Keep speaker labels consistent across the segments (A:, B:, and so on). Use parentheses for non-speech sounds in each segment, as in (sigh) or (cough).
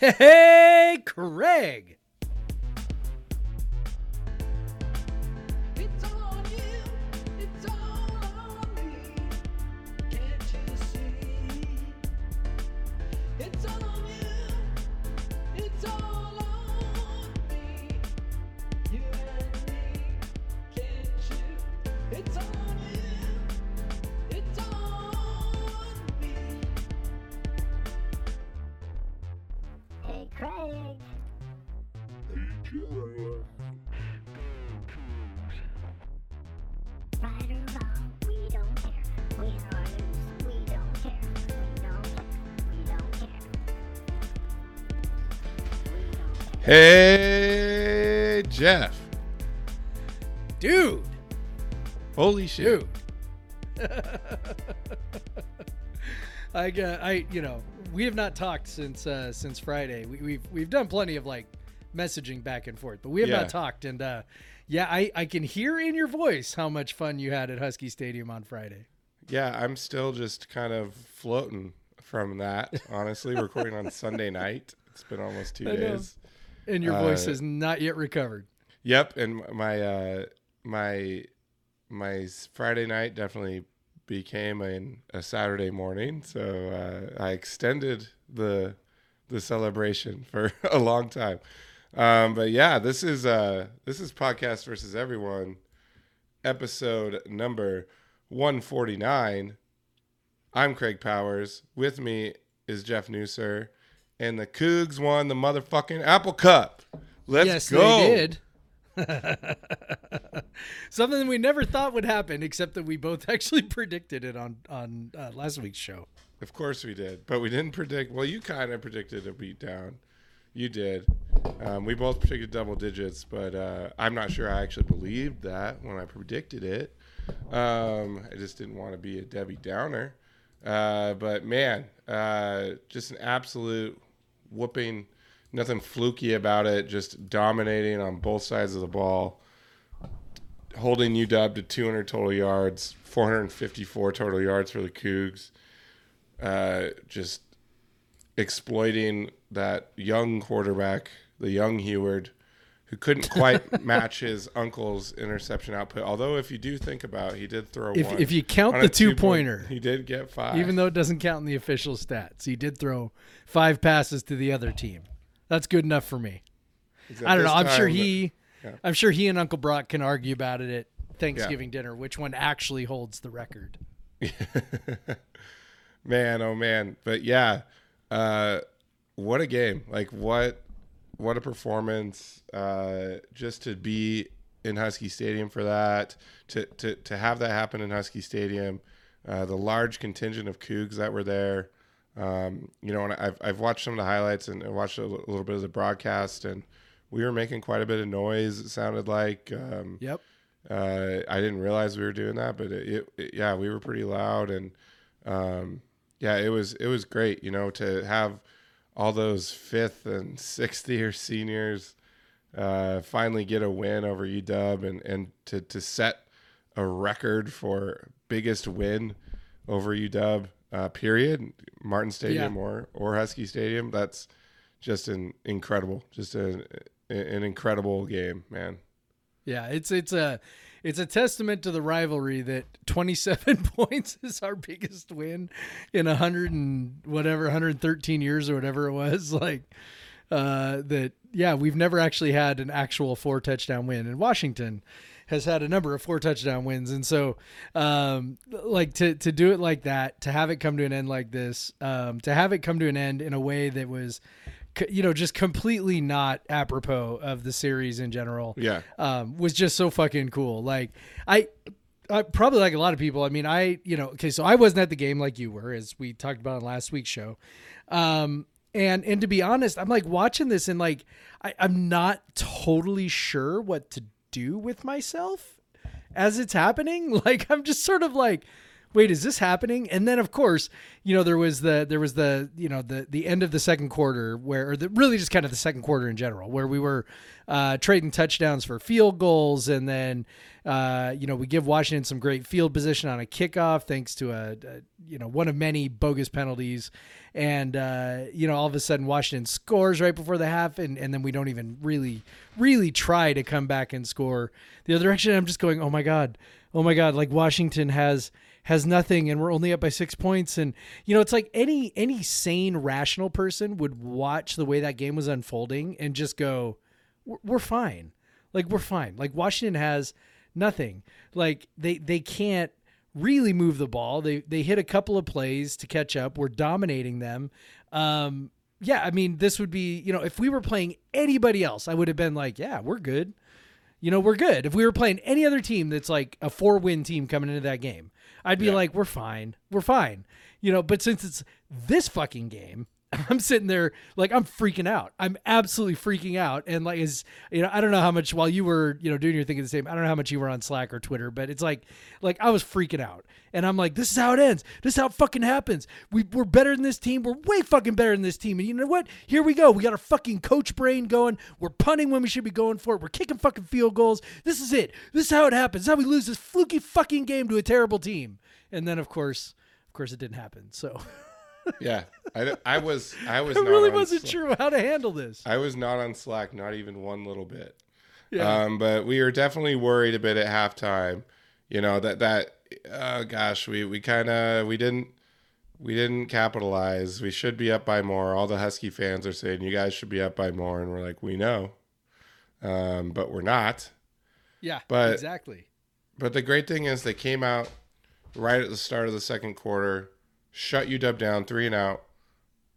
A: Hey, Craig.
B: Hey,
C: Jeff.
A: Dude.
C: Holy shit.
A: Dude. (laughs) I got I you know, we have not talked since uh since Friday. We, we've we've done plenty of like messaging back and forth, but we have
C: Yeah.
A: not talked and uh yeah, I, I can hear in your voice how much fun you had at Husky Stadium on Friday.
C: Yeah, I'm still just kind of floating from that, honestly, recording on Sunday (laughs) night. It's been almost two
A: I know.
C: days.
A: And your voice
C: Uh,
A: has not yet recovered.
C: Yep, and my uh my my Friday night definitely became a, a Saturday morning, so uh, I extended the the celebration (laughs) for a long time. Um, but yeah, this is uh this is podcast versus everyone, episode number one forty nine. I'm Craig Powers. With me is Jeff Nusser, and the Cougs won the motherfucking Apple Cup. Let's
A: yes,
C: go.
A: they did. (laughs) Something we never thought would happen, except that we both (laughs) actually predicted it on on uh, last week's show.
C: Of course we did, but we didn't predict. Well, you kind of predicted a beatdown. You did. Um, we both predicted double digits, but uh, I'm not sure I actually believed that when I predicted it. Um, I just didn't want to be a Debbie Downer. Uh, but man, uh, just an absolute whooping. Nothing fluky about it. Just dominating on both sides of the ball. Holding UW to 200 total yards, 454 total yards for the Cougs uh, just exploiting that young quarterback, the young Huard, who couldn't quite match his uncle's interception output. Although, if you do think about, it, he did throw
A: If-
C: one.
A: if you count
C: on
A: the
C: a two-point-
A: two-pointer.
C: he did get five.
A: Even though it doesn't count in the official stats, he did throw five passes to the other team. That's good enough for me. I don't know. I'm sure he,
C: yeah.
A: I'm sure he and Uncle Brock can argue about it at Thanksgiving dinner, which one actually holds the record. (laughs)
C: man, oh man. But yeah, uh, what a game! Like what, what a performance! Uh, just to be in Husky Stadium for that, to to to have that happen in Husky Stadium, uh, the large contingent of Cougs that were there. Um, you know, and I've I've watched some of the highlights and, watched a little bit of the broadcast, and we were making quite a bit of noise. It sounded like. Um,
A: Yep.
C: uh, I didn't realize we were doing that, but it, it, it- yeah, we were pretty loud, and um, yeah, it was it was great, you know, to have all those fifth and (laughs) sixth year seniors uh, finally get a win over UW, and and to to set a record for biggest win over UW. Uh, period. Martin Stadium
A: Yeah.
C: or or Husky Stadium. That's just an incredible, just a, an incredible game, man.
A: Yeah, it's it's a it's a testament to the rivalry that 27 (laughs) points is our biggest win in 100 and whatever 113 years or whatever it was. (laughs) Like uh that yeah, we've never actually had an actual four touchdown win. And Washington has had a number of four touchdown wins. And so um like to to do it like that to have it come to an end like this um to have it come to an end in a way that was you know just completely not apropos of the series in general
C: Yeah.
A: um, was just so fucking cool. Like I, I probably like a lot of people. I mean, I you know, okay, so I wasn't at the game like you were, as we talked about on last week's show. Um, and and to be honest, I'm like watching this and like I, I'm not totally sure what to do with myself as it's happening. (laughs) Like I'm just sort of like, wait, is this happening? And then of course, you know, there was the there was the you know the the end of the second quarter where, or the, really just kind of the second quarter in general, where we were uh, trading touchdowns for field goals, and then uh, you know we give Washington some great field position on a kickoff thanks to a, a you know one of many bogus penalties, and uh, you know all of a sudden Washington scores right before the half, and and then we don't even really really try to come back and score the other direction. I'm just going, oh my god, oh my god, like Washington has has nothing and we're only up by six points. And you know it's like any any sane rational person would watch the way that game was unfolding and just go we're, fine. Like we're fine. Like washington has nothing. Like they they can't really move the ball. They they hit a couple of plays to catch up. We're dominating them. Um yeah i mean this would be you know if we were playing anybody else i would have been like yeah we're good. You know, we're good. If we were playing any other team that's like a four win team coming into that game, I'd be
C: Yeah.
A: like, we're fine. We're fine. You know, but since it's this fucking game, (laughs) I'm sitting there like I'm freaking out. I'm absolutely freaking out. And like is you know, I don't know how much while you were, you know, doing your thing at the same, I don't know how much you were on Slack or Twitter, but it's like like I was freaking out. And I'm like, this is how it ends. This is how it fucking happens. We we're better than this team. We're way fucking better than this team. And you know what? Here we go. We got our fucking coach brain going. We're punting when we should be going for it. We're kicking fucking field goals. This is it. This is how it happens. This is how we lose this fluky fucking game to a terrible team. And then of course, of course it didn't happen. So (laughs)
C: Yeah, I, I was I was (laughs)
A: I
C: not
A: really wasn't
C: Slack.
A: sure how to handle this.
C: I was not on Slack, not even one little bit.
A: Yeah.
C: Um, but we were definitely worried a bit at halftime. You know that that uh, gosh, we we kind of we didn't we didn't capitalize. We should be up by more. All the Husky fans are saying you guys should be up by more, and we're like we know, um, but we're not.
A: yeah,
C: but-
A: exactly.
C: But the great thing is they came out right at the start of the second quarter, shut UW down three and out,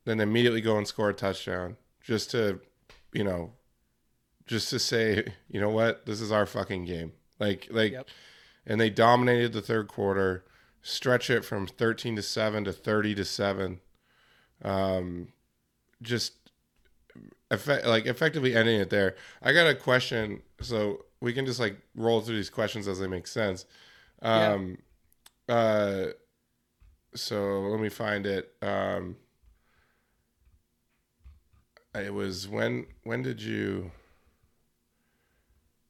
C: then immediately go and score a touchdown just to, you know, just to say, you know what, this is our fucking game. Like, like,
A: Yep.
C: and they dominated the third quarter, stretch it from thirteen to seven to thirty to seven, um, just effect, like effectively ending it there. I got a question, so we can just like roll through these questions as they make sense. Um, uh, so let me find it. Um, it was when when did you?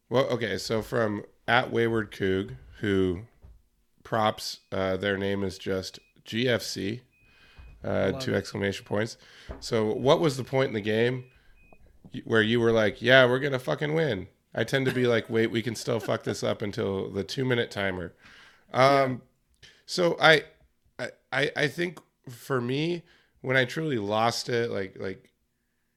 C: Well, okay, so from at Wayward Coug, who props, uh, their name is just GFC, uh, two
A: it.
C: exclamation points. So, what was the point in the game where you were like, "Yeah, we're gonna fucking win"? I tend to be like, "Wait, we can still fuck this up until the two minute timer." Um, so I, I, I I think for me, when I truly lost it, like like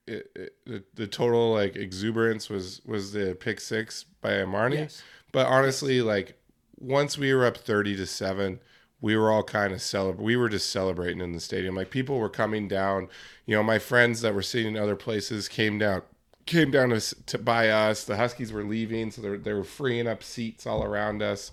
C: it, it, the, the total like exuberance was was the pick six by Armani.
A: Yes.
C: But honestly, like once we were up thirty to seven, we were all kind of celebrate. We were just celebrating in the stadium. Like people were coming down. You know, my friends that were sitting in other places came down, came down to, to buy us. The Huskies were leaving, so they were, they were freeing up seats all around us.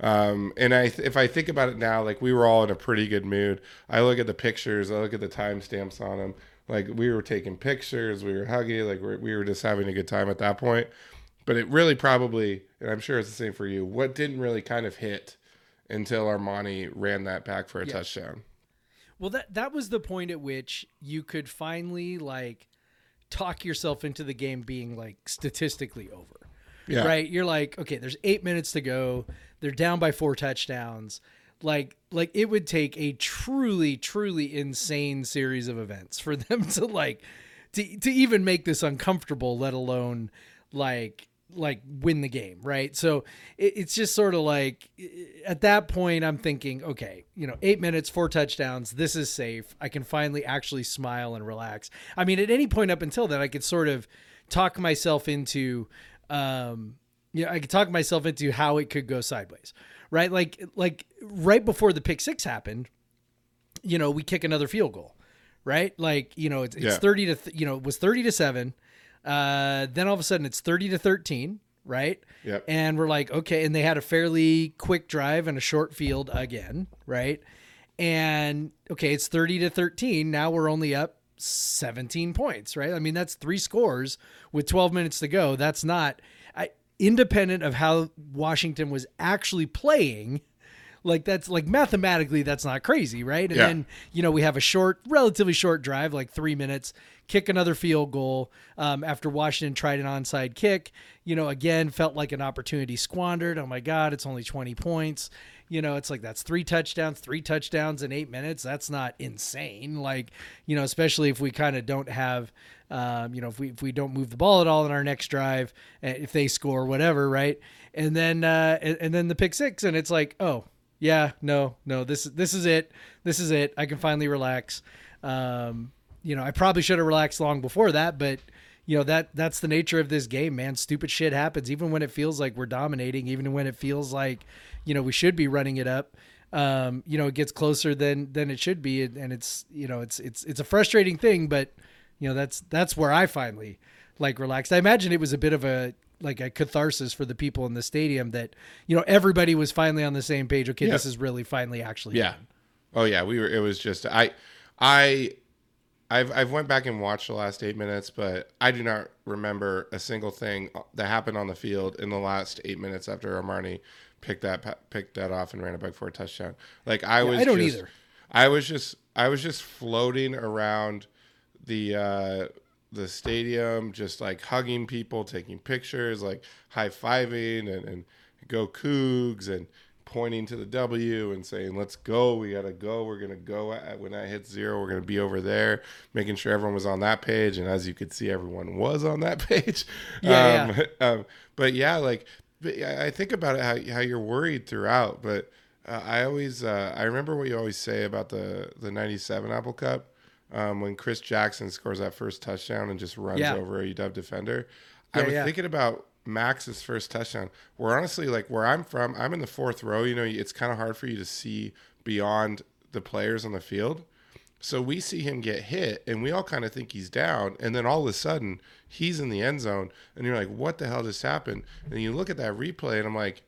C: Um, and I, th- if I think about it now, like we were all in a pretty good mood. I look at the pictures, I look at the timestamps on them. Like we were taking pictures, we were hugging, like we we were just having a good time at that point. But it really probably, and I'm sure it's the same for you. What didn't really kind of hit until Armani ran that back for a
A: Yes.
C: touchdown.
A: Well, that that was the point at which you could finally like talk yourself into the game being like statistically over.
C: Yeah.
A: Right? You're like, okay, there's 8 minutes to go. They're down by 4 touchdowns. Like like it would take a truly truly insane series of events for (laughs) them to like to to even make this uncomfortable, let alone like like win the game, right? So it, it's just sort of like at that point, I'm thinking, okay, you know, eight minutes, four touchdowns, this is safe. I can finally actually smile and relax. I mean, at any point up until then, I could sort of talk myself into, um, you know, I could talk myself into how it could go sideways, right? Like, like right before the pick six happened, you know, we kick another field goal, right? Like, you know, it's, it's
C: Yeah.
A: 30 to, th- you know, it was 30 to seven. Uh, then all of a sudden it's 30 to 13, right?
C: Yep.
A: And we're like, okay. And they had a fairly quick drive and a short field again, right? And okay, it's 30 to 13. Now we're only up 17 points, right? I mean, that's three scores with 12 minutes to go. That's not independent of how Washington was actually playing. Like that's like mathematically that's not crazy, right? And
C: Yeah.
A: then you know we have a short, relatively short drive, like three minutes, kick another field goal um, after Washington tried an onside kick. You know, again felt like an opportunity squandered. Oh my God, it's only twenty points. You know, it's like that's three touchdowns, three touchdowns in eight minutes. That's not insane. Like, you know, especially if we kind of don't have, um, you know, if we if we don't move the ball at all in our next drive, eh, if they score, whatever, right? And then uh, and, and then the pick six, and it's like, oh yeah, no, no, this this is it, this is it. I can finally relax. Um, you know, I probably should have relaxed long before that, but you know that that's the nature of this game, man. Stupid shit happens, even when it feels like we're dominating, even when it feels like, you know, we should be running it up. Um, you know, it gets closer than than it should be, and, and it's you know, it's it's it's a frustrating thing, but you know, that's that's where I finally like relaxed. I imagine it was a bit of a like a catharsis for the people in the stadium that you know everybody was finally on the same page. Okay,
C: Yeah.
A: this is really finally actually
C: Yeah. Oh yeah, we were. It was just I, I, I've I've went back and watched the last eight minutes, but I do not remember a single thing that happened on the field in the last eight minutes after Armani picked that picked that off and ran it back for a touchdown. Like I was.
A: I don't
C: just-
A: either.
C: I was just I was just floating around the uh the stadium, just like hugging people, taking pictures, like high fiving and, and go Cougs and pointing to the W and saying, "Let's go! We gotta go! We're gonna go at, when I hit zero. We're gonna be over there." Making sure everyone was on that page, and as you could see, everyone was on that (laughs) page.
A: Yeah,
C: um, (laughs) um, but yeah, like I think about it how how you're worried throughout, but uh, I always uh, I remember what you always say about the the '97 Apple Cup um, when Chris Jackson scores that first touchdown and just runs
A: Yeah.
C: over a UW defender. I was
A: yeah.
C: thinking about Max's first touchdown. Where honestly, like where I'm from, I'm in the fourth row. You know, it's kind of hard for you to see beyond the players on the field. So we see him get hit, and we all kind of think he's down, and then all of a sudden he's in the end zone, and you're like, "What the hell just happened?" And you look at that replay, and I'm like,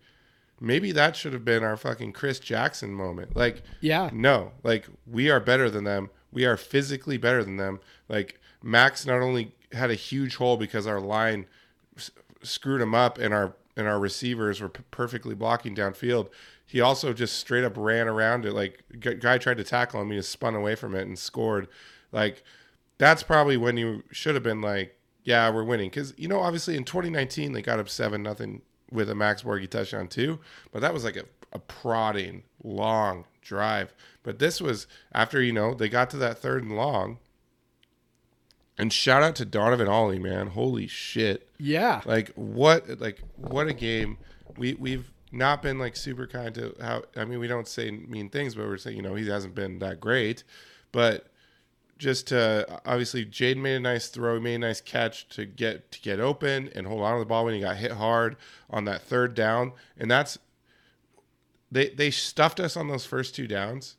C: maybe that should have been our fucking Chris Jackson moment. Like,
A: Yeah.
C: no, like we are better than them. We are physically better than them. Like Max not only had a huge hole because our line s- screwed him up and our and our receivers were p- perfectly blocking downfield. He also just straight up ran around it. Like g- guy tried to tackle him, he just spun away from it and scored. Like that's probably when you should have been like, yeah, we're winning. Because you know, obviously in 2019 they got up seven nothing with a Max Borghi touchdown too, but that was like a, a prodding long drive. But this was after you know they got to that third and long. And shout out to Donovan Ollie, man! Holy shit!
A: Yeah.
C: Like what? Like what a game! We we've not been like super kind to how. I mean, we don't say mean things, but we're saying you know he hasn't been that great, but just to obviously Jade made a nice throw, he made a nice catch to get to get open and hold on to the ball when he got hit hard on that third down, and that's they they stuffed us on those first two downs,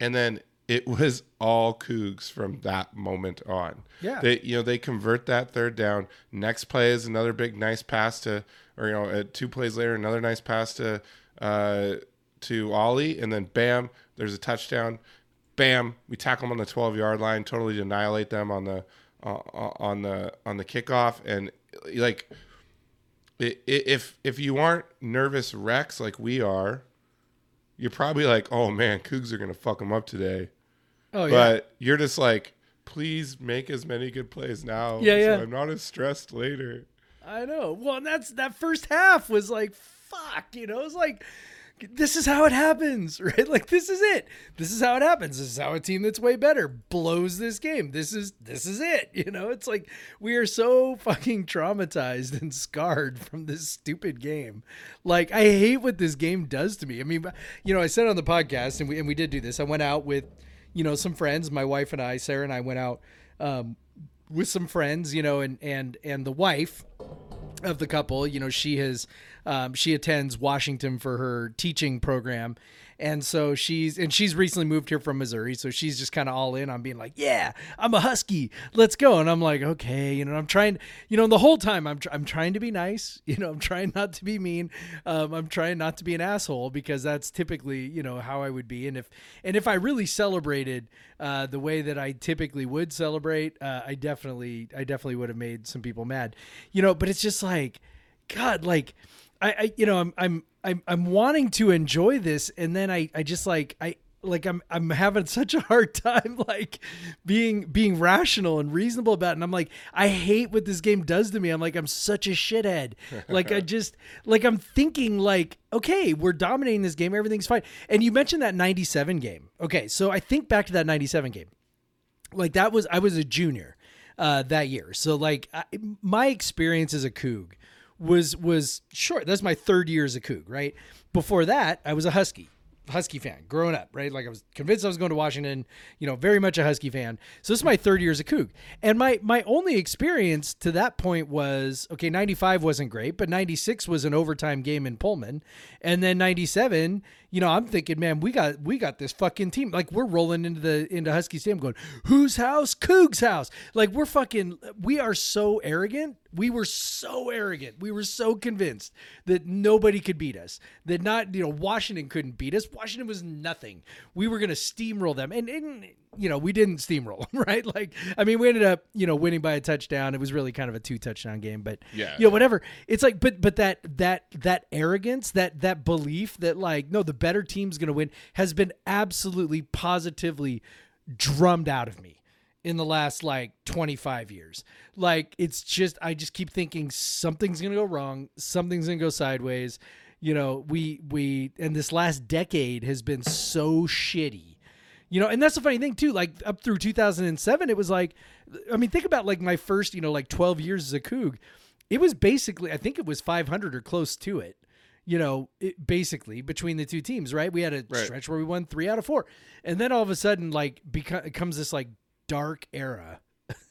C: and then it was all Cougs from that moment on.
A: Yeah.
C: they you know they convert that third down. Next play is another big nice pass to, or you know, uh, two plays later another nice pass to uh, to Ollie, and then bam, there's a touchdown. Bam, we tackle them on the 12 yard line, totally annihilate them on the uh, on the on the kickoff, and like if if you aren't nervous wrecks like we are, you're probably like, oh man, Cougs are gonna fuck them up today.
A: Oh yeah.
C: But you're just like, please make as many good plays now.
A: Yeah,
C: so
A: yeah.
C: I'm not as stressed later.
A: I know. Well, and that's that first half was like fuck, you know. it was like this is how it happens, (laughs) right? Like this is it. This is how it happens. This is how a team that's way better blows this game. This is this is it. (laughs) You know, it's like we are so fucking traumatized (laughs) and scarred from this stupid game. Like I hate what this game does to me. I mean, you know, I said on the podcast and we and we did do this. I went out with, you know, some friends, my wife and I, Sarah and I went out um with some friends, you know, and and and the wife of the couple, you know, she has um, she attends Washington for her teaching program, and so she's and she's recently moved here from Missouri, so she's just kind of all in on being like, yeah, I'm a Husky, let's go, and I'm like, okay, you know, I'm trying, you know, the whole time I'm tr- I'm trying to be nice, (laughs) you know, I'm trying not to be mean, um, I'm trying not to be an asshole because that's typically you know how I would be, and if and if I really celebrated uh, the way that I typically would celebrate, uh, I definitely I definitely would have made some people mad, you know, but it's just like. God, like I, I you know, I'm I'm I'm I'm wanting to enjoy this, and then I I just like I like I'm I'm having (laughs) such a hard time like being being rational and reasonable about it. And I'm like, I hate what this game does to me. I'm like, I'm such a shithead. Like I (laughs) just like I'm thinking like, okay, we're dominating this game, everything's fine. And you mentioned that 97 game. Okay, so I think back to that 97 game. Like that was I was a junior uh that year. So like I, my experience as a Coug was was short. That's my third year as a Coug, right? Before that, I was a Husky. Husky fan growing up, right? Like I was convinced I was going to Washington, you know, very much a Husky fan. So this is my third year as a Coug. And my my only experience to that point was okay, 95 wasn't great, but 96 was an overtime game in Pullman. And then 97, you know, I'm thinking, man, we got we got this fucking team. Like we're rolling into the into Husky Stadium going, whose house? Coug's house. Like we're fucking we are so arrogant. We were so arrogant. We were so convinced that nobody could beat us. That not, you know, Washington couldn't beat us. Washington was nothing. We were gonna steamroll them. And and you know, we didn't steamroll them, (laughs) right? Like, I mean, we ended up, you know, winning by a touchdown. It was really kind of a two touchdown game, but
C: Yeah.
A: you know, whatever. It's like, but but that that that arrogance, that that belief that like, no, the better team's gonna win has been absolutely positively drummed out of me in the last like 25 years. Like it's just I just keep thinking something's going to go wrong, something's going to go sideways. You know, we we and this last decade has been so shitty. You know, and that's the funny thing too. Like up through 2007, it was like, I mean, think about like my first, you know, like 12 years as a Coug. It was basically, I think it was 500 or close to it. You know, it, basically between the two teams, right? We had a
C: Right.
A: stretch where we won three out of four, and then all of a sudden, like, beco- it comes this like dark era (laughs)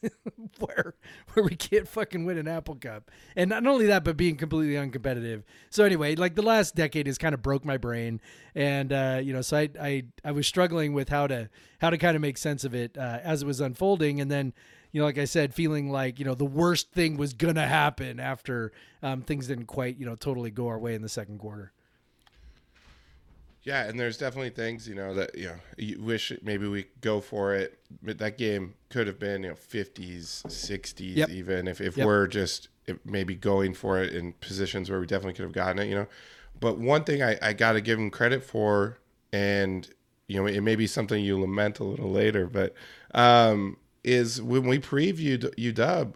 A: where where we can't fucking win an Apple Cup, and not only that, but being completely uncompetitive. So anyway, like the last decade has kind of broke my brain, and uh, you know, so I, I I was struggling with how to how to kind of make sense of it uh, as it was unfolding, and then. You know, like I said, feeling like you know the worst thing was gonna happen after um, things didn't quite you know totally go our way in the second quarter.
C: Yeah, and there's definitely things you know that you know you wish maybe we go for it. But that game could have been you know 50s, 60s,
A: Yep.
C: even if if
A: Yep.
C: we're just maybe going for it in positions where we definitely could have gotten it. You know, but one thing I I got to give him credit for, and you know it may be something you lament a little later, but um, is when we previewed UW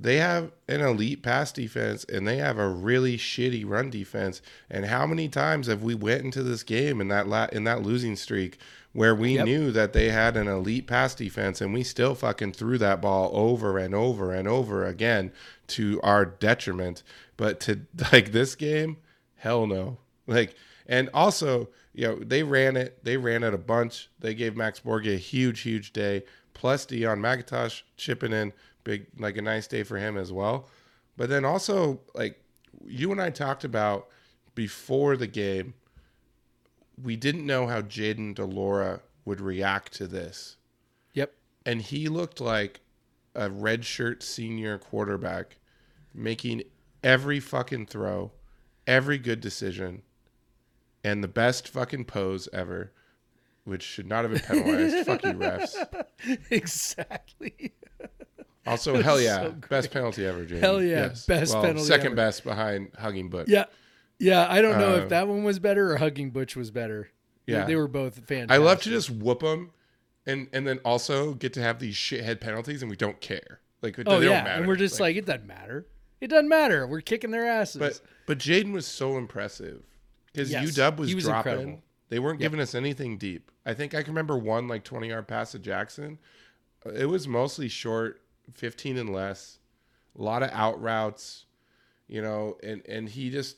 C: they have an elite pass defense and they have a really shitty run defense. And how many times have we went into this game in that la- in that losing streak where we
A: Yep.
C: knew that they had an elite pass defense and we still fucking threw that ball over and over and over again to our detriment. But to (laughs) like this game, hell no. Like and also, you know, they ran it. They ran it a bunch. They gave Max Borghi a huge, huge day. Plus Deon McIntosh chipping in big, like a nice day for him as well. But then also, like you and I talked about before the game, we didn't know how Jayden de Laura would react to this,
A: Yep.
C: and he looked like a redshirt senior quarterback, making every fucking throw, every good decision, and the best fucking pose ever, which should not have been penalized. Fuck you, refs. (laughs)
A: exactly. (laughs)
C: Also, hell yeah,
A: so
C: best penalty ever, Jayden.
A: Hell yeah, best
C: well,
A: penalty
C: Second
A: ever.
C: best behind hugging Butch.
A: Yeah. Yeah, I don't know
C: Uh,
A: if that one was better or hugging Butch was better.
C: Yeah.
A: They, were both fantastic.
C: I love to just whoop them, and and then also get to have these shithead penalties, and we don't care. Like,
A: Oh
C: they don't
A: yeah,
C: matter.
A: and we're just like, it doesn't matter. It doesn't matter. We're kicking their asses.
C: But but Jayden was so impressive because
A: Yes,
C: UW was,
A: was
C: dropping.
A: incredible.
C: They weren't giving us anything deep. I think I can remember one like twenty yard pass to Jackson. It was mostly short, fifteen and less. A lot of out routes, you know, and and he just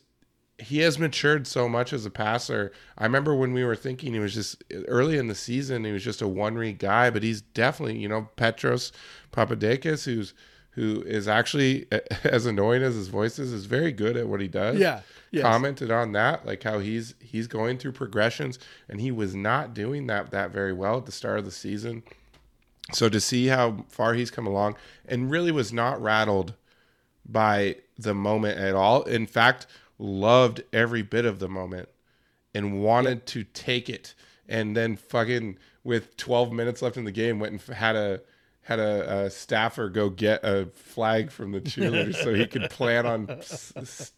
C: he has matured so much as a passer. I remember when we were thinking he was just early in the season, he was just a one read guy, but he's definitely, you know, Petros Papadakis, who's who is actually (laughs) as annoying as his voice is, is very good at what he does.
A: Yeah, yes.
C: Commented on that, like how he's he's going through progressions and he was not doing that that very well at the start of the season. So to see how far he's come along and really was not rattled by the moment at all. In fact, loved every bit of the moment and wanted to take it. And then fucking with 12 minutes left in the game, went and had a had a, a staffer go get a flag from the cheerleaders so he could plan on s- s-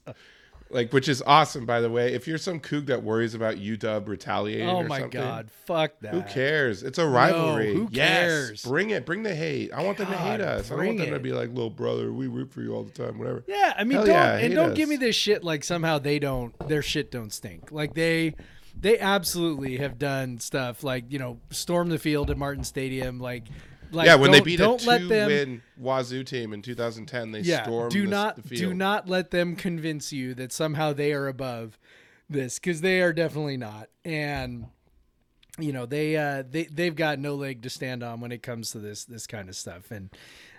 C: like which is awesome by the way. If you're some kook that worries about UW retaliating,
A: Oh my god, fuck that.
C: Who cares? It's a rivalry.
A: No, who
C: Yes,
A: cares?
C: bring it. Bring the hate. I want them to hate us. I don't want them to be like, little brother, we root for you all the time, whatever.
A: Yeah, I mean,
C: Hell
A: don't
C: yeah,
A: and don't give me this shit like somehow they don't their shit don't stink. Like they they absolutely have done stuff like you know storm the field at Martin Stadium. Like, like
C: yeah, when they beat
A: don't let them
C: two-win Wazoo team in 2010, they
A: yeah
C: stormed
A: do
C: the,
A: not
C: the field.
A: do not let them convince you that somehow they are above this because they are definitely not and you know they uh they they've got no leg to stand on when it comes to this this kind of stuff and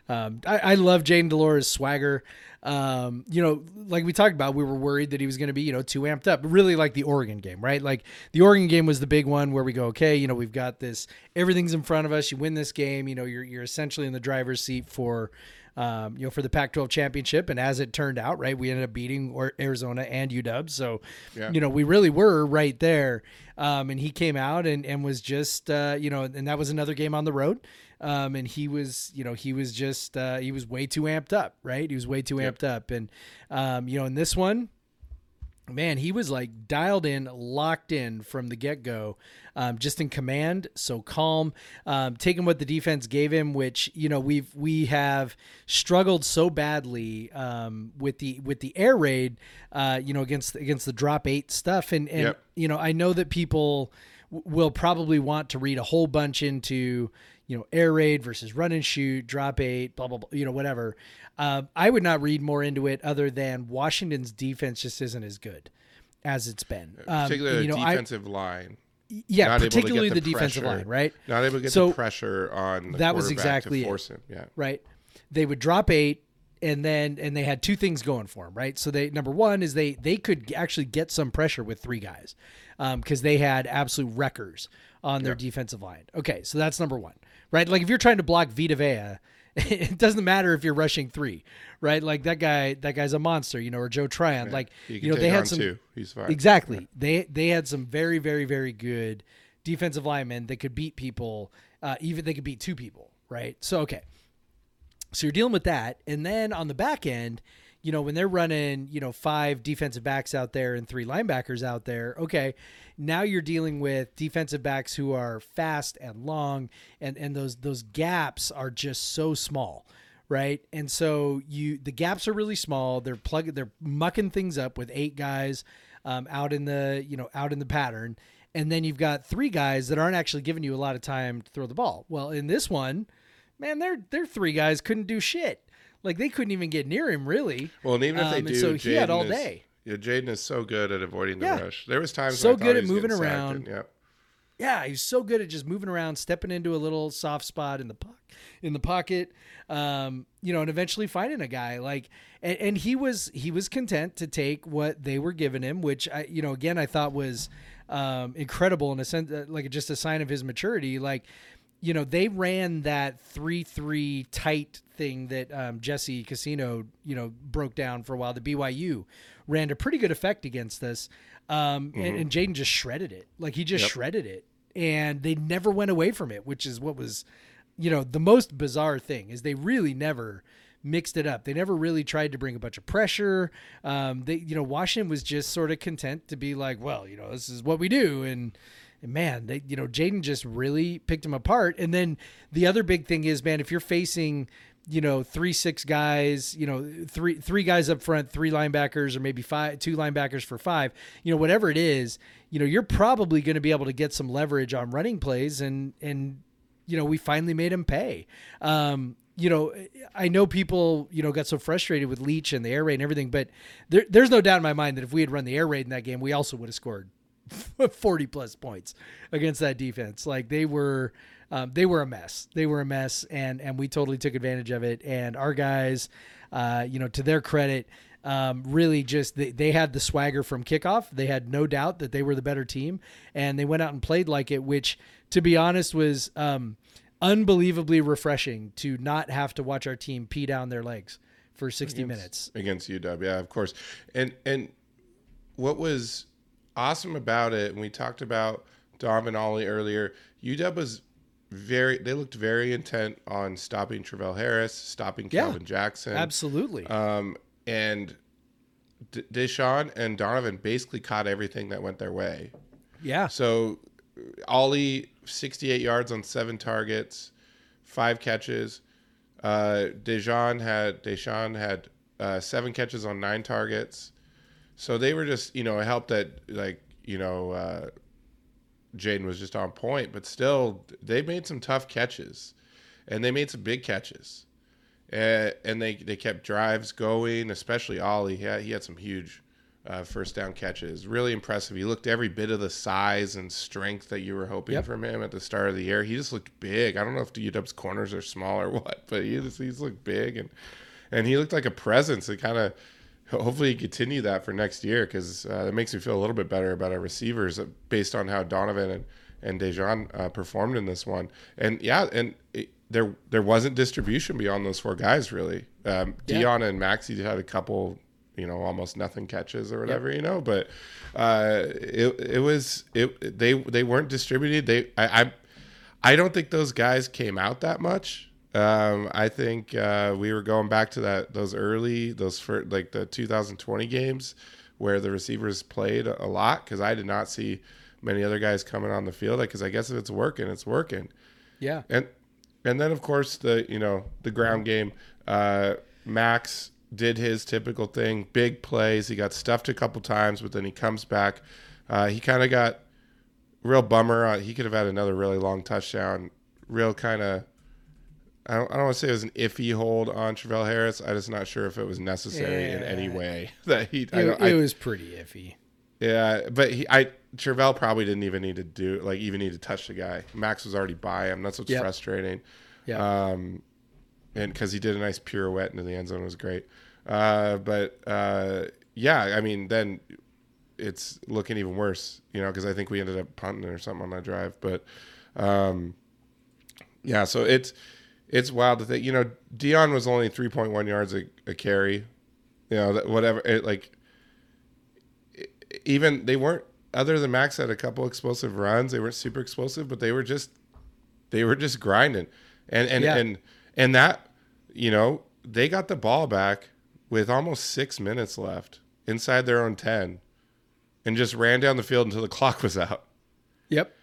A: um, I, I love Jayden de Laura's swagger. Um, you know, like we talked about, we were worried that he was going to be, you know, too amped up. Really, like the Oregon game, right? Like the Oregon game was the big one where we go, okay, you know, we've got this, everything's in front of us. You win this game, you know, you're you're essentially in the driver's seat for, um, you know, for the Pac-12 championship. And as it turned out, right, we ended up beating or- Arizona and UW. So,
C: Yeah.
A: you know, we really were right there. Um, and he came out and, and was just, uh, you know, and that was another game on the road. Um, and he was, you know, he was just, uh, he was way too amped up, right? He was way too
C: Yep.
A: amped up. And, um, you know, in this one, man, he was like dialed in, locked in from the get go, um, just in command, so calm, um, taking what the defense gave him, which you know we've we have struggled so badly um, with the with the air raid, uh, you know against against the drop eight stuff, and and
C: Yep.
A: you know I know that people w- will probably want to read a whole bunch into you know air raid versus run and shoot drop eight blah blah blah you know whatever uh, i would not read more into it other than washington's defense just isn't as good as it's been um,
C: Particularly
A: you know,
C: the
A: I-
C: defensive line.
A: yeah
C: not able to get
A: particularly
C: the
A: the, defensive line right
C: Not able to get
A: So,
C: the pressure on the
A: that was exactly
C: to
A: it.
C: force him. Yeah.
A: right? They would drop eight, and then and they had two things going for them, right? So they number one is they they could actually get some pressure with three guys, because they had absolute wreckers on their defensive line. Okay, so that's number one, right? Like if you're trying to block Vita Vea. (laughs) It doesn't matter if you're rushing three, right? Like that guy, that guy's a monster, you know, or Joe Tryon. Like
C: He can
A: you know, they had some
C: two. He's fine.
A: Exactly. They they had some very very very good defensive linemen that could beat people. Uh, even they could beat two people. Right. So okay. So you're dealing with that, and then on the back end, you know, when they're running, you know, five defensive backs out there and three linebackers out there, okay, now you're dealing with defensive backs who are fast and long, and and those those gaps are just so small, right? And so you the gaps are really small. They're plugging, they're mucking things up with eight guys um, out in the you know out in the pattern, and then you've got three guys that aren't actually giving you a lot of time to throw the ball. Well, in this one man, their their three guys couldn't do shit. Like they couldn't even get near him, really.
C: Well, and even if they
A: Um,
C: do,
A: so he had all
C: is-
A: day.
C: Yeah, Jayden is so good at avoiding the
A: Yeah.
C: rush. There was times
A: So
C: when I thought
A: good at moving around.
C: and- yeah.
A: Yeah, he's so good at just moving around, stepping into a little soft spot in the po- in the pocket, um, you know, and eventually finding a guy like, and, and he was he was content to take what they were giving him, which I, you know, again I thought was um, incredible in a sense, uh, like just a sign of his maturity. Like, you know, they ran that three three tight thing that um, Jesse Casino, you know, broke down for a while. The BYU ran a pretty good effect against us, um, and, and Jayden just shredded it. Like he just
C: Yep.
A: shredded it, and they never went away from it, which is what was, you know, the most bizarre thing is they really never mixed it up. They never really tried to bring a bunch of pressure. Um, they, you know, Washington was just sort of content to be like, well, you know, this is what we do, and. Man, they, you know, Jayden just really picked him apart. And then the other big thing is, man, if you're facing, you know, three six guys, you know, three three guys up front, three linebackers, or maybe five two linebackers for five, you know, whatever it is, you know, you're probably going to be able to get some leverage on running plays, and and you know, we finally made him pay. Um, you know, I know people, you know, got so frustrated with Leach and the air raid and everything, but there, there's no doubt in my mind that if we had run the air raid in that game, we also would have scored (laughs) 40 plus points against that defense. Like they were, um, they were a mess. They were a mess, and and we totally took advantage of it. And our guys, uh, you know, to their credit, um, really just they, they had the swagger from kickoff. They had no doubt that they were the better team, and they went out and played like it. Which, to be honest, was um, unbelievably refreshing to not have to watch our team pee down their legs for 60 minutes.
C: against UW. Yeah, of course. And and what was awesome about it, and we talked about Donovan Ollie earlier. UW was very. They looked very intent on stopping Travell Harris, stopping
A: Yeah,
C: Calvin Jackson.
A: Absolutely.
C: Um, and D- De'Zhaun and Donovan basically caught everything that went their way.
A: Yeah.
C: So Ollie, 68 yards on seven targets, five catches. Uh, De'Zhaun had De'Zhaun had uh, seven catches on nine targets. So they were just, you know, it helped that like, you know, uh, Jayden was just on point, but still they made some tough catches, and they made some big catches, and, and they they kept drives going. Especially Ollie, he had, he had some huge uh, first down catches. Really impressive. He looked every bit of the size and strength that you were hoping
A: Yep.
C: from him at the start of the year. He just looked big. I don't know if the UW's corners are small or (laughs) what, but he just he's looked big and and he looked like a presence. It kind of hopefully he continue that for next year because uh, it makes me feel a little bit better about our receivers uh, based on how Donovan and and De'Zhaun uh, performed in this one. And yeah, and it, there there wasn't distribution beyond those four guys really. Um,
A: Yeah.
C: Deon and Maxie had a couple, you know, almost nothing catches or whatever, you know. But uh, it it was it they they weren't distributed. They I. I I don't think those guys came out that much. Um, I think uh, we were going back to that those early those for like the 2020 games where the receivers played a lot because I did not see many other guys coming on the field because I guess if it's working, it's working.
A: Yeah.
C: And and then of course the you know the ground game. Uh, Max did his typical thing, big plays. He got stuffed a couple times, but then he comes back. Uh, he kind of got real bummer. Uh, he could have had another really long touchdown. Real kind of. I don't, I don't want to say it was an iffy hold on Travell Harris. I'm just not sure if it was necessary in any way (laughs) that he. I
A: It,
C: don't,
A: it
C: I,
A: was pretty iffy.
C: yeah, but he, I Travell probably didn't even need to do like even need to touch the guy. Max was already by him. That's what's
A: Yep.
C: frustrating.
A: Yeah.
C: Um, and because he did a nice pirouette into the end zone it was great. Uh, but uh, yeah, I mean, then it's looking even worse, you know, because I think we ended up punting or something on that drive. But um, yeah, so it's it's wild to think. You know, Deon was only three point one yards a, a carry. You know, that whatever. It, like even they weren't other than Max had a couple explosive runs. They weren't super explosive, but they were just they were just grinding. And and
A: Yeah.
C: and and that you know, they got the ball back with almost 6 minutes left inside their own 10 and just ran down the field until the (laughs) clock was out.
A: Yep.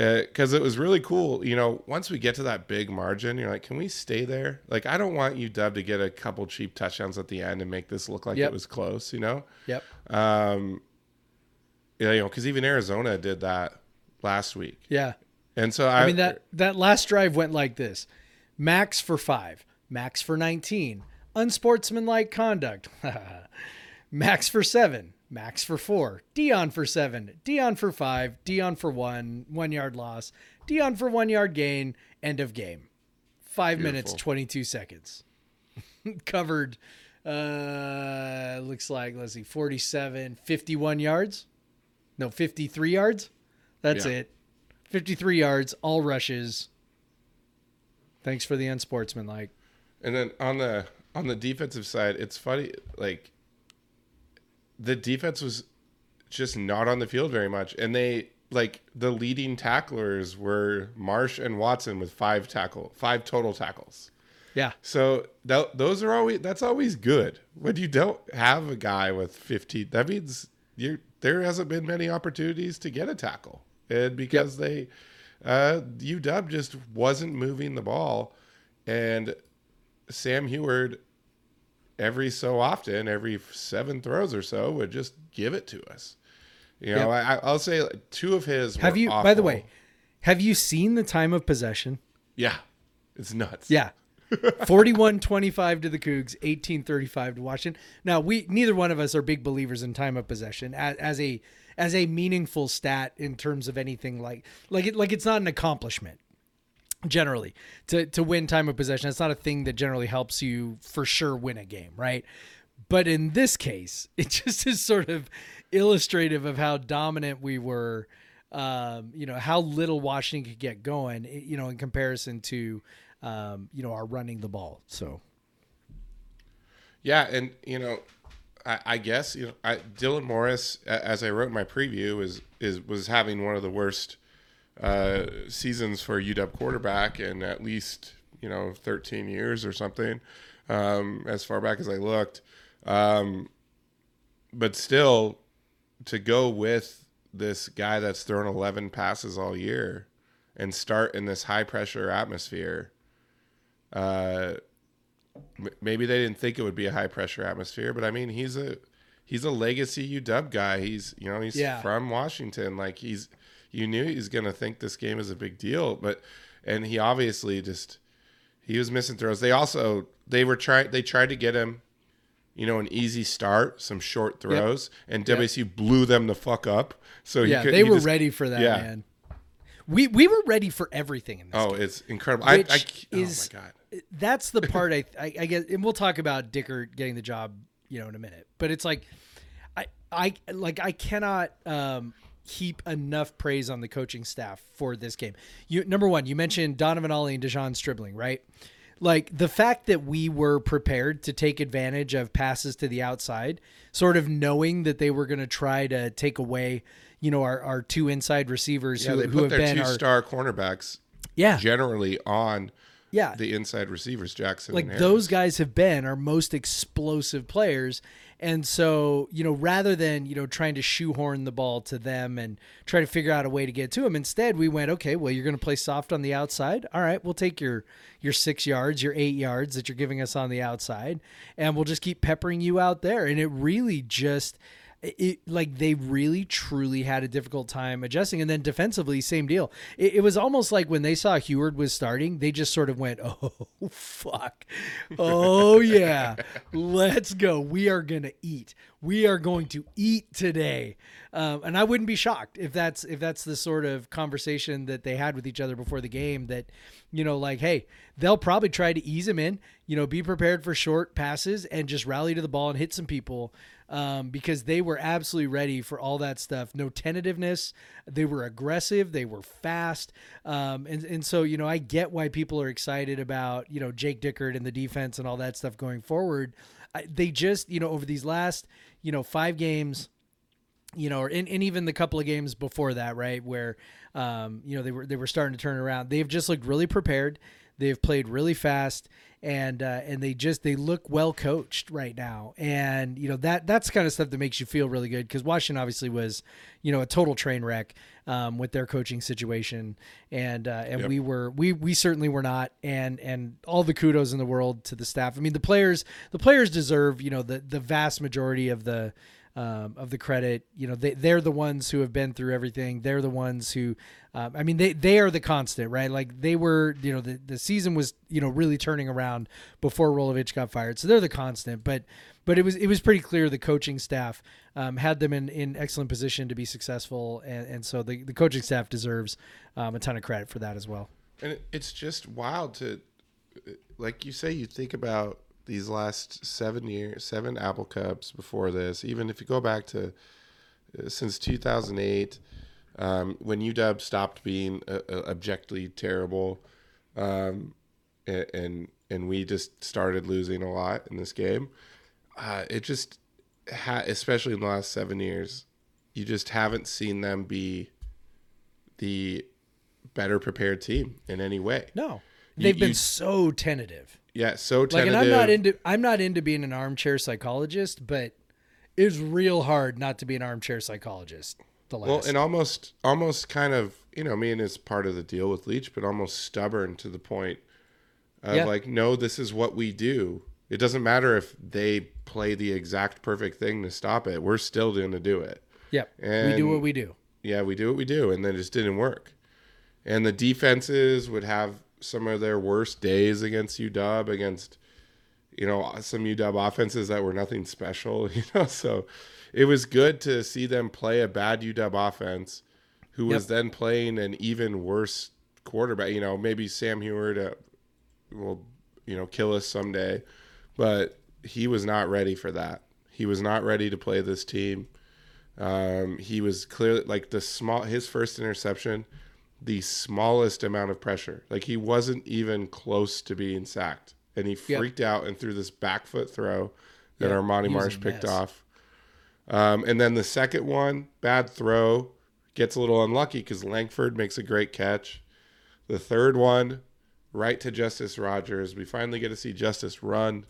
C: Because it was really cool. You know, once we get to that big margin, you're like, can we stay there? Like, I don't want you, Dub, to get a couple cheap touchdowns at the end and make this look like
A: Yep.
C: it was close, you know?
A: Yep.
C: Um, yeah, you know, because even Arizona did that last week,
A: Yeah.
C: and so I,
A: I mean that that last drive went like this: Max for five, Max for nineteen, unsportsmanlike conduct, (laughs) Max for seven, Max for four, Deon for seven, Deon for five, Deon for one, one yard loss, Deon for one yard gain, end of game. Five minutes, twenty two seconds. (laughs) Covered. Uh, looks like let's see, 47, 51 yards. No, fifty three yards. That's
C: Yeah.
A: it. 53 yards, all rushes. Thanks for the unsportsmanlike.
C: and then on the on the defensive side, it's funny, like the defense was just not on the field very much, and they like the leading tacklers were Marsh and Watson with five tackle, five total tackles.
A: Yeah.
C: So that, those are always that's always good when you don't have a guy with 15. That means you there hasn't been many opportunities to get a tackle, and because they uh, UW just wasn't moving the ball, and Sam Huard every so often, every seven throws or so, would just give it to us. You know, I, I'll say two of his.
A: Have you, by the way, have you seen the time of possession?
C: Yeah, it's nuts.
A: Yeah. (laughs) 41-25 to the Cougs, 18-35 to Washington. Now, we neither one of us are big believers in time of possession as, as a as a meaningful stat in terms of anything like like it like it's not an accomplishment generally to to win time of possession. It's not a thing that generally helps you for sure win a game, right? But in this case, (laughs) it just is sort of illustrative of how dominant we were. Um, you know how little Washington could get going. You know, in comparison to um, you know our running the ball. So
C: Yeah, and you know, I, I guess you know, I, Dylan Morris, as I wrote in my preview, is is was having one of the worst uh, seasons for a UW quarterback in at least you know 13 years or something. Um, as far back as I looked, um, but still, to go with this guy that's thrown 11 passes all year and start in this high pressure atmosphere, uh, maybe they didn't think it would be a high pressure atmosphere, but I mean, he's a he's a legacy UW guy. He's you know he's
A: Yeah.
C: from Washington. Like he's you knew he's gonna think this game is a big deal, but and he obviously just he was missing throws. They also they were trying they tried to get him, you know, an easy start, some short throws, and
A: Yep.
C: Blew them the fuck up. So
A: yeah,
C: could,
A: they
C: he
A: were
C: just-
A: ready for that,
C: yeah.
A: man. We we were ready for everything in this.
C: Oh,
A: game.
C: it's incredible. I,
A: Which
C: I, oh
A: is-
C: my god.
A: that's the (laughs) part I, I I guess, and we'll talk about Dickert getting the job, you know, in a minute. But it's like, I I like I cannot um, heap enough praise on the coaching staff for this game. You number one, you mentioned Donovan Ollie and De'Zhaun Stribling, right? Like the fact that we were prepared to take advantage of passes to the outside, sort of knowing that they were going to try to take away, you know, our, our two inside receivers
C: Yeah,
A: who,
C: they
A: who
C: put
A: have
C: their
A: been
C: two
A: our
C: star cornerbacks
A: yeah
C: generally on
A: yeah
C: the inside receivers, Jackson.
A: like
C: and
A: those guys have been our most explosive players and so you know rather than you know trying to shoehorn the ball to them and try to figure out a way to get to them instead we went okay well you're going to play soft on the outside. All right we'll take your your six yards your eight yards that you're giving us on the outside and we'll just keep peppering you out there. And it really just it like they really truly had a difficult time adjusting. And then defensively same deal. It, it was almost like when they saw Huard was starting they just sort of went (laughs) oh fuck. Oh yeah. Let's go. We are gonna eat. We are going to eat today. Um, and I wouldn't be shocked if that's if that's the sort of conversation that they had with each other before the game that you know like hey they'll probably try to ease him in you know be prepared for short passes and just rally to the ball and hit some people um, because they were absolutely ready for all that stuff. No tentativeness. They were aggressive. They were fast. Um, and, and so, you know, I get why people are excited about, you know, Jake Dickert and the defense and all that stuff going forward. I, they just, you know, over these last, you know, five games, you know, or and, and even the couple of games before that, right, where um, you know they were they were starting to turn around. They've just looked really prepared. They've played really fast, and uh, and they just they look well coached right now. And you know that that's the kind of stuff that makes you feel really good because Washington obviously was, you know, a total train wreck um, with their coaching situation, and uh, and
C: Yep.
A: we were we we certainly were not. And and all the kudos in the world to the staff. I mean, the players the players deserve you know the the vast majority of the um, of the credit. You know, they they're the ones who have been through everything. They're the ones who, um, I mean, they they are the constant, right? Like they were, you know, the, the season was you know really turning around before Rolovich got fired, so they're the constant. But but it was it was pretty clear the coaching staff um, had them in, in excellent position to be successful, and, and so the, the coaching staff deserves um, a ton of credit for that as well.
C: And it's just wild to, like you say, you think about these last seven years, seven Apple Cups before this. Even if you go back to uh, since 2008, um, when UW stopped being uh, uh, objectively terrible, um, and, and and we just started losing a lot in this game. Uh, it just, ha- especially in the last seven years, you just haven't seen them be the better prepared team in any way.
A: No, they've been
C: you-
A: so tentative.
C: Yeah, so
A: Like, and I'm not into I'm not into being an armchair psychologist, but it's real hard not to be an armchair psychologist. The last,
C: well, and almost, almost kind of, you know, I mean, it's part of the deal with Leach, but almost stubborn to the point of
A: Yeah.
C: like, no, this is what we do. It doesn't matter if they play the exact perfect thing to stop it. We're still going to do it.
A: yep, And we do what we do.
C: yeah, we do what we do, and then it just didn't work. And the defenses would have some of their worst days against UW, against you know some UW offenses that were nothing special, (laughs) you know. So it was good to see them play a bad UW offense, who was
A: Yep.
C: then playing an even worse quarterback. You know, maybe Sam Huard uh, will you know kill us someday, but he was not ready for that. He was not ready to play this team. Um, he was clearly like the small his first interception, the smallest amount of pressure. Like he wasn't even close to being sacked, and he freaked out and threw this back foot throw that
A: Yeah,
C: Armani Marsh picked off. Um, and then the second one, bad throw, gets a little unlucky because Langford makes a great catch. The third one, right to Justice Rogers. We finally get to see Justice run.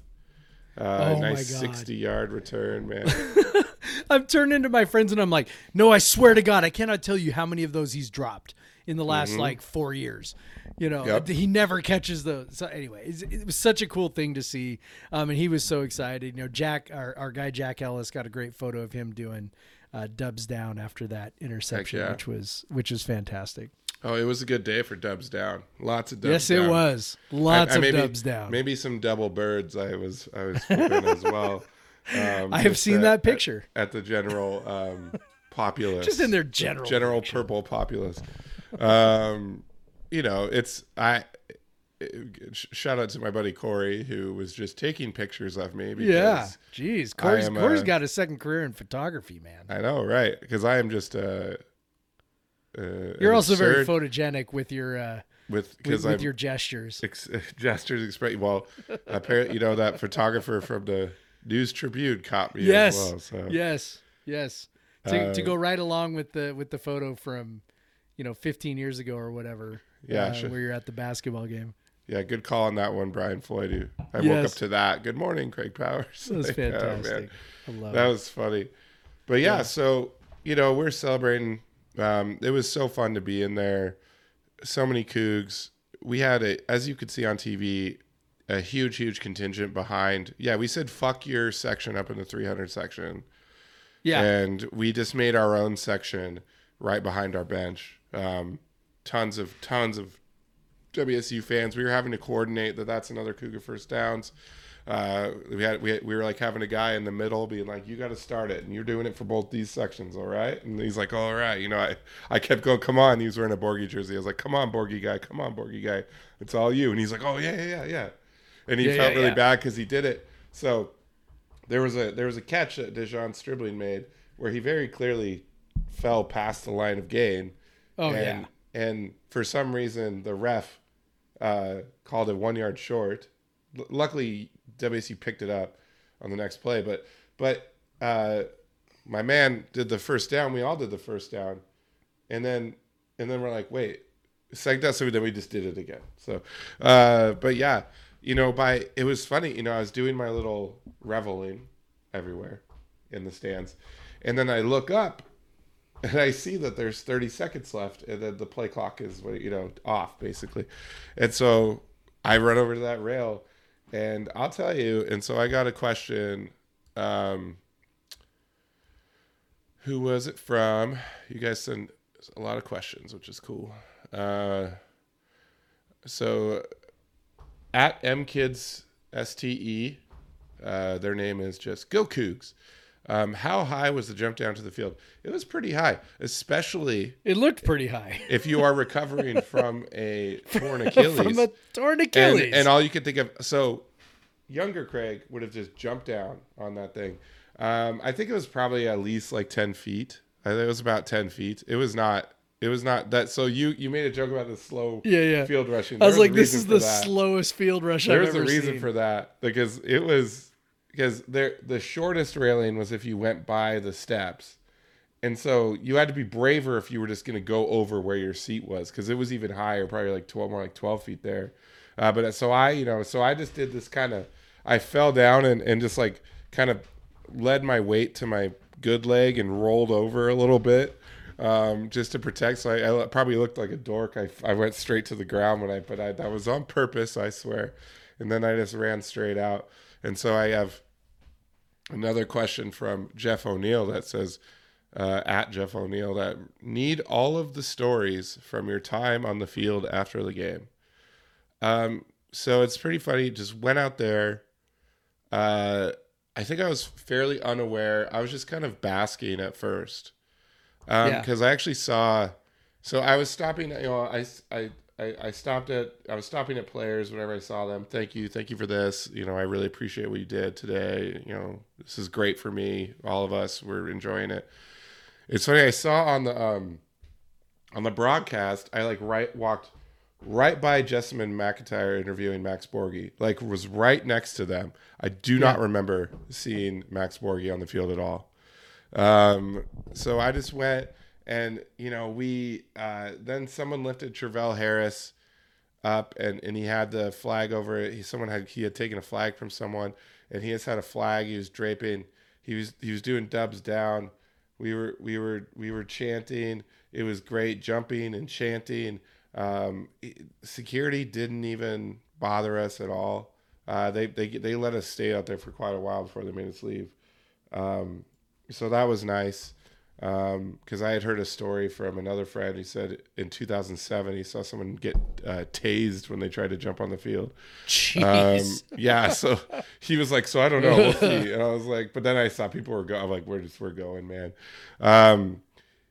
C: Uh,
A: Oh
C: nice 60 yard return, man. (laughs)
A: I'm turning to my friends and I'm like, no, I swear to God, I cannot tell you how many of those he's dropped in the last like four years. You know,
C: Yep.
A: he never catches those. So anyway, it was such a cool thing to see, um, and he was so excited. You know, Jack, our, our guy Jack Ellis, got a great photo of him doing uh, dubs down after that interception,
C: yeah.
A: which was which was fantastic.
C: Oh, it was a good day for dubs down. Lots of dubs
A: yes,
C: down.
A: it was lots
C: I
A: of
C: maybe,
A: dubs down.
C: Maybe some double birds. I was I was as (laughs) well. Um,
A: I have seen
C: at-
A: that picture.
C: at, at the general um, populace. (laughs)
A: Just in their general
C: general
A: direction.
C: purple populace. Um, you know, it's I. sh- Shout out to my buddy Corey who was just taking pictures of me. Because
A: Yeah, jeez, Corey's, Corey's
C: uh,
A: got a second career in photography, man.
C: I know, right? Because I am just uh, uh,
A: You're
C: an
A: also very photogenic with your uh,
C: with
A: with,
C: because
A: with
C: I'm
A: your gestures.
C: ex- (laughs) gestures express. Well, apparently, you know that photographer from the News Tribune caught me
A: Yes,
C: as well. So
A: yes, yes. To, to
C: Uh,
A: go right along with the with the photo from, you know, 15 years ago or whatever.
C: Yeah,
A: uh,
C: sure.
A: where you're at the basketball game.
C: yeah, good call on that one, Brian Floyd. I woke up to that. Good morning, Craig Powers.
A: That was (laughs)
C: Like, oh,
A: fantastic. I love
C: that
A: it.
C: was funny. But yeah,
A: Yeah.
C: so you know, we're celebrating. Um, it was so fun to be in there. So many Cougs. We had a, as you could see on TV, a huge, huge contingent behind. Yeah, we said fuck your section up in the 300 section,
A: yeah,
C: and we just made our own section right behind our bench. Um, tons of tons of WSU fans. We were having to coordinate that. That's another Cougar first downs. Uh, we had, we had we were like having a guy in the middle being like, "You got to start it, and you're doing it for both these sections, all right?" And he's like, "All right." You know, I I kept going, "Come on!" He was wearing a Borghi jersey. I was like, "Come on, Borghi guy, come on, Borghi guy, it's all you." And he's like, "Oh yeah, yeah, yeah, yeah." And he
A: Yeah,
C: felt
A: yeah,
C: really
A: yeah.
C: bad because he did it. So there was a there was a catch that De'Zhaun Stribling made where he very clearly fell past the line of gain.
A: Oh,
C: and,
A: yeah.
C: And for some reason, the ref uh, called it one yard short. L- luckily, WSU picked it up on the next play, but but uh, my man did the first down. We all did the first down, and then and then we're like, wait, second down. So then we just did it again. So, uh, but yeah, you know, by it was funny. You know, I was doing my little reveling everywhere in the stands, and then I look up and I see that there's 30 seconds left, and then the play clock is you know off basically, and so I run over to that rail, and I'll tell you, and so I got a question. Um, who was it from? You guys send a lot of questions, which is cool. Uh, so at mkids ste, uh, their name is just Go Cougs. Um, how high was the jump down to the field? It was pretty high, especially
A: it looked pretty high. (laughs)
C: if you are recovering (laughs) from a torn Achilles.
A: From a torn
C: and,
A: Achilles.
C: and all you could think of, so younger Craig would have just jumped down on that thing. Um, I think it was probably at least like 10 feet. I think it was about 10 feet. It was not, it was not that. So you, you made a joke about the slow
A: Yeah, yeah.
C: field rushing.
A: I was
C: There
A: like, this is the
C: that.
A: slowest field rush
C: There
A: I've
C: was a reason
A: seen.
C: for that because it was because there the shortest railing was if you went by the steps, and so you had to be braver if you were just going to go over where your seat was because it was even higher, probably like twelve, more like twelve feet there. Uh, but so I, you know, so I just did this kind of, I fell down and and just like kind of led my weight to my good leg and rolled over a little bit. Um, just to protect, so I, I probably looked like a dork. I, I went straight to the ground when I, but I, that was on purpose, I swear. And then I just ran straight out. And so I have another question from Jeff O'Neill that says, uh, at Jeff O'Neill, that need all of the stories from your time on the field after the game. Um, so it's pretty funny. Just went out there. Uh, I think I was fairly unaware. I was just kind of basking at first
A: Yeah.
C: because I actually saw. So I was stopping. You know, I I. I, I stopped at I was stopping at players whenever I saw them. Thank you, thank you for this. You know, I really appreciate what you did today. You know, this is great for me. All of us, we're enjoying it. It's funny. I saw on the um on the broadcast. I like right walked right by Jessamyn McIntyre interviewing Max Borghi. Like was right next to them. I do not remember seeing Max Borghi on the field at all. Um, so I just went and you know we uh, then someone lifted Travell Harris up and, and he had the flag over it. He someone had he had taken a flag from someone and he just had a flag he was draping he was he was doing dubs down. We were we were we were chanting. It was great, jumping and chanting. Um, security didn't even bother us at all. Uh, they they they let us stay out there for quite a while before they made us leave. Um, so that was nice because I had heard a story from another friend. He said in 2007 he saw someone get uh, tased when they tried to jump on the field.
A: Jeez.
C: Um, yeah, so (laughs) he was like, "So I don't know, we'll see." And I was like, "But then I saw people were going. I'm like, we're just we're going, man." Um,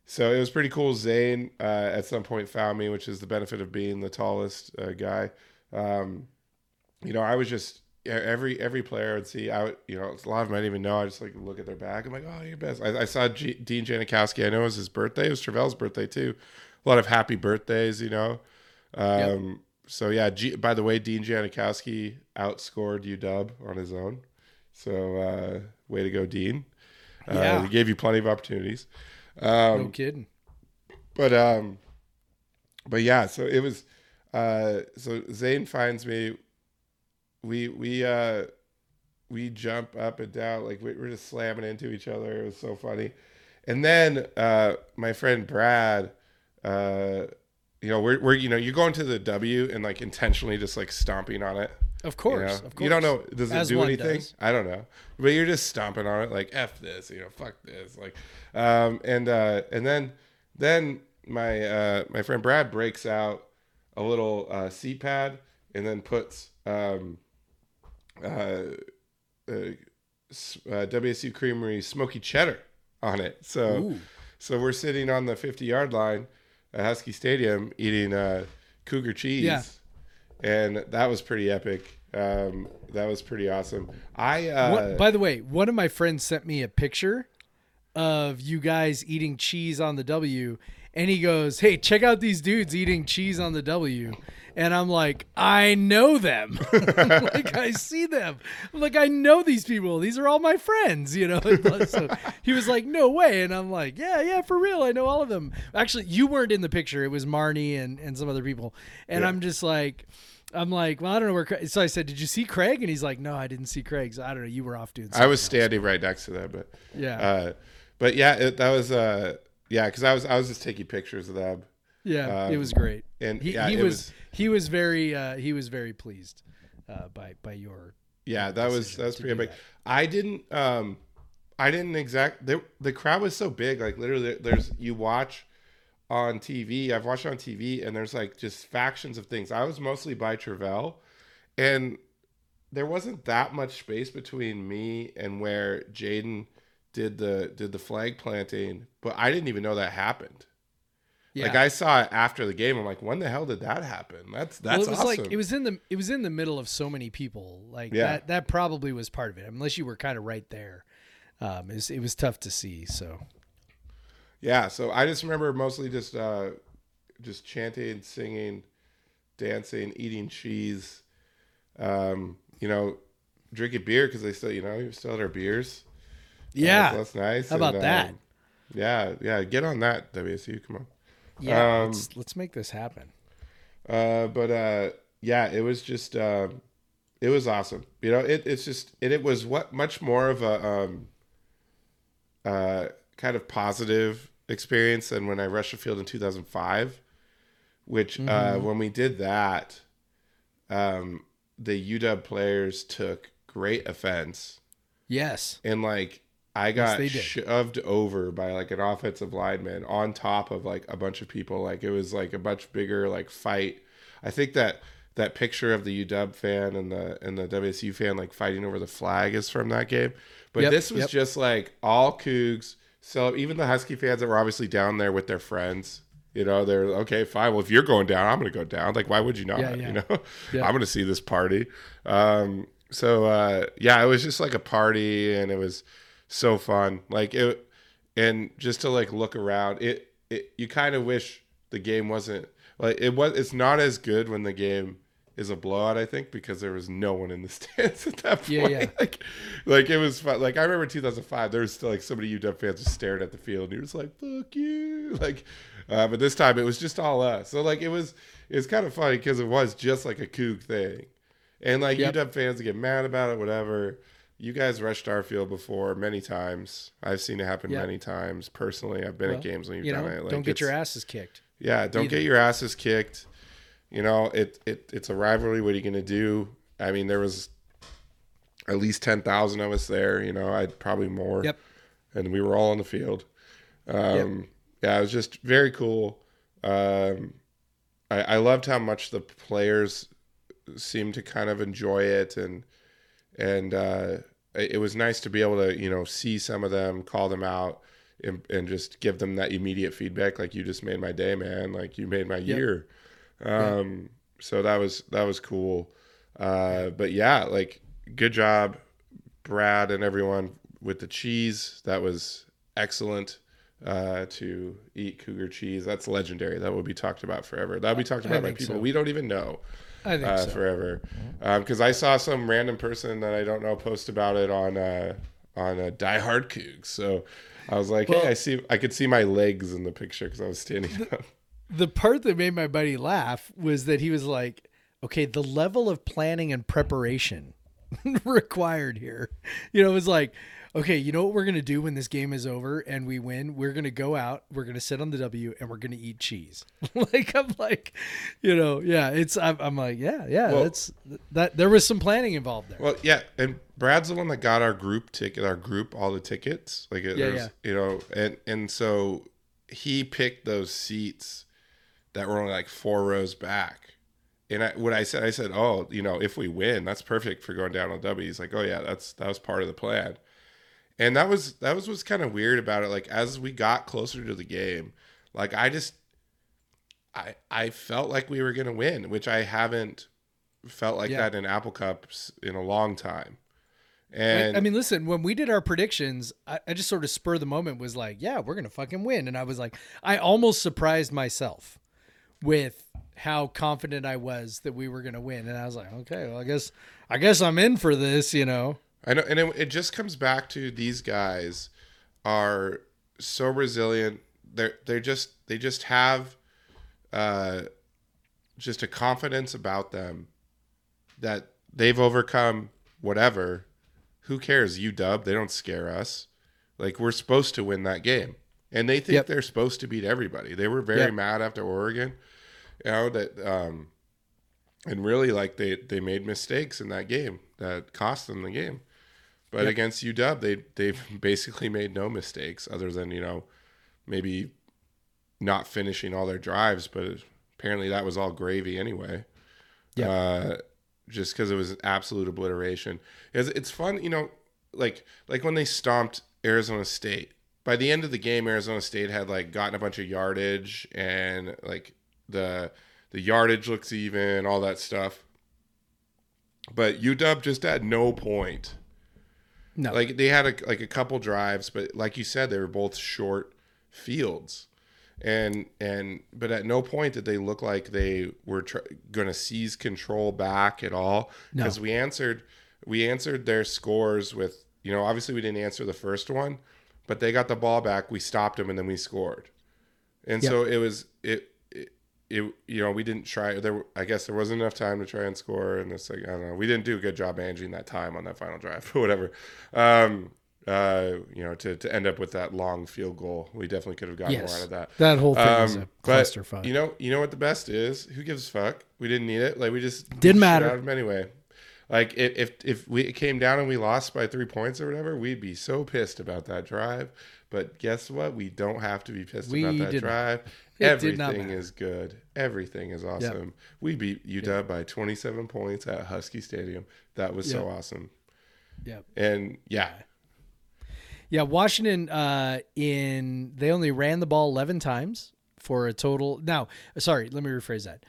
C: so it was pretty cool. Zane uh, at some point found me, which is the benefit of being the tallest uh, guy. Um, you know, I was just every every player I'd see. I would, you know, a lot of them I didn't even know. I just like look at their back. I'm like, oh, you're best. I, I saw G- Dean Janikowski. I know it was his birthday. It was Travell's birthday too. A lot of happy birthdays, you know. Um, So yeah. G- by the way, Dean Janikowski outscored UW on his own. So uh, way to go, Dean. Uh,
A: Yeah.
C: he gave you plenty of opportunities. Um,
A: no kidding.
C: but um but yeah so it was uh so zane finds me we we uh we jump up and down like we- we're just slamming into each other it was so funny and then uh my friend brad uh you know we're, we're you know you're going to the w and like intentionally just like stomping on it
A: Of
C: you
A: course.
C: know?
A: Of course.
C: You don't know. Does it
A: As
C: do anything?
A: does.
C: I don't know. But you're just stomping on it like f this, you know, fuck this, like, um, and uh, and then then my uh, my friend Brad breaks out a little uh, seat pad and then puts um, uh, uh, uh, WSU Creamery smoky cheddar on it. So
A: Ooh.
C: so we're sitting on the 50 yard line at Husky Stadium eating uh, cougar cheese.
A: Yeah.
C: And that was pretty epic. Um, that was pretty awesome. I, uh,
A: What, by the way, one of my friends sent me a picture of you guys eating cheese on the W, and he goes, "Hey, check out these dudes eating cheese on the W." And I'm like, I know them. (laughs) like I see them. I'm like I know these people. These are all my friends, you know. (laughs) so he was like, "No way," and I'm like, "Yeah, yeah, for real. I know all of them." Actually, you weren't in the picture. It was Marnie and and some other people. And
C: Yeah.
A: I'm just like. I'm like, well, I don't know where. Craig, so I said, "Did you see Craig?" And he's like, "No, I didn't see Craig." So I don't know. You were off doing.
C: I was
A: something else.
C: standing right next to them, but,
A: Yeah,
C: uh, but yeah, it, that was, uh, yeah, cause I was, I was just taking pictures of them
A: yeah,
C: um,
A: it was great.
C: and
A: He,
C: yeah,
A: he
C: it
A: was, he was very uh, he was very pleased uh, by by your.
C: Yeah, that was that was pretty big. I didn't um I didn't exact the the crowd was so big like literally there's you watch on TV. I've watched on TV and there's like just factions of things. I was mostly by Travell and there wasn't that much space between me and where Jayden did the did the flag planting, but I didn't even know that happened.
A: Yeah,
C: Like I saw it after the game. I'm like, when the hell did that happen? That's that's
A: well, it was
C: awesome.
A: like it was in the it was in the middle of so many people. Like
C: Yeah.
A: that that probably was part of it. Unless you were kind of right there, um, it was, it was tough to see. So
C: Yeah, so I just remember mostly just uh just chanting, singing, dancing, eating cheese, um, you know, drinking beer because they still, you know, we still had our beers.
A: yeah,
C: Uh, so that's nice.
A: How about
C: And,
A: that?
C: um, yeah, yeah, get on that, WSU. Come on.
A: Yeah.
C: um,
A: let's, let's make this happen.
C: Uh, but uh, yeah, it was just um, it was awesome. You know, it it's just and it was what much more of a um, uh, kind of positive experience than when I rushed the field in 2005, which uh, when we did that, um, the UW players took great offense
A: Yes,
C: and like I got
A: did.
C: shoved over by like an offensive lineman on top of like a bunch of people. Like it was like a much bigger like fight. I think that that picture of the UW fan and the and the WSU fan like fighting over the flag is from that game. But
A: Yep,
C: this was
A: yep.
C: just like all Cougs. So even the Husky fans that were obviously down there with their friends. You know, they're okay, fine. Well, if you're going down, I'm going to go down. Like, why would you not?
A: Yeah, yeah.
C: You know, (laughs)
A: Yeah.
C: I'm going to see this party. Um, so uh, yeah, it was just like a party, and it was so fun. Like it, and just to like look around, it, it you kind of wish the game wasn't like it was. It's not as good when the game is a blowout. I think because there was no one in the (laughs) stands at that point.
A: Yeah, yeah. (laughs)
C: Like, like it was fun. Like I remember 2005, there was still like so many UW fans just stared at the field, and you're just like, "Fuck you!" (laughs) Like, uh, but this time it was just all us. So like it was, it's kind of funny because it was just like a Coug thing, and like
A: Yep.
C: UW fans get mad about it, whatever. You guys rushed our field before many times. I've seen it happen
A: Yeah.
C: many times personally. I've been
A: Well,
C: at games when you've
A: you
C: done
A: know,
C: it. Like,
A: don't get your asses kicked.
C: Yeah, don't
A: either.
C: get your asses kicked. You know, it, it it's a rivalry. What are you gonna do? I mean, there was at least ten thousand of us there. You know, I'd probably more.
A: Yep.
C: And we were all on the field. Um, Yeah, it was just very cool. Um, I, I loved how much the players seemed to kind of enjoy it, and and uh, it was nice to be able to you know see some of them, call them out, and, and just give them that immediate feedback. Like you just made my day, man. Like you made my year. Um, So that was that was cool. Uh, but yeah, like good job, Brad and everyone with the cheese. That was excellent. Uh, to eat cougar cheese, that's legendary. That will be talked about forever. That'll be talked
A: I
C: about by people
A: so.
C: we don't even know
A: I
C: uh,
A: so.
C: forever. Because I saw some random person that I don't know post about it on uh, on a Die Hard Cougs. So I was like,
A: Well-
C: hey, I see, I could see my legs in the picture because I was standing up.
A: the part that made my buddy laugh was that he was like, okay, the level of planning and preparation (laughs) required here. You know, it was like, okay, you know what we're going to do when this game is over and we win? We're going to go out, we're going to sit on the W and we're going to eat cheese. (laughs) like, I'm like, you know, yeah, it's, I'm, I'm like, yeah, yeah,
C: Well-
A: that's, that, there was some planning involved there.
C: Well, yeah, and Brad's the one that got our group ticket, our group, all the tickets. Like, it,
A: Yeah,
C: there's- you know, and and so he picked those seats that were only like four rows back. And I, what I said, I said, oh, you know, if we win, that's perfect for going down on W. He's like, oh yeah, that's that was part of the plan. And that was that was what's kind of weird about it. Like as we got closer to the game, like I just, I I felt like we were gonna win, which I haven't felt like
A: Yeah.
C: that in Apple Cups in a long time.
A: I-
C: And
A: I mean, listen, when we did our predictions, I, I just sort of spur the moment was like, yeah, we're going to fucking win. And I was like, I almost surprised myself with how confident I was that we were going to win. And I was like, okay, well, I guess, I guess I'm in for this, you know?
C: I know, and it, it just comes back to these guys are so resilient. They're they're just they just have uh, just a confidence about them that they've overcome whatever. Who cares? You dub. They don't scare us. Like we're supposed to win that game, and they think
A: Yep.
C: they're supposed to beat everybody. They were very
A: Yep.
C: mad after Oregon, you know that. Um, and really, like they they made mistakes in that game that cost them the game. But
A: Yep.
C: against UW, they they've (laughs) basically made no mistakes other than you know maybe not finishing all their drives, but apparently that was all gravy anyway.
A: Yeah.
C: Uh, just because it was an absolute obliteration. It's, it's fun, you know, like like when they stomped Arizona State. By the end of the game, Arizona State had like gotten a bunch of yardage and like the the yardage looks even, all that stuff. But UW just had no point
A: No.
C: like they had a, like a couple drives, but like you said, they were both short fields, and and but at no point did they look like they were tr- going to seize control back at all.
A: No.
C: Because we answered we answered their scores with you know obviously we didn't answer the first one, but they got the ball back, we stopped them, and then we scored, and so it was it. It you know, we didn't try. There, I guess there wasn't enough time to try and score, and it's like I don't know. We didn't do a good job managing that time on that final drive, or (laughs) whatever. Um, uh, you know, to, to end up with that long field goal, we definitely could have gotten more out of that.
A: That whole thing was a
C: Um, but
A: clusterfuck.
C: you know, you know what the best is? Who gives a fuck? We didn't need it. Like we just
A: Didn't matter.
C: out of 'em anyway. Like if if if we it came down and we lost by three points or whatever, we'd be so pissed about that drive. But guess what? We don't have to be pissed
A: We
C: about that drive.
A: It
C: Everything is good. Everything is awesome. We beat UW by 27 points at Husky Stadium. That was so awesome.
A: Yep.
C: And yeah,
A: Yeah, Washington uh in they only ran the ball 11 times for a total. Now, sorry, let me rephrase that.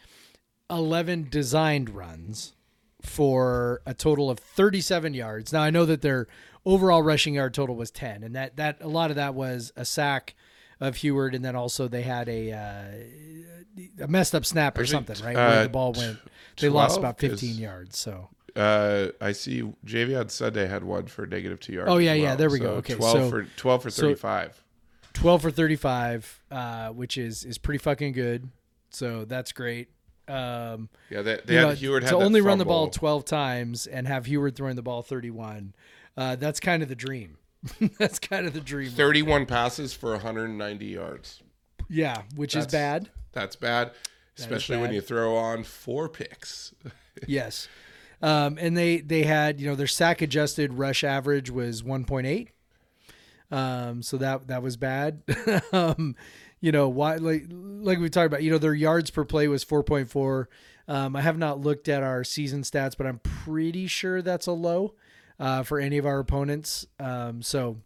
A: 11 designed runs for a total of 37 yards. Now, I know that their overall rushing yard total was 10 and that that a lot of that was a sack of Huard and then also they had a uh, a messed up snap or something, right?
C: uh,
A: Where the ball went they lost about 15
C: is-
A: yards, so
C: uh, I see Jay'Veon Sunday had one for negative two yards.
A: Oh, yeah, yeah, there we go. Okay,
C: 12
A: so-
C: for 12 for
A: so-
C: 35.
A: 12 for 35 uh, which is is pretty fucking good so that's great Um,
C: Yeah, they, they had
A: know,
C: Huard had
A: to only run the ball 12 times and have Huard throwing the ball 31. Uh, that's kind of the dream. (laughs) that's kind of the dream.
C: 31 passes for 190 yards.
A: Yeah, which is bad.
C: That's bad, especially when
A: bad.
C: you throw on four picks. (laughs)
A: yes. Um, and they they had you know their sack adjusted rush average was 1.8. Um, so that that was bad. (laughs) um, you know why like like we talked about you know their yards per play was 4.4. Um, I have not looked at our season stats, but I'm pretty sure that's a low uh, for any of our opponents. Um, so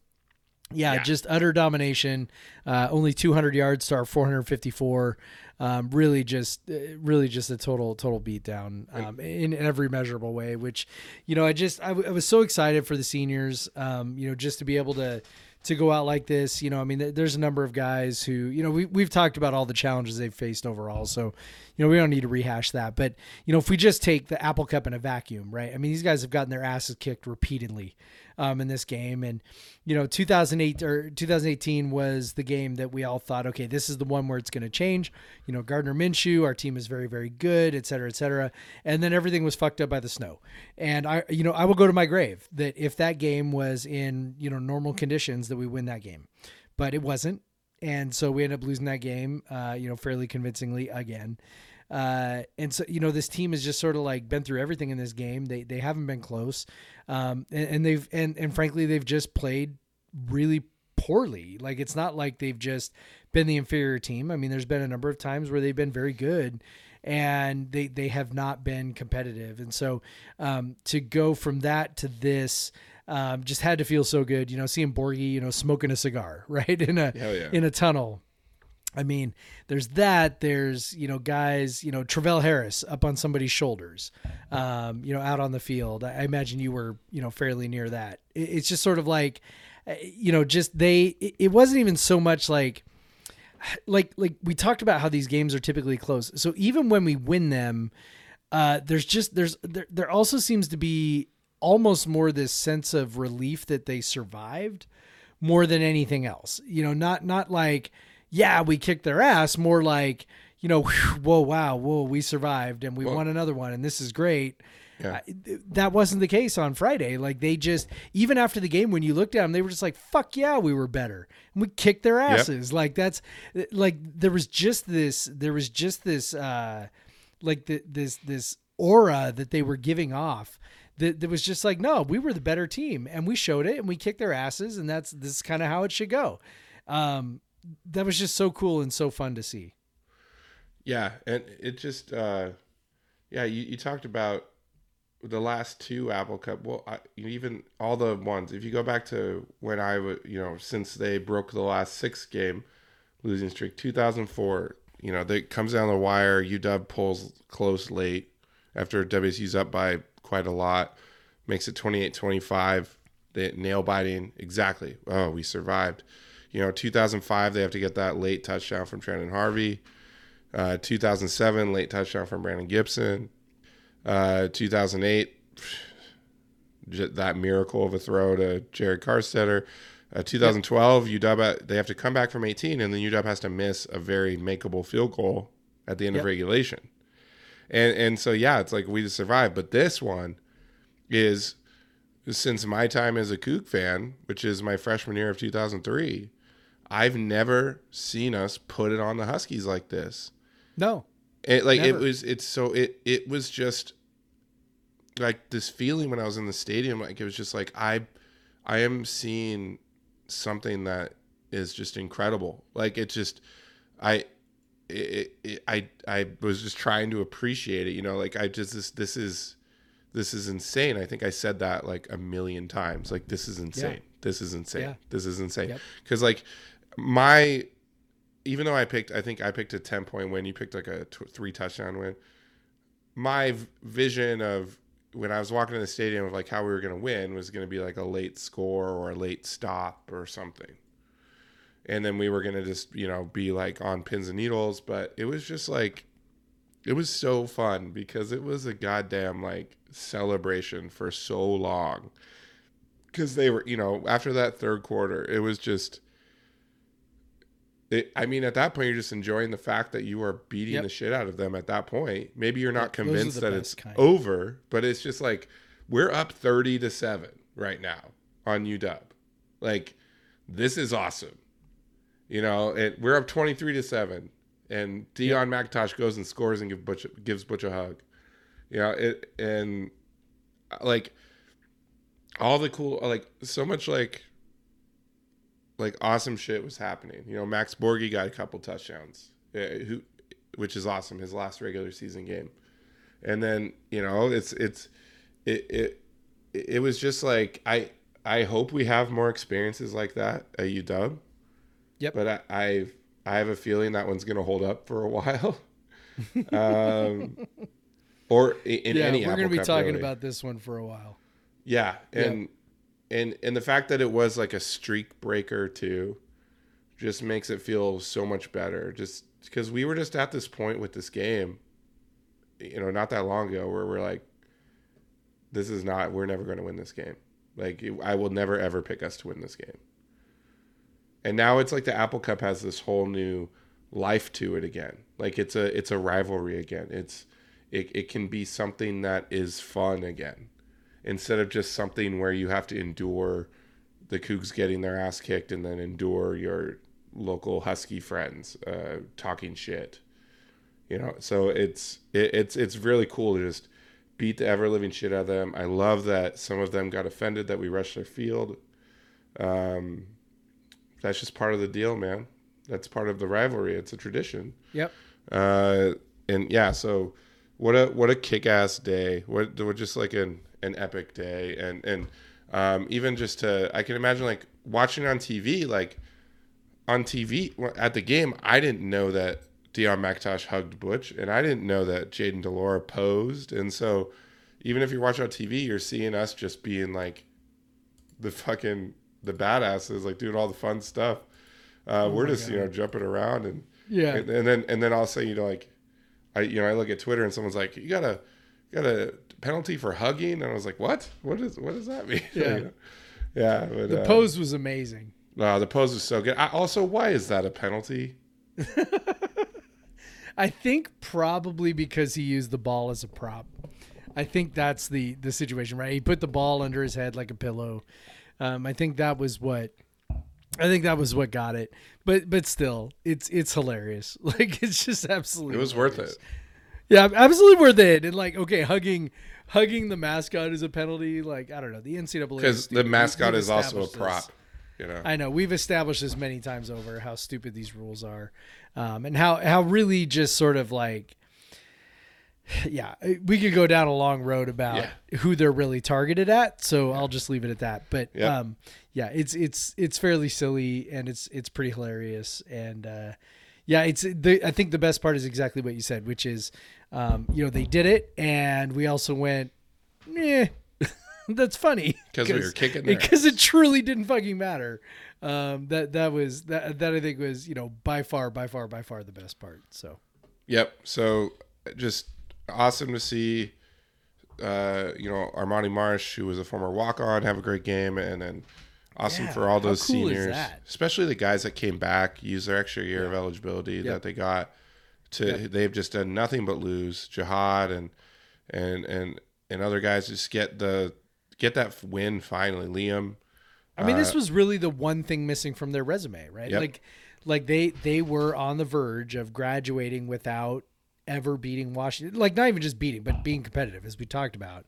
A: yeah,
C: Yeah.
A: just utter domination. Uh, only 200 yards to our 454. Um, really, just uh, really just a total total beatdown um, in, in every measurable way. Which, you know, I just I, w- I was so excited for the seniors. Um, you know, just to be able to to go out like this. You know, I mean, there's a number of guys who you know we we've talked about all the challenges they've faced overall. So, you know, we don't need to rehash that. But you know, if we just take the Apple Cup in a vacuum, right? I mean, these guys have gotten their asses kicked repeatedly um, in this game. And, you know, 2008 or 2018 was the game that we all thought, okay, this is the one where it's going to change. You know, Gardner Minshew, our team is very, very good, et cetera, et cetera. And then everything was fucked up by the snow. And I, you know, I will go to my grave that if that game was in, you know, normal conditions, that we win that game. But it wasn't. And so we ended up losing that game, uh, you know, fairly convincingly again. Uh, and so you know this team has just sort of like been through everything in this game. They they haven't been close, um, and, and they've and and frankly they've just played really poorly. Like it's not like they've just been the inferior team. I mean, there's been a number of times where they've been very good, and they they have not been competitive. And so um, to go from that to this. Um, just had to feel so good, you know, seeing Borghi, you know, smoking a cigar, (laughs) right in a
C: yeah.
A: in a tunnel, I mean, there's that. There's you know guys, you know Travell Harris up on somebody's shoulders, um, you know out on the field. I imagine you were you know fairly near that. It's just sort of like, uh, you know, just they. It it wasn't even so much like, like like we talked about how these games are typically close. So even when we win them, uh, there's just there's there there also seems to be almost more this sense of relief that they survived more than anything else. You know, not not like yeah, we kicked their ass, more like, you know, whoa, wow, whoa, we survived and we
C: Well-
A: won another one and this is great.
C: Yeah.
A: That wasn't the case on Friday. Like they just even after the game when you looked at them, they were just like, "Fuck yeah, we were better." And we kicked their asses. Like that's like there was just this there was just this uh like the, this this aura that they were giving off that, that was just like no we were the better team and we showed it and we kicked their asses and that's this is kind of how it should go um that was just so cool and so fun to see
C: Yeah, and it just uh yeah, you, you talked about the last two Apple Cup. Well, I, even all the ones. If you go back to when I was, you know, since they broke the last six game losing streak, 2004. You know, they comes down the wire. UW pulls close late after WSU's up by quite a lot, makes it 28-25. They nail biting exactly. Oh, we survived. You know, 2005 they have to get that late touchdown from Trandon Harvey. Uh, 2007, late touchdown from Brandon Gibson. Uh, 2008, (sighs) that miracle of a throw to Jared Karstetter. Uh, 2012, UW uh, they have to come back from 18, and then UW has to miss a very makeable field goal at the end
A: Yep.
C: of regulation. And and so yeah, it's like we just survived. But this one is since my time as a Coug fan, which is my freshman year of 2003, I've never seen us put it on the Huskies like this.
A: no
C: It like it was it's so it it was just like this feeling when I was in the stadium like it was just like I I am seeing something that is just incredible. Like it just I it, it, I I was just trying to appreciate it, you know, like I just this this is this is insane. I think I said that like a million times. Like this is insane. This is insane.
A: Yeah.
C: This is insane.
A: Yep.
C: Cuz like my even though I picked, I think I picked a 10 point win, you picked like a t- three touchdown win. My vision of when I was walking in the stadium of like how we were going to win was going to be like a late score or a late stop or something. And then we were going to just, you know, be like on pins and needles. But it was just like, it was so fun because it was a goddamn like celebration for so long. Because they were, you know, after that third quarter, it was just, it, I mean, at that point, you're just enjoying the fact that you are beating
A: Yep.
C: the shit out of them. At that point, maybe you're not convinced that it's
A: kind.
C: over, but it's just like we're up thirty to seven right now on UW. Like this is awesome. You know, it, we're up twenty three to seven, and Deon McIntosh goes and scores and give Butch, gives Butch a hug. You know, it and uh, like all the cool, like so much like like awesome shit was happening. You know, Max Borghi got a couple touchdowns, uh, who, which is awesome. His last regular season game, and then you know it's it's it it it was just like I I hope we have more experiences like that at UW.
A: Yep.
C: But I I, I have a feeling that one's gonna hold up for a while. (laughs) um, or in
A: yeah,
C: any
A: we're
C: Apple
A: gonna be
C: Cup,
A: talking
C: really.
A: about this one for a while.
C: Yeah,
A: Yep.
C: And and the fact that it was like a streak breaker too, just makes it feel so much better. Just because we were just at this point with this game, you know, not that long ago, where we're like, this is not. We're never going to win this game. Like I will never ever pick us to win this game. And now it's like the Apple Cup has this whole new life to it again. Like it's a it's a rivalry again. It's it, it can be something that is fun again instead of just something where you have to endure the Cougs getting their ass kicked and then endure your local Husky friends uh, talking shit. You know, so it's it, it's it's really cool to just beat the ever living shit out of them. I love that some of them got offended that we rushed their field. Um, that's just part of the deal, man. That's part of the rivalry. It's a tradition.
A: Yep.
C: Uh, and yeah, so what a what a kick ass day. What what just like an an epic day, and and um, even just to I can imagine like watching on TV, like on TV at the game, I didn't know that Deon McIntosh hugged Butch, and I didn't know that Jayden de Laura posed, and so even if you're watching on TV, you're seeing us just being like the fucking the badasses, like doing all the fun stuff. Uh, we're just you know jumping around and
A: Yeah.
C: and, and then and then all of a sudden you know like I you know I look at Twitter and someone's like you gotta got a penalty for hugging and I was like what what is what does that mean (laughs)
A: Yeah.
C: yeah but,
A: The
C: uh,
A: pose was amazing.
C: no the pose was so good I, also why is that a penalty (laughs)
A: I think probably because he used the ball as a prop. I think that's the the situation, right? He put the ball under his head like a pillow. Um, I think that was what. I think that was what got it. But but still, it's it's hilarious. (laughs) Like it's just absolutely.
C: it was worth it
A: Yeah, absolutely worth it. And like, okay, hugging hugging the mascot is a penalty. Like I don't know, the NCAA
C: because the mascot is also a prop
A: this.
C: you know
A: I know we've established this many times over how stupid these rules are, um, and how how really just sort of like, (sighs) yeah, we could go down a long road about
C: Yeah.
A: who they're really targeted at. So I'll just leave it at that. But
C: Yep.
A: um, yeah, it's it's it's fairly silly and it's it's pretty hilarious and. Uh, yeah, it's the. I think the best part is exactly what you said, which is, um, you know, they did it, and we also went, eh, (laughs) that's funny
C: 'Cause we were kicking
A: because it truly didn't fucking matter. Um, that that was that that I think was you know by far by far by far the best part. So
C: Yep. So just awesome to see. Uh, you know, Armani Marsh, who was a former walk on, have a great game, and then awesome
A: Yeah,
C: for all those
A: cool
C: seniors, especially the guys that came back, use their extra year of eligibility that they got. To they've just done nothing but lose. Jahad and and and and other guys just get the get that win finally. Liam,
A: I mean, this
C: Uh,
A: was really the one thing missing from their resume, right?
C: Yep.
A: Like, like they they were on the verge of graduating without ever beating Washington. Like, not even just beating, but being competitive, as we talked about.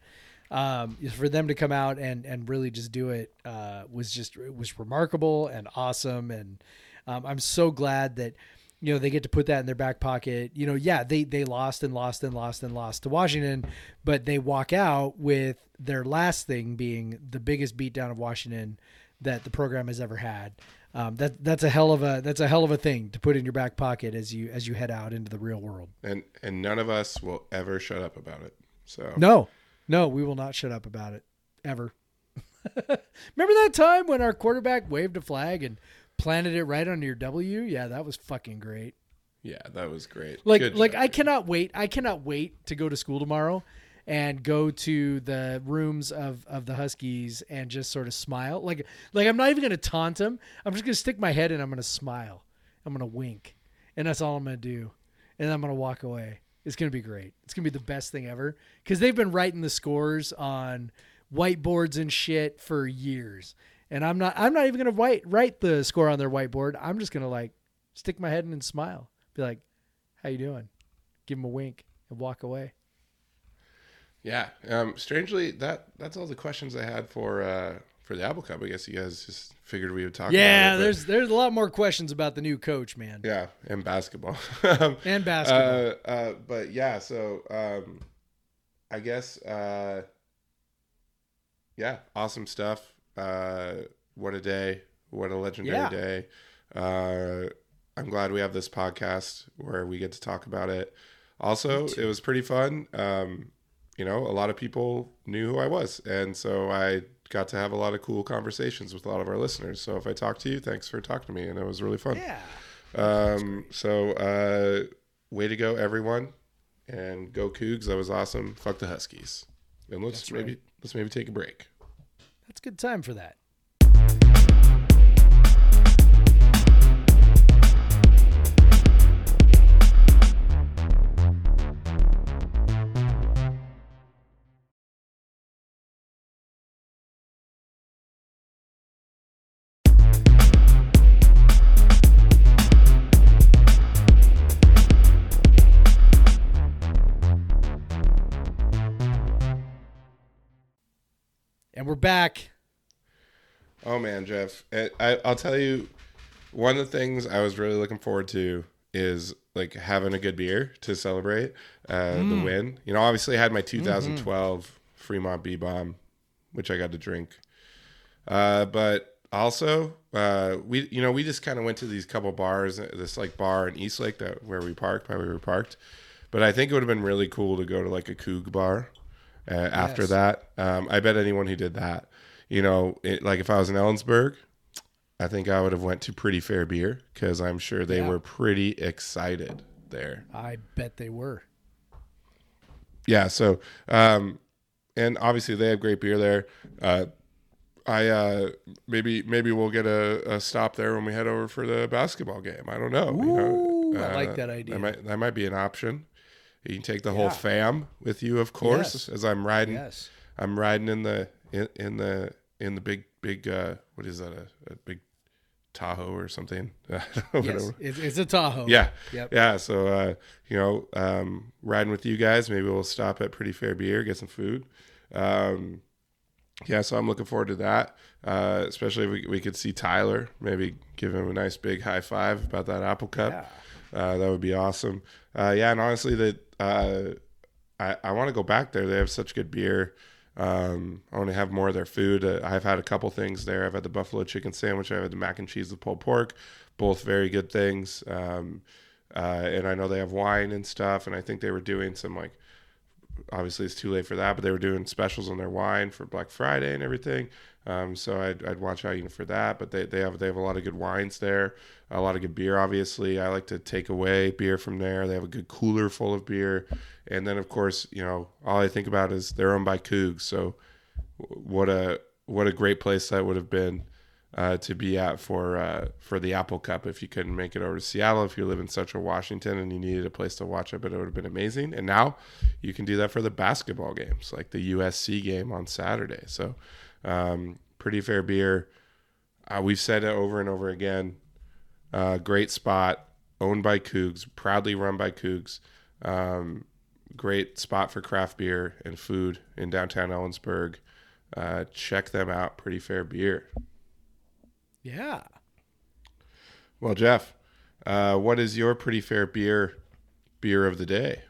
A: Um, for them to come out and and really just do it uh, was just it was remarkable and awesome, and um, I'm so glad that you know they get to put that in their back pocket. You know, yeah, they they lost and lost and lost and lost to Washington, but they walk out with their last thing being the biggest beatdown of Washington that the program has ever had. Um, that that's a hell of a that's a hell of a thing to put in your back pocket as you as you head out into the real world.
C: and and none of us will ever shut up about it. So
A: No, no, we will not shut up about it ever. (laughs) Remember that time when our quarterback waved a flag and planted it right under your W? Yeah, that was fucking great.
C: yeah, that was great.
A: Like
C: Good
A: like
C: job,
A: I
C: dude.
A: cannot wait. I cannot wait to go to school tomorrow and go to the rooms of of the Huskies and just sort of smile. Like like I'm not even going to taunt them. I'm just going to stick my head and I'm going to smile. I'm gonna wink, and that's all I'm gonna do, and I'm gonna walk away. It's gonna be great. It's gonna be the best thing ever because they've been writing the scores on whiteboards and shit for years, and I'm not. I'm not even gonna write write the score on their whiteboard. I'm just gonna like stick my head in and smile, be like, "How you doing?" Give them a wink and walk away.
C: Yeah. Um, strangely, that that's all the questions I had for uh, for the Apple Cup. I guess you guys just figured we would talk.
A: Yeah,
C: about it,
A: there's there's a lot more questions about the new coach, man,
C: yeah, and basketball. (laughs)
A: and basketball.
C: Uh, uh, but yeah, so um, I guess uh, yeah, awesome stuff. Uh, what a day! What a legendary
A: Yeah.
C: day! Uh, I'm glad we have this podcast where we get to talk about it. Also, it was pretty fun. Um, you know, a lot of people knew who I was, and so I got to have a lot of cool conversations with a lot of our listeners. So if I talked to you, thanks for talking to me, and it was really fun.
A: yeah.
C: Um, so uh, way to go, everyone, and go Cougs. That was awesome. Fuck the Huskies, and let's
A: That's
C: maybe
A: right.
C: let's maybe take a break.
A: That's a good time for that. Back.
C: Oh man, Jeff, I, I, I'll tell you, one of the things I was really looking forward to is like having a good beer to celebrate uh, the win. You know, obviously I had my 2012 Fremont B bomb, which I got to drink. Uh, but also, uh, we you know we just kind of went to these couple bars, this like bar in Eastlake that where we parked, where we were parked. But I think it would have been really cool to go to like a Coug bar uh, after
A: Yes.
C: that. Um, I bet anyone who did that, you know, it, like if I was in Ellensburg, I think I would have went to Pretty Fair Beer because I'm sure they
A: Yeah.
C: were pretty excited there.
A: I bet they were.
C: Yeah. So, um, and obviously they have great beer there. Uh, I uh, maybe maybe we'll get a, a stop there when we head over for the basketball game. I don't know. you know,
A: Ooh, I like
C: uh,
A: that idea.
C: That might that might be an option. You can take the whole fam with you, of course,
A: Yes.
C: as I'm riding.
A: Yes.
C: I'm riding in the in, in the in the big big uh, what is that a, a big Tahoe or something? (laughs)
A: Yes. It's, it's a Tahoe.
C: Yeah.
A: Yep.
C: Yeah. So, uh, you know, um, riding with you guys, maybe we'll stop at Pretty Fair Beer, get some food. Um, yeah. So I'm looking forward to that. Uh, especially if we, we could see Tyler, maybe give him a nice big high five about that Apple Cup.
A: Yeah.
C: Uh, that would be awesome. Uh, yeah. And honestly, that, uh, I, I want to go back there. They have such good beer. Um, I want to have more of their food. Uh, I've had a couple things there. I've had the buffalo chicken sandwich. I've had the mac and cheese with pulled pork. Both very good things. Um, uh, and I know they have wine and stuff. And I think they were doing some like, obviously it's too late for that, but they were doing specials on their wine for Black Friday and everything. Um, so I'd, I'd watch out even for that. But they, they have they have a lot of good wines there, a lot of good beer. Obviously, I like to take away beer from there. They have a good cooler full of beer, and then of course, you know, all I think about is they're owned by Cougs. So what a what a great place that would have been uh, to be at for uh, for the Apple Cup if you couldn't make it over to Seattle. If you live in Central Washington and you needed a place to watch it, but it would have been amazing. And now you can do that for the basketball games, like the USC game on Saturday. So um, pretty fair beer. Uh, we've said it over and over again. Uh, great spot, owned by Cougs, proudly run by Cougs. Um, great spot for craft beer and food in downtown Ellensburg. Uh, check them out. Pretty fair beer.
A: Yeah.
C: Well, Jeff, uh, what is your pretty fair beer beer of the day?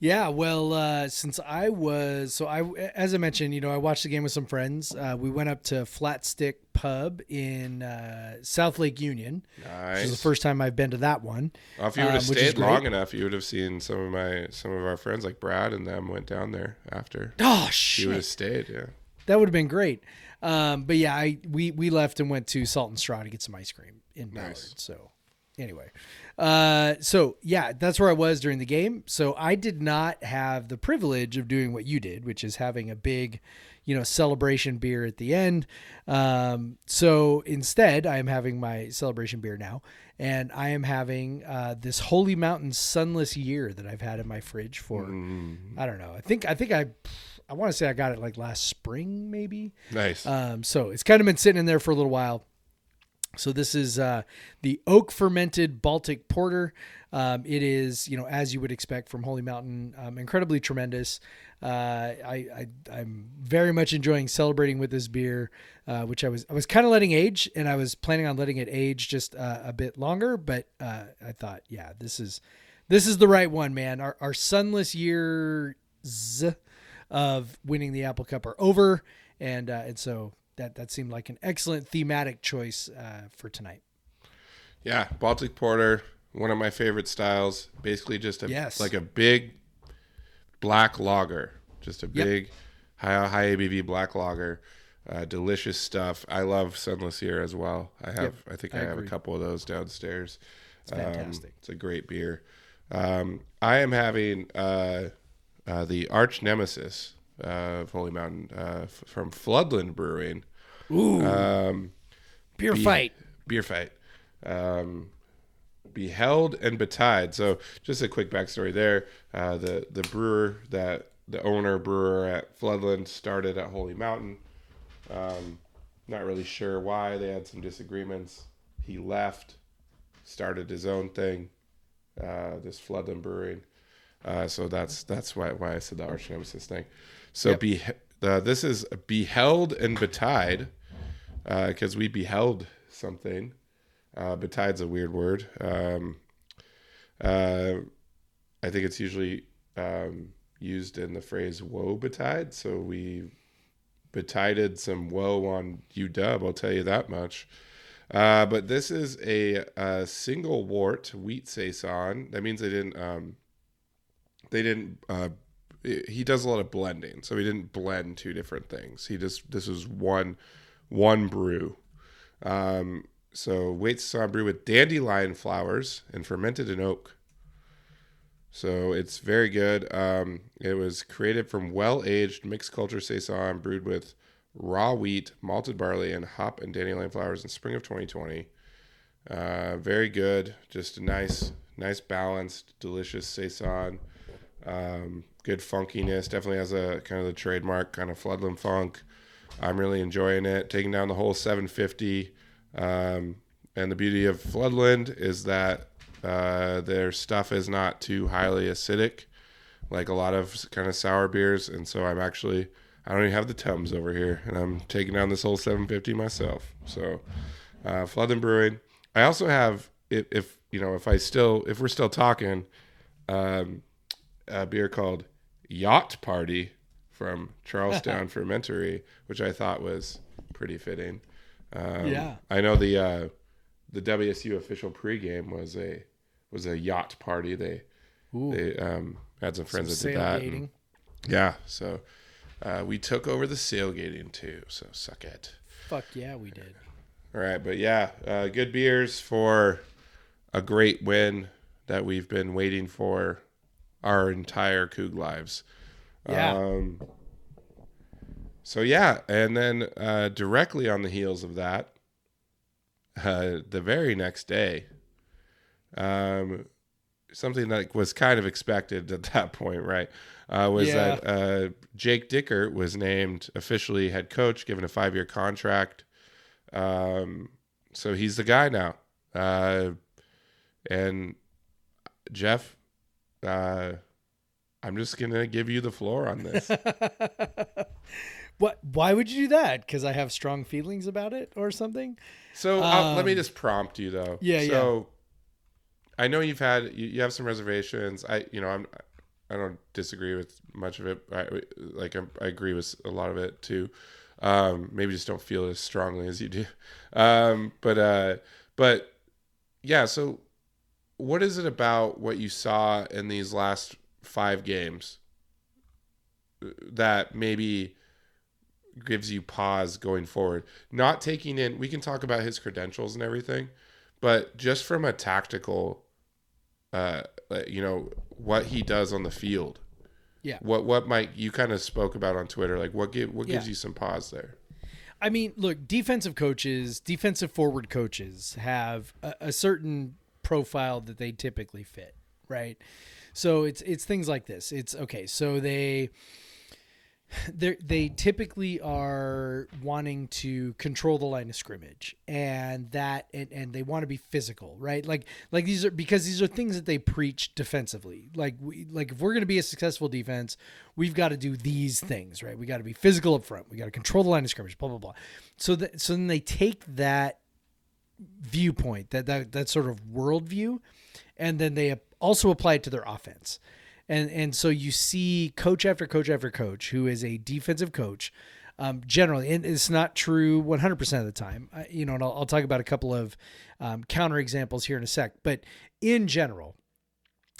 A: Yeah, well, uh, since I was so I, as I mentioned, you know, I watched the game with some friends. Uh, we went up to Flatstick Pub in uh, South Lake Union. Nice. Which is the first time I've been to that one.
C: Well, if you would have
A: um,
C: stayed long enough, you would have seen some of my some of our friends like Brad and them went down there after.
A: Oh shit!
C: You would have stayed, yeah.
A: that would have been great. Um, but yeah, I we we left and went to Salt and Straw to get some ice cream in Ballard.
C: Nice.
A: So anyway, uh, so yeah, that's where I was during the game. So I did not have the privilege of doing what you did, which is having a big, you know, celebration beer at the end. Um, so instead, I am having my celebration beer now, and I am having uh, this Holy Mountain Sunless Year that I've had in my fridge for I don't know. I think I think I I want to say I got it like last spring maybe.
C: Nice.
A: Um, so it's kind of been sitting in there for a little while. So this is uh, the oak fermented Baltic porter. Um, it is, you know, as you would expect from Holy Mountain, um, incredibly tremendous. Uh, I, I I'm very much enjoying celebrating with this beer, uh, which I was I was kind of letting age, and I was planning on letting it age just uh, a bit longer. But uh, I thought, yeah, this is this is the right one, man. Our our sunless years of winning the Apple Cup are over, and uh, and so that that seemed like an excellent thematic choice uh, for tonight.
C: Yeah, Baltic Porter, one of my favorite styles. Basically, just a
A: Yes.
C: like a big black lager, just a
A: Yep.
C: big high high ABV black lager. Uh, delicious stuff. I love Sunless Year as well. I have,
A: Yep,
C: I think
A: I
C: I, have a couple of those downstairs. It's
A: fantastic.
C: it's a great beer. Um, I am having uh, uh, the arch nemesis uh, of Holy Mountain uh, f- from Floodland Brewing.
A: Ooh,
C: Um,
A: beer
C: be-
A: fight.
C: beer fight. Um beheld and betide so just a quick backstory there. Uh the the brewer that the owner brewer at floodland started at holy mountain. Um not really sure why. They had some disagreements. He left started his own thing uh this floodland brewing. Uh so that's that's why why i said the arch nemesis thing so
A: Yep.
C: be uh, this is beheld and betide because we beheld something. Uh, betide's a weird word. Um, uh, I think it's usually um, used in the phrase "woe betide." So we betided some woe on UW. I'll tell you that much. Uh, but this is a, a single wort wheat saison. That means they didn't. Um, they didn't. Uh, he does a lot of blending, so he didn't blend two different things. He just this was one one brew. Um, so wheat saison brew with dandelion flowers and fermented in oak. So it's very good. Um, it was created from well-aged mixed culture saison brewed with raw wheat, malted barley, and hop and dandelion flowers in spring of 2020. Uh, very good. Just a nice, nice balanced, delicious saison. Um, good funkiness. Definitely has a kind of the trademark kind of floodland funk. I'm really enjoying it. Taking down the whole 750. Um, and the beauty of Floodland is that uh, their stuff is not too highly acidic, like a lot of kind of sour beers. And so I'm actually, I don't even have the Tums over here, and I'm taking down this whole 750 myself. So uh, Floodland Brewing. I also have, if, if you know, if I still, if we're still talking, um, a beer called Yacht Party from Charlestown (laughs) Fermentory, which I thought was pretty fitting. Um,
A: Yeah.
C: I know the uh, the WSU official pregame was a was a yacht party. They
A: Ooh,
C: they um, had some friends
A: some
C: that did that. and- yeah, so uh, we took over the sailgating too. So suck it.
A: Fuck yeah, we did.
C: All right, but yeah, uh, good beers for a great win that we've been waiting for our entire Coug lives.
A: Yeah.
C: Um, so yeah, and then uh, directly on the heels of that, uh, the very next day, um, something that was kind of expected at that (laughs) point, right? Uh, was
A: Yeah.
C: that uh, Jake Dickert was named officially head coach, given a five-year contract. Um, so he's the guy now. Uh, and Jeff, uh, I'm just gonna give you the floor on this. (laughs)
A: what? Why would you do that? Because I have strong feelings about it, or something?
C: So uh, let me
A: Um,
C: just prompt you though.
A: yeah,
C: So I know you've had you, you have some reservations. I you know I'm I don't disagree with much of it. I, like I'm, I agree with a lot of it too. Um, maybe just don't feel as strongly as you do. (laughs) Um, but uh, but yeah. So what is it about what you saw in these last five games that maybe gives you pause going forward. Not taking in, we can talk about his credentials and everything, but just from a tactical, uh, you know, what he does on the field.
A: Yeah.
C: What what might you kind of spoke about on Twitter? Like what give what gives you some pause there?
A: I mean, look, defensive coaches, defensive forward coaches have a, a certain profile that they typically fit, right? So it's it's things like this. It's okay. So they they they typically are wanting to control the line of scrimmage and that and, and they want to be physical right like like these are because these are things that they preach defensively like we like if we're going to be a successful defense we've got to do these things right we got to be physical up front we got to control the line of scrimmage blah blah blah so that so then they take that viewpoint that that that sort of worldview and then they also apply it to their offense. And and so you see coach after coach after coach who is a defensive coach um, generally and it's not true 100% of the time. You know and I'll, I'll talk about a couple of um, counter examples here in a sec. But in general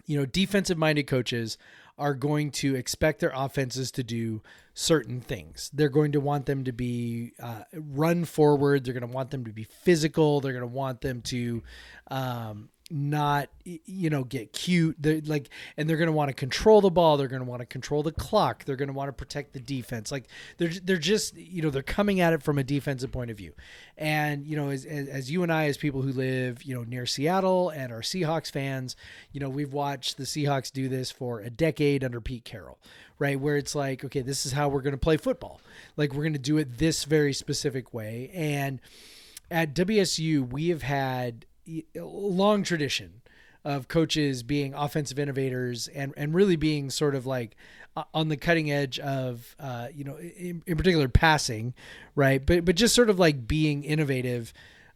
A: you know defensive minded coaches are going to expect their offenses to do certain things. They're going to want them to be uh, run forward. They're going to want them to be physical. They're going to want them to um, not you know get cute. They're like, and they're going to want to control the ball. They're going to want to control the clock. They're going to want to protect the defense. Like they're they're just you know they're coming at it from a defensive point of view. And you know as as, you and I as people who live you know near Seattle and are Seahawks fans, you know we've watched the Seahawks do this for a decade under Pete Carroll right? Where it's like, okay, this is how we're going to play football. Like we're going to do it this very specific way. And at WSU, we have had long tradition of coaches being offensive innovators and, and really being sort of like uh, on the cutting edge of, uh, you know, in, in particular passing, right? But, but just sort of like being innovative.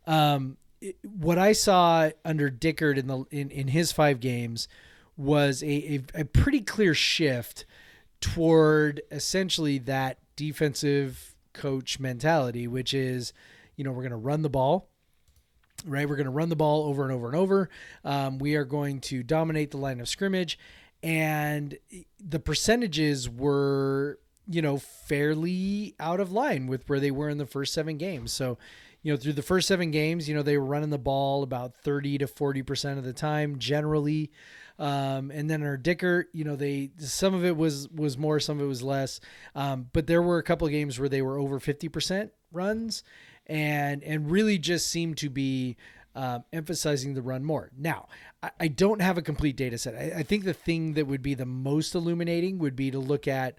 A: Um, it- what I saw under Dickert in the, in, in his five games was a, a, a pretty clear shift toward essentially that defensive coach mentality, which is, you know, we're going to run the ball, right? We're going to run the ball over and over and over. Um, we are going to dominate the line of scrimmage. And the percentages were, you know, fairly out of line with where they were in the first seven games. So, you know, through the first seven games, you know, they were running the ball about 30 to 40% of the time generally. Um, and then our Dickert, you know, they some of it was was more, some of it was less. Um, but there were a couple of games where they were over 50% runs and and really just seem to be um, emphasizing the run more. Now, I, I don't have a complete data set. I, I think the thing that would be the most illuminating would be to look at,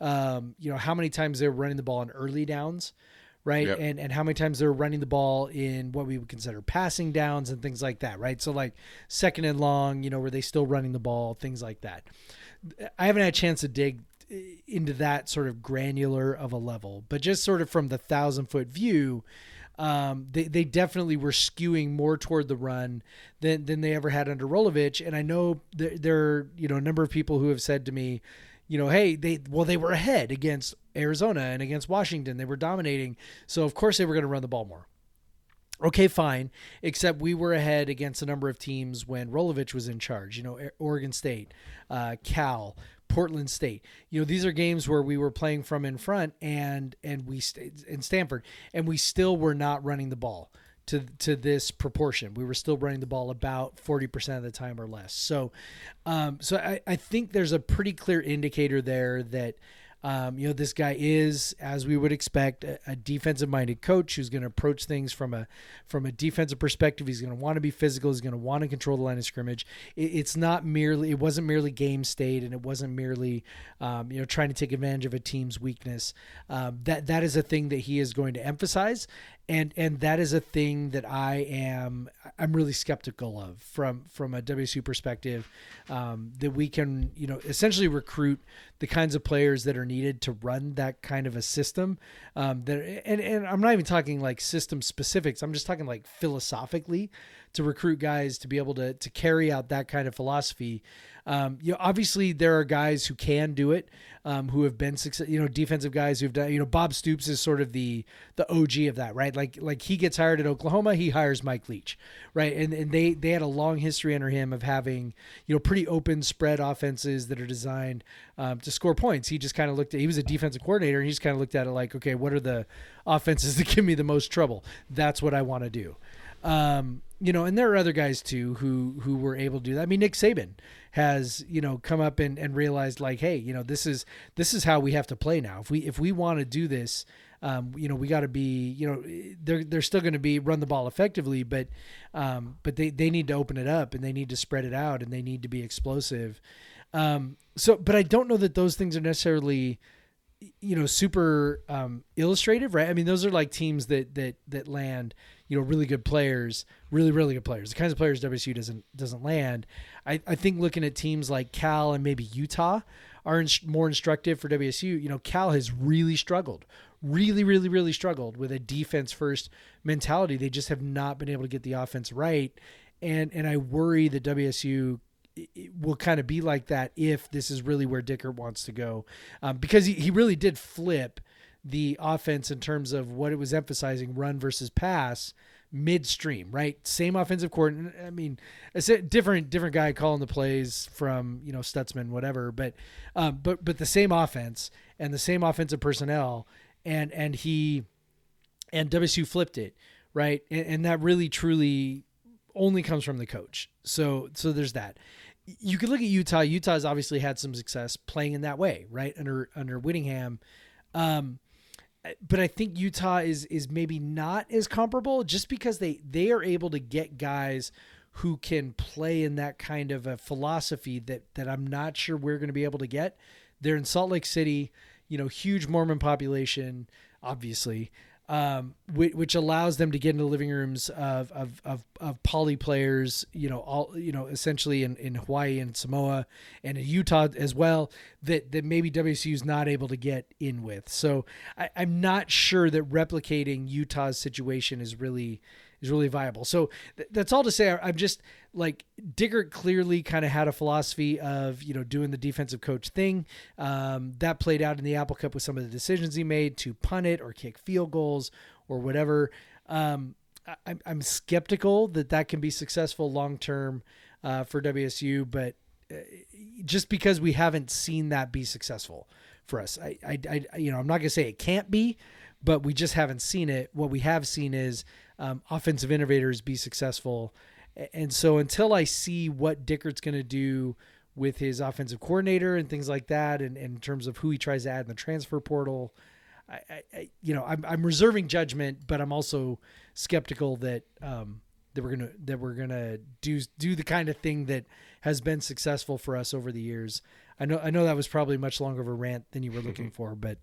A: um, you know, how many times they're running the ball in early downs, right?
C: Yep.
A: And and how many times they're running the ball in what we would consider passing downs and things like that, right? So like second and long, you know, were they still running the ball, things like that. I haven't had a chance to dig into that sort of granular of a level, but just sort of from the thousand foot view, um, they, they definitely were skewing more toward the run than, than they ever had under Rolovich. And I know there, there are, you know, a number of people who have said to me, you know, hey, they, well, they were ahead against Arizona and against Washington. They were dominating. So of course they were going to run the ball more. Okay, fine. Except we were ahead against a number of teams when Rolovich was in charge. You know, Oregon State, uh, Cal, Portland State. You know, these are games where we were playing from in front, and and we in Stanford, and we still were not running the ball to to this proportion. We were still running the ball about forty percent of the time or less. So, um, so I, I think there's a pretty clear indicator there that. Um, you know, this guy is, as we would expect, a, a defensive-minded coach who's going to approach things from a from a defensive perspective. He's going to want to be physical. He's going to want to control the line of scrimmage. It, it's not merely, it wasn't merely game state, and it wasn't merely, um, you know, trying to take advantage of a team's weakness. Um, that that is a thing that he is going to emphasize, and and that is a thing that I am I'm really skeptical of from from a WSU perspective. Um, that we can, you know, essentially recruit the kinds of players that are needed to run that kind of a system. Um, that and and I'm not even talking like system specifics. I'm just talking like philosophically to recruit guys to be able to to carry out that kind of philosophy. Um, you know, obviously there are guys who can do it, um, who have been success. You know, defensive guys who've done. You know, Bob Stoops is sort of the the OG of that, right? Like like he gets hired at Oklahoma, he hires Mike Leach, right? And and they they had a long history under him of having you know pretty open spread offenses that are designed um, to score points. He just kind of looked at. He was a defensive coordinator, and he just kind of looked at it like, okay, what are the offenses (laughs) that give me the most trouble? That's what I want to do. Um, you know, and there are other guys too who who were able to do that. I mean, Nick Saban has you know come up and, and realized like, hey, you know, this is this is how we have to play now. If we if we want to do this, um, you know, we got to be, you know, they're they're still going to be run the ball effectively, but um, but they they need to open it up and they need to spread it out and they need to be explosive. Um, so, but I don't know that those things are necessarily you know super um, illustrative right i mean those are like teams that that that land you know really good players really really good players. The kinds of players wsu doesn't doesn't land. I, I think looking at teams like cal and maybe utah are ins- more instructive for wsu you know cal has really struggled really really really struggled with a defense first mentality. They just have not been able to get the offense right. And and i worry that wsu it will kind of be like that if this is really where Dickert wants to go, um, because he, he really did flip the offense in terms of what it was emphasizing run versus pass midstream, right? Same offensive coordinator. I mean, it's a different different guy calling the plays from you know Stutzman, whatever, but um, but but the same offense and the same offensive personnel, and and he and WSU flipped it, right? And, and that really truly only comes from the coach. So so there's that. You could look at Utah. Utah's obviously had some success playing in that way, right? Under under Whittingham. Um but I think Utah is is maybe not as comparable just because they they are able to get guys who can play in that kind of a philosophy that that I'm not sure we're going to be able to get. They're in Salt Lake City, you know, huge Mormon population, obviously, um, which, which allows them to get into living rooms of of of, of poly players, you know, all you know, essentially in, in Hawaii and Samoa and in Utah as well. That that maybe WSU is not able to get in with. So I, I'm not sure that replicating Utah's situation is really is really viable. So th- that's all to say. I- I'm just like Dickert clearly kind of had a philosophy of you know doing the defensive coach thing. Um, that played out in the Apple Cup with some of the decisions he made to punt it or kick field goals or whatever. Um, I, I'm- I'm skeptical that that can be successful long term uh, for WSU, but uh, just because we haven't seen that be successful for us, I, I, I you know, I'm not gonna say it can't be, but we just haven't seen it. What we have seen is um, offensive innovators be successful, and so until I see what Dickert's gonna do with his offensive coordinator and things like that, and, and in terms of who he tries to add in the transfer portal, I, I, I you know, I'm, I'm reserving judgment, but I'm also skeptical that um, that we're gonna that we're gonna do do the kind of thing that has been successful for us over the years. I know I know that was probably much longer of a rant than you were looking (laughs) for, but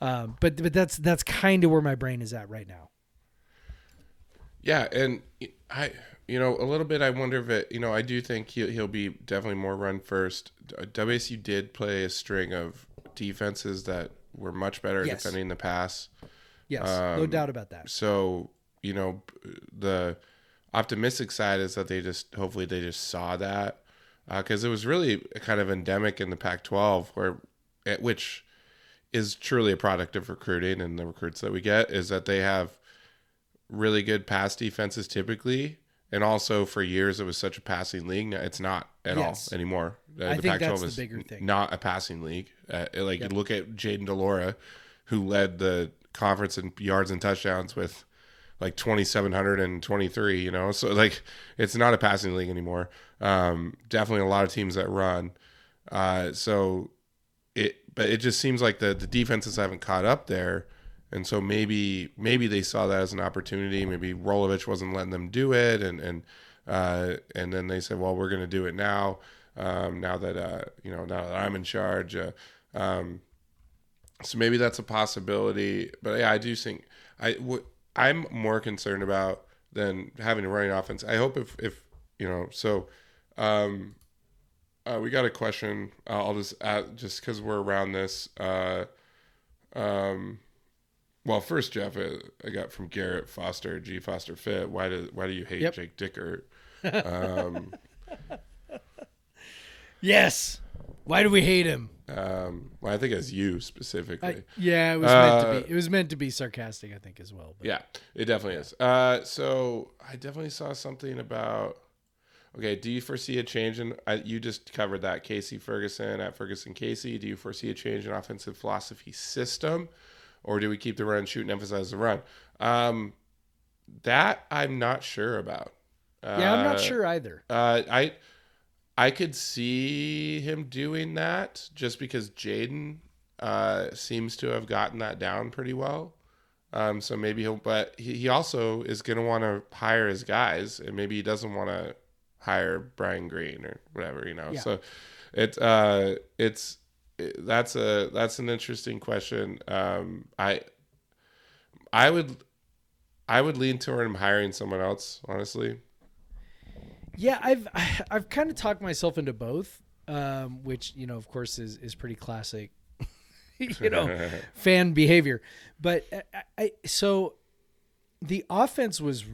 A: um, but but that's that's kind of where my brain is at right now.
C: Yeah, and I, you know, a little bit. I wonder if it, you know, I do think he'll he'll be definitely more run first. WSU did play a string of defenses that were much better at
A: Yes.
C: defending the pass.
A: Yes, no
C: Um,
A: doubt about that.
C: So you know, the optimistic side is that they just hopefully they just saw that because it was really kind of endemic in the Pac-12, where at which is truly a product of recruiting and the recruits that we get is that they have really good pass defenses typically. And also for years it was such a passing league. It's not at
A: Yes.
C: all anymore. Uh,
A: I think that's the bigger thing.
C: Not a passing league. Uh, like you look at Jayden de Laura, who led the conference in yards and touchdowns with like 2723 you know so like it's not a passing league anymore um definitely a lot of teams that run uh so but it just seems like the the defenses haven't caught up there and so maybe maybe they saw that as an opportunity maybe Rolovich wasn't letting them do it and and uh and then they said well we're going to do it now um now that uh you know now that I'm in charge uh, um so maybe that's a possibility but yeah I do think I w- I'm more concerned about than having a running offense. I hope if if you know so. Um, uh, we got a question. Uh, I'll just add, just because we're around this. Uh, um, well, first, Jeff, uh, I got from Garrett Foster, G Foster Fit. Why do why do you hate
A: Yep.
C: Jake Dickert? (laughs) Um,
A: Yes. Why do we hate him?
C: um, well, I think it's you specifically.
A: I, yeah, it was meant
C: Uh,
A: to be. It was meant to be sarcastic, I think, as well. But
C: Yeah, it definitely is. Uh, so I definitely saw something about. Okay, do you foresee a change in? I, you just covered that, Casey Ferguson at Ferguson Casey. Do you foresee a change in offensive philosophy system, or do we keep the run, shoot, and emphasize the run? Um, that I'm not sure about.
A: Yeah, I'm not
C: Uh,
A: sure either.
C: Uh, I I could see him doing that just because Jayden uh, seems to have gotten that down pretty well. Um, so maybe he'll, but he, he also is going to want to hire his guys, and maybe he doesn't want to hire Brian Green or whatever, you know.
A: Yeah.
C: So it uh, it's it, that's a that's an interesting question. Um, I I would I would lean toward him hiring someone else, honestly.
A: Yeah, I've (sighs) I've kind of talked myself into both, um, which you know, of course, is is pretty classic, (laughs) you know, (laughs) fan behavior. But I, I so the offense was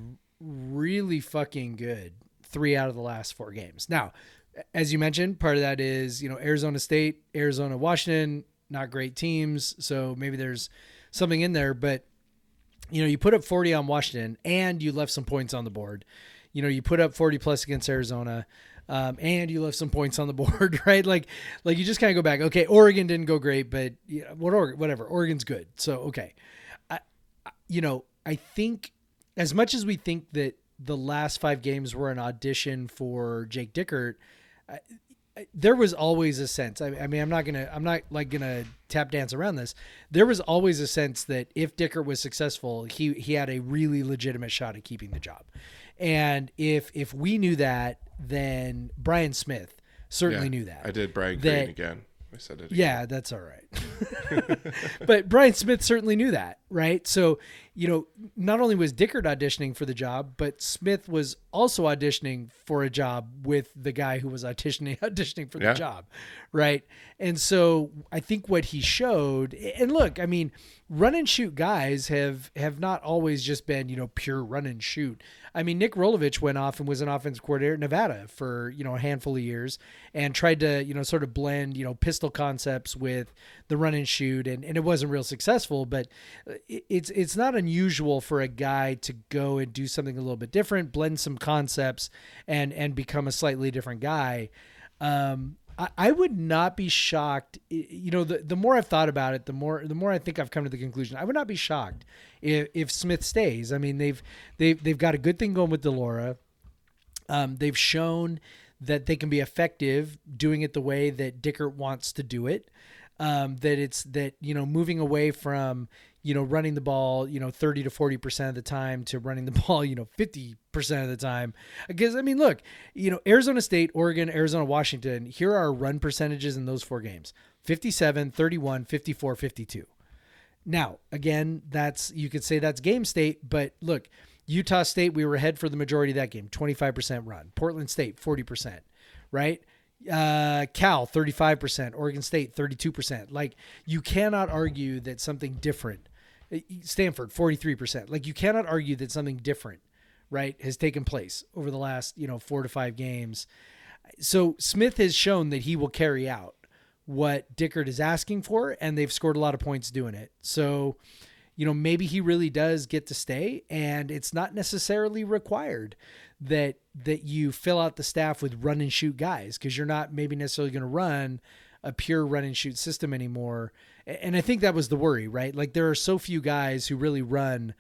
A: really fucking good three out of the last four games. Now, as you mentioned, part of that is you know Arizona State, Arizona, Washington, not great teams, so maybe there's something in there, but you know, you put up 40 on Washington and you left some points on the board. You know, you put up 40 plus against Arizona. Um, and you left some points on the (laughs) board, right? Like, like you just kind of go back. Okay, Oregon didn't go great, but you know, what Oregon, whatever. Oregon's good, so okay. I, I- you know, I think as much as we think that the last five games were an audition for Jake Dickert, I- I- there was always a sense. I, I mean, I'm not gonna, I'm not like gonna tap dance around this. There was always a sense that if Dickert was successful, he he had a really legitimate shot at keeping the job. And if if we knew that, then Brian Smith certainly
C: Yeah,
A: knew that.
C: I did Brian
A: That-
C: Green again. I said it. Again.
A: Yeah, that's all right. (laughs) but Brian Smith certainly knew that, right? So, you know, not only was Dickert auditioning for the job, but Smith was also auditioning for a job with the guy who was auditioning (laughs) auditioning for the
C: Yeah.
A: job, right? And so, I think what he showed, and look, I mean, run and shoot guys have have not always just been you know pure run and shoot. I mean, Nick Rolovich went off and was an offensive coordinator at Nevada for you know a handful of years and tried to you know sort of blend you know pistol concepts with the run and shoot, and, and it wasn't real successful. But it's it's not unusual for a guy to go and do something a little bit different, blend some concepts, and and become a slightly different guy. Um, I, would not be shocked. You know, the, the more I've thought about it, the more the more I think I've come to the conclusion. I would not be shocked if, if Smith stays. I mean, they've they've they've got a good thing going with de Laura. Um, they've shown that they can be effective doing it the way that Dickert wants to do it. Um, that it's that you know moving away from you know running the ball you know 30 to 40 percent of the time to running the (laughs) ball you know 50 percent of the time because i mean look you know arizona state oregon arizona washington here are our run percentages in those four games 57 31 54 52 now, again, that's you could say that's game state, but look, Utah State, we were ahead for the majority of that game, 25% run. Portland State, 40%, right? Uh, Cal, 35%. Oregon State, 32%. Like, you cannot argue that something different. Uh, Stanford, 43%. Like, you cannot argue that something different, right, has taken place over the last, you know, four to five games. So Smith has shown that he will carry out what Dickert is asking for, and they've scored a lot of points doing it. So, you know, maybe he really does get to stay, and it's not necessarily required that that you fill out the staff with run and shoot guys because you're not maybe necessarily going to run a pure run and shoot system anymore. And I think that was the worry, right? Like there are so few guys who really run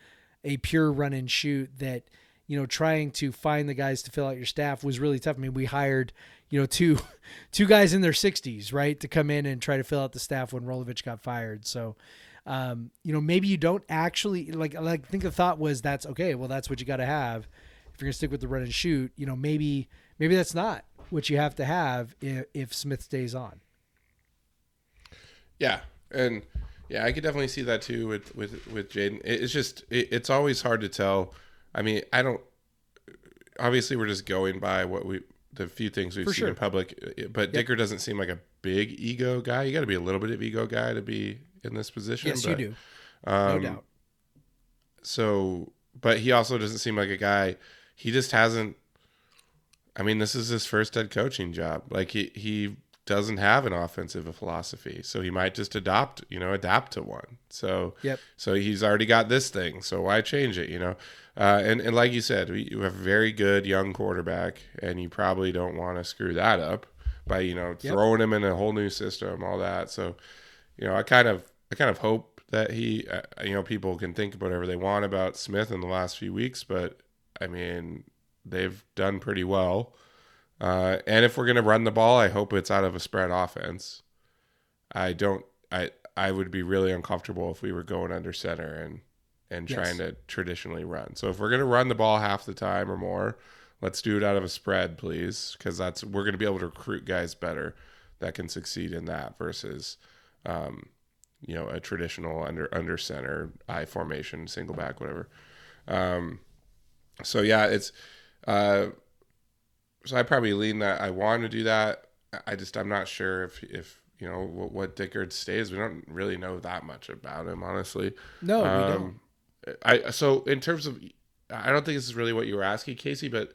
A: a pure run and shoot that you know trying to find the guys to fill out your staff was really tough. I mean, we hired you know two (laughs) two guys in their 60s, right, to come in and try to fill out the staff when Rolovich got fired. So, um, you know, maybe you don't actually like like I think the thought was that's okay. Well, that's what you got to have if you're gonna stick with the run and shoot. You know, maybe maybe that's not what you have to have if, if Smith stays on.
C: Yeah, and yeah, I could definitely see that too with with with Jayden. It's just it, it's always hard to tell. I mean, I don't. Obviously, we're just going by what we the few things we've
A: For
C: seen
A: sure.
C: in public. But Dickert doesn't seem like a big ego guy. You got to be a little bit of ego guy to be in this position.
A: Yes, you
C: but,
A: do, no
C: Um,
A: doubt.
C: So, but he also doesn't seem like a guy. He just hasn't. I mean, this is his first head coaching job. Like he he doesn't have an offensive philosophy, so he might just adopt, you know, adapt to one. So
A: Yep.
C: So he's already got this thing, so why change it? You know, uh, and and like you said, we, you have a very good young quarterback, and you probably don't want to screw that up by you know
A: Yep.
C: throwing him in a whole new system, all that. So, you know, I kind of I kind of hope that he, uh, you know, people can think whatever they want about Smith in the last few weeks, but I mean, they've done pretty well. Uh, and if we're gonna run the ball, I hope it's out of a spread offense. I don't. I I would be really uncomfortable if we were going under center and and
A: Yes.
C: trying to traditionally run. So if we're gonna run the ball half the time or more, let's do it out of a spread, please, because that's we're gonna be able to recruit guys better that can succeed in that versus, um, you know, a traditional under under center I formation, single back, whatever. Um, so yeah, it's. Uh, so I probably lean that I want to do that. I just I'm not sure if if you know what, what Dickert stays. We don't really know that much about him, honestly.
A: No, we don't.
C: Um, I so in terms of, I don't think this is really what you were asking, Casey, but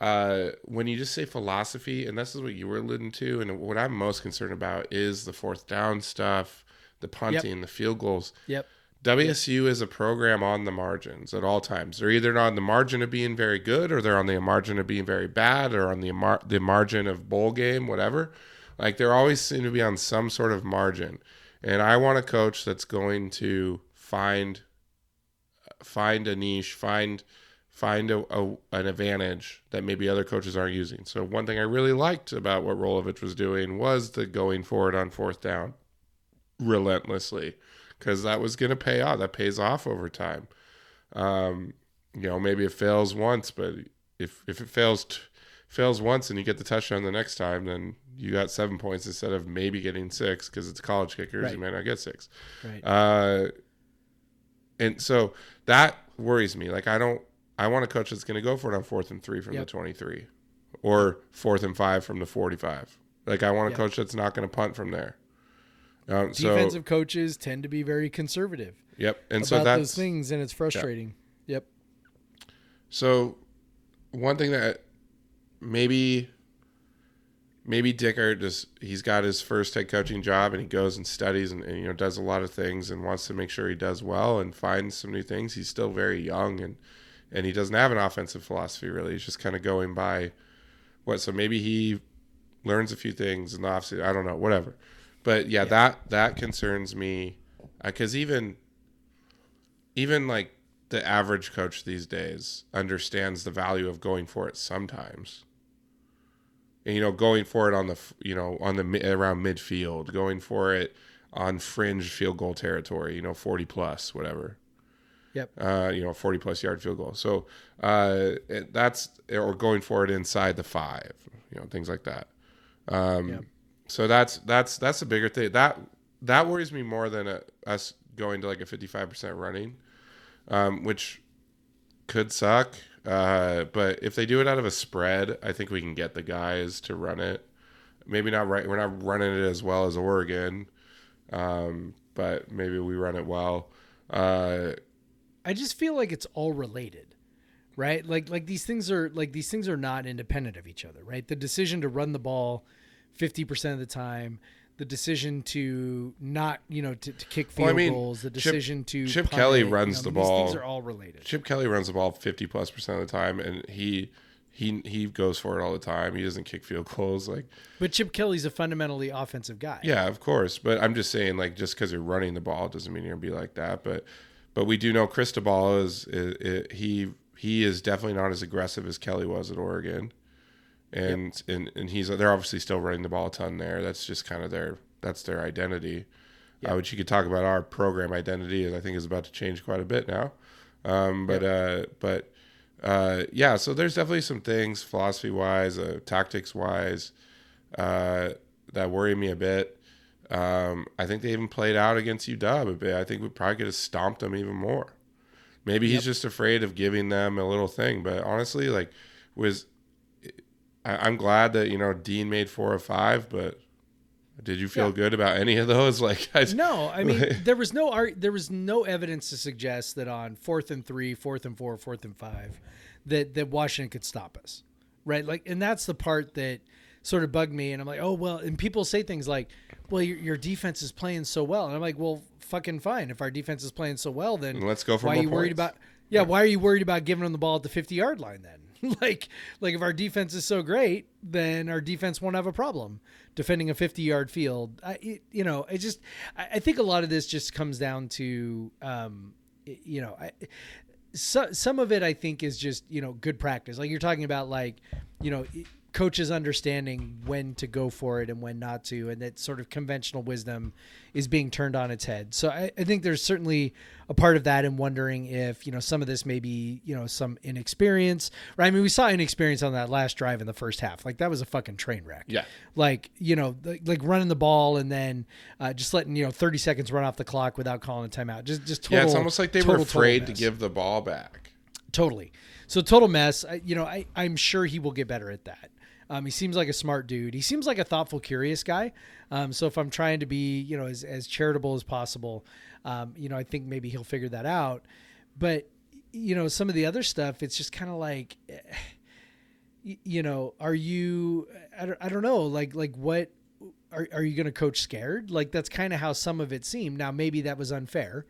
C: uh, when you just say philosophy, and this is what you were alluding to, and what I'm most concerned about is the fourth down stuff, the punting, the field goals.
A: Yep.
C: WSU is a program on the margins at all times. They're either on the margin of being very good, or they're on the margin of being very bad, or on the mar- the margin of bowl game, whatever. Like they're always seem to be on some sort of margin. And I want a coach that's going to find find a niche, find find a, a an advantage that maybe other coaches aren't using. So one thing I really liked about what Rolovich was doing was the going forward on fourth down relentlessly because that was going to pay off. That pays off over time. Um, you know, maybe it fails once, but if if it fails t- fails once and you get the touchdown the next time, then you got seven points instead of maybe getting six because it's college kickers.
A: Right.
C: You might not get six.
A: Right.
C: Uh, and so that worries me. Like I don't. I want a coach that's going to go for it on fourth and three from
A: Yep.
C: the twenty-three, or fourth and five from the forty-five. Like I want a
A: Yep.
C: coach that's not going to punt from there. Um, so
A: Defensive coaches tend to be very conservative
C: yep, and
A: about
C: so that's
A: those things, and it's frustrating. Yep.
C: So, one thing that maybe maybe Dickert just he's got his first head coaching job and he goes and studies and, and you know does a lot of things and wants to make sure he does well and finds some new things. He's still very young and and he doesn't have an offensive philosophy really. He's just kind of going by what. So maybe he learns a few things in the offseason. I don't know, whatever. But yeah, that that concerns me because even even like the average coach these days understands the value of going for it sometimes. And, you know, going for it on the you know on the around midfield, going for it on fringe field goal territory, you know, forty plus, whatever.
A: Yep.
C: Uh, you know, forty plus yard field goal. So uh, that's or going for it inside the five, you know, things like that. Um,
A: Yep.
C: So that's that's that's a bigger thing. That that worries me more than a, us going to like a fifty five percent running um, which could suck. Uh, but if they do it out of a spread, I think we can get the guys to run it. Maybe not right. We're not running it as well as Oregon, um, but maybe we run it well. Uh,
A: I just feel like it's all related, right? Like like these things are like these things are not independent of each other, right? The decision to run the ball fifty percent of the time, the decision to not, you know, to, to kick field
C: Well, I mean,
A: goals, the
C: Chip-
A: decision to
C: Chip Kelly
A: it, you
C: runs
A: know,
C: the
A: these
C: ball.
A: Things are all related.
C: Chip Kelly runs the ball fifty plus percent of the time, and he he he goes for it all the time. He doesn't kick field goals like.
A: But Chip Kelly's a fundamentally offensive guy.
C: Yeah, of course. But I'm just saying, like, just because you're running the ball doesn't mean you're gonna be like that. But, but we do know Cristobal is, is, is he he is definitely not as aggressive as Kelly was at Oregon, and and and he's they're obviously still running the ball a ton there. That's just kind of their that's their identity. Uh, which you could talk about our program identity, and I think is about to change quite a bit now. Um, but uh, but uh, yeah, so there's definitely some things philosophy wise, uh, tactics wise, uh, that worry me a bit. Um, I think they even played out against UW a bit. I think we probably could have stomped them even more. Maybe he's just afraid of giving them a little thing. But honestly, like, was I, I'm glad that you know Dean made four or five. But did you feel
A: Yeah.
C: good about any of those? (laughs) Like, I,
A: No, I mean (laughs) there was no art. There was no evidence to suggest that on fourth and three, fourth and four, fourth and five, that that Washington could stop us, right? Like, and that's the part that sort of bugged me. And I'm like, oh well. And people say things like, "Well, your, your defense is playing so well," and I'm like, "Well, fucking fine. If our defense is playing so well, then
C: Let's go for
A: why are you worried
C: points.
A: about? Yeah, why are you worried about giving them the ball at the 50 yard line then? (laughs) like, like if our defense is so great, then our defense won't have a problem defending a 50 yard field. I, you know, it just, I, I think a lot of this just comes down to, um, you know, I, so, some of it I think is just you know good practice. Like you're talking about, like you know, coaches understanding when to go for it and when not to, and that sort of conventional wisdom is being turned on its head. So I, I think there's certainly a part of that, and wondering if you know some of this may be you know some inexperience. Right? I mean, we saw inexperience on that last drive in the first half. Like that was a fucking train wreck
C: Yeah.
A: like you know like, like running the ball and then uh, just letting you know 30 seconds run off the clock without calling a timeout just just total,
C: yeah, it's almost like they were
A: total, total
C: afraid to give the ball back.
A: totally so total mess I, you know I, i'm sure he will get better at that um, he seems like a smart dude. He seems like a thoughtful curious guy. Um, so if i'm trying to be you know as, as charitable as possible um, you know i think maybe he'll figure that out. But you know some of the other stuff it's just kind of like eh, you know are you I don't, I don't know like like what are, are you going to coach scared? Like that's kind of how some of it seemed. Now maybe that was unfair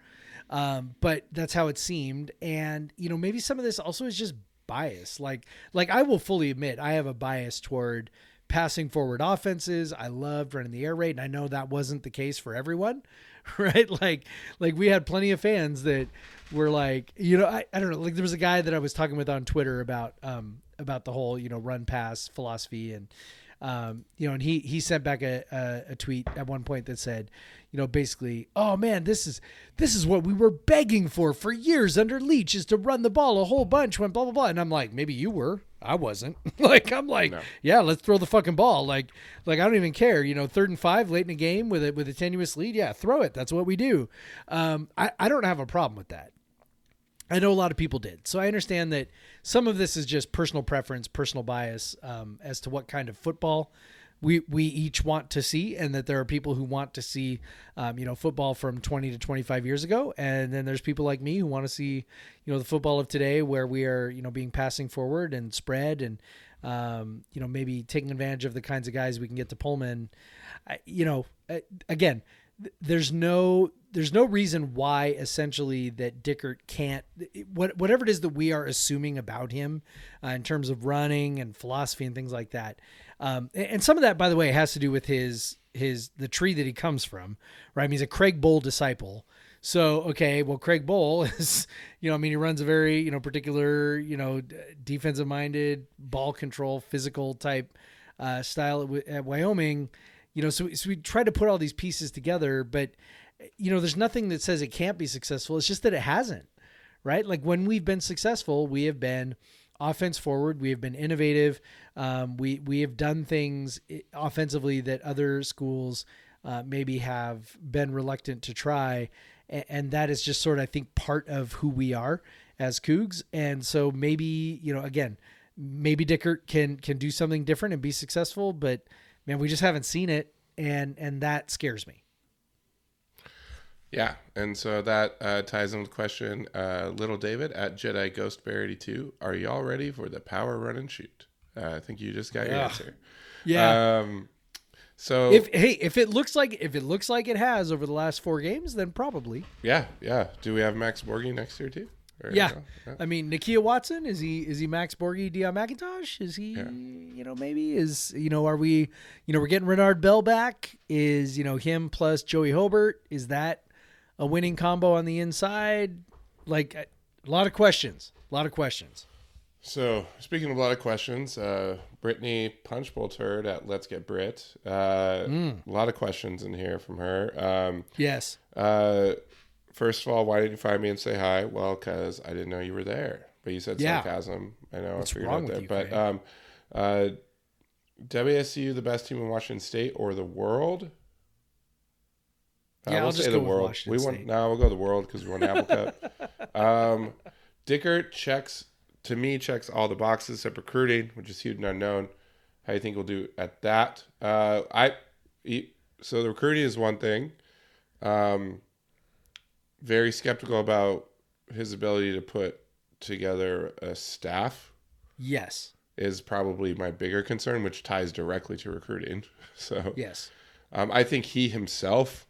A: um, but that's how it seemed. And you know maybe some of this also is just bias. Like like i will fully admit i have a bias toward passing forward offenses. I loved running the air raid and i know that wasn't the case for everyone (laughs) right? Like like we had plenty of fans that were like you know I, I don't know like there was a guy that i was talking with on twitter about um about the whole you know run pass philosophy and um, you know, and he he sent back a, a, a tweet at one point that said, you know, basically, oh man, this is this is what we were begging for for years under Leach is to run the ball a whole bunch when blah blah blah. And I'm like, maybe you were, I wasn't. (laughs) like I'm like,
C: No.
A: yeah, let's throw the fucking ball. Like like I don't even care. You know, third and five late in a game with it with a tenuous lead, yeah, throw it. That's what we do. Um, I I don't have a problem with that. I know a lot of people did. So I understand that some of this is just personal preference, personal bias um, as to what kind of football we we each want to see, and that there are people who want to see, um, you know, football from 20 to 25 years ago, and then there's people like me who want to see, you know, the football of today, where we are, you know, being passing forward and spread, and um, you know, maybe taking advantage of the kinds of guys we can get to Pullman. I, you know, again, there's no there's no reason why essentially that Dickert can't what whatever it is that we are assuming about him uh, in terms of running and philosophy and things like that. Um, and, some of that, by the way, has to do with his his the tree that he comes from, right? I mean, he's a Craig Bohl disciple. So okay, well, Craig Bohl (laughs) is, you know, I mean, he runs a very, you know, particular, you know, defensive minded, ball control, physical type uh, style at, at Wyoming. You know, so, so we try to put all these pieces together, but you know, there's nothing that says it can't be successful. It's just that it hasn't, right? Like when we've been successful, we have been offense forward. We have been innovative. Um, we we have done things offensively that other schools uh, maybe have been reluctant to try, and, and that is just sort of I think part of who we are as Cougs. And so maybe you know again, maybe Dickert can can do something different and be successful, but man, we just haven't seen it, and and that scares me.
C: Yeah, and so that uh, ties in with the question, uh, Little David at Jedi Ghost Bear 82, are y'all ready for the power run and shoot? Uh, I think you just got your answer.
A: Yeah.
C: Um, so
A: if hey, if it looks like if it looks like it has over the last four games, then probably.
C: yeah, yeah. Do we have Max Borghi next year too? Or
A: Yeah.
C: no?
A: I mean, Nakia Watson is he is he Max Borghi, Deon McIntosh? Is he you know maybe is you know are we you know we're getting Renard Bell back? Is you know him plus Joey Hobert? Is that a winning combo on the inside? Like a lot of questions, a lot of questions.
C: So speaking of a lot of questions, uh, Brittany Punchbowl Turd at Let's Get Brit. Uh,
A: Mm.
C: A lot of questions in here from her. Um,
A: Yes.
C: uh, first of all, why didn't you find me and say hi? Well, because I didn't know you were there. But you said
A: Yeah.
C: sarcasm. I know.
A: What's
C: I figured
A: wrong
C: out that.
A: you,
C: but um, uh, WSU, the best team in Washington State or the world? Uh,
A: Yeah,
C: we'll
A: I'll just
C: say
A: go
C: the world. We won.
A: State.
C: No, we'll go the world because we won Apple Cup. (laughs) Um, Dickert checks to me checks all the boxes except recruiting, which is huge and unknown. How do you think we'll do at that? Uh, I he- so the recruiting is one thing. Um, very skeptical about his ability to put together a staff
A: Yes.
C: is probably my bigger concern, which ties directly to recruiting. (laughs) So
A: Yes.
C: um, I think he himself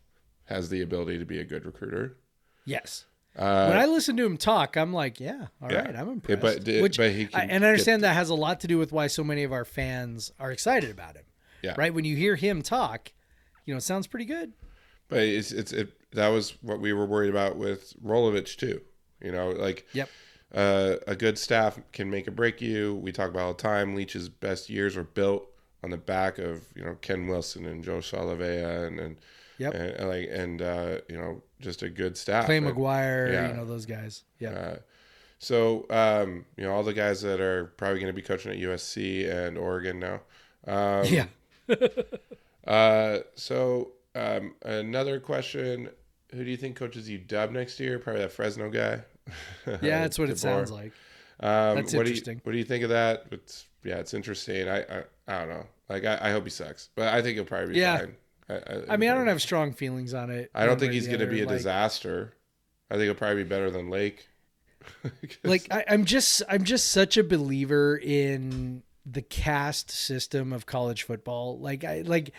C: has the ability to be a good recruiter.
A: Yes.
C: Uh,
A: when I listen to him talk, I'm like, yeah, all right,
C: Yeah.
A: I'm
C: Yeah,
A: impressed.
C: but
A: Which,
C: but he
A: I, and I understand that has a lot to do with why so many of our fans are excited about him.
C: Yeah.
A: Right. When you hear him talk, you know, it sounds pretty good.
C: But it's it's it that was what we were worried about with Rolovich too. You know, like
A: Yep.
C: uh, a good staff can make or break you. We talk about all the time. Leach's best years were built on the back of you know Ken Wilson and Joe Salavea and and,
A: Yep.
C: and, like and uh, you know just a good staff.
A: Clay
C: And,
A: McGuire,
C: yeah.
A: you know those guys. Yeah.
C: uh, so um, you know all the guys that are probably going to be coaching at USC and Oregon now. Um,
A: yeah. (laughs)
C: Uh, so um, another question: Who do you think coaches UW next year? Probably that Fresno guy. (laughs)
A: Yeah, that's what it sounds like.
C: Um,
A: That's
C: what Do
A: interesting.
C: you, what do you think of that? It's yeah, it's interesting. I I, I don't know. Like I, I hope he sucks, but I think he'll probably be
A: Yeah.
C: fine. I, I,
A: I mean, I don't have strong feelings on it.
C: I don't think he's going to be a
A: Like-
C: disaster. I think he'll probably be better than Lake. (laughs)
A: like I, I'm just I'm just such a believer in the caste system of college football. Like I like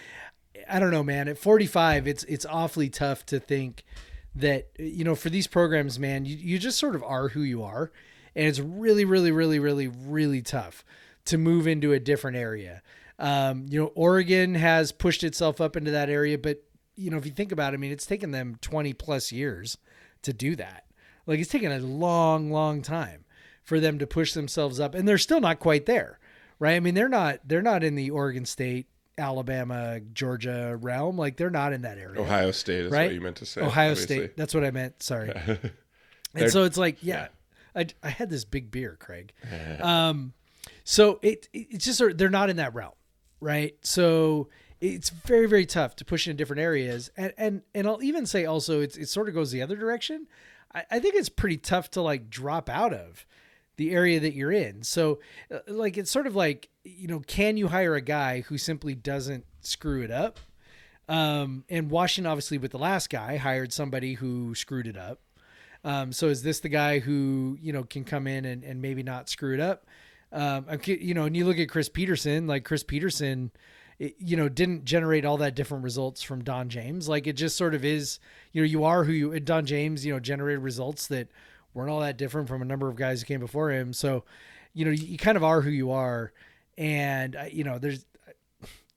A: I don't know, man. At 45, it's it's awfully tough to think that you know for these programs, man, you, you just sort of are who you are, and it's really, really, really, really, really tough to move into a different area. Um, you know, Oregon has pushed itself up into that area, but you know, if you think about it, I mean, it's taken them 20 plus years to do that. Like it's taken a long, long time for them to push themselves up, and they're still not quite there, right? I mean, they're not they're not in the Oregon State, Alabama, Georgia realm. Like they're not in that area.
C: Ohio State is
A: Right?
C: what you meant to say.
A: Ohio
C: obviously.
A: State. That's what I meant. Sorry. (laughs) And so it's like, yeah, I, I had this big beer, Craig. Um, so it it's just they're not in that realm, right? So it's very very tough to push in different areas, and and and I'll even say also it's it sort of goes the other direction. I, I think it's pretty tough to like drop out of the area that you're in. So uh, like it's sort of like you know, can you hire a guy who simply doesn't screw it up? Um, and Washington, obviously, with the last guy, hired somebody who screwed it up. Um, so is this the guy who you know can come in and, and maybe not screw it up? Um, you know, and you look at Chris Peterson, like Chris Peterson, it, you know, didn't generate all that different results from Don James. Like it just sort of is, you know, you are who you. Don James, you know, generated results that weren't all that different from a number of guys who came before him. So, you know, you, you kind of are who you are, and uh, you know, there's,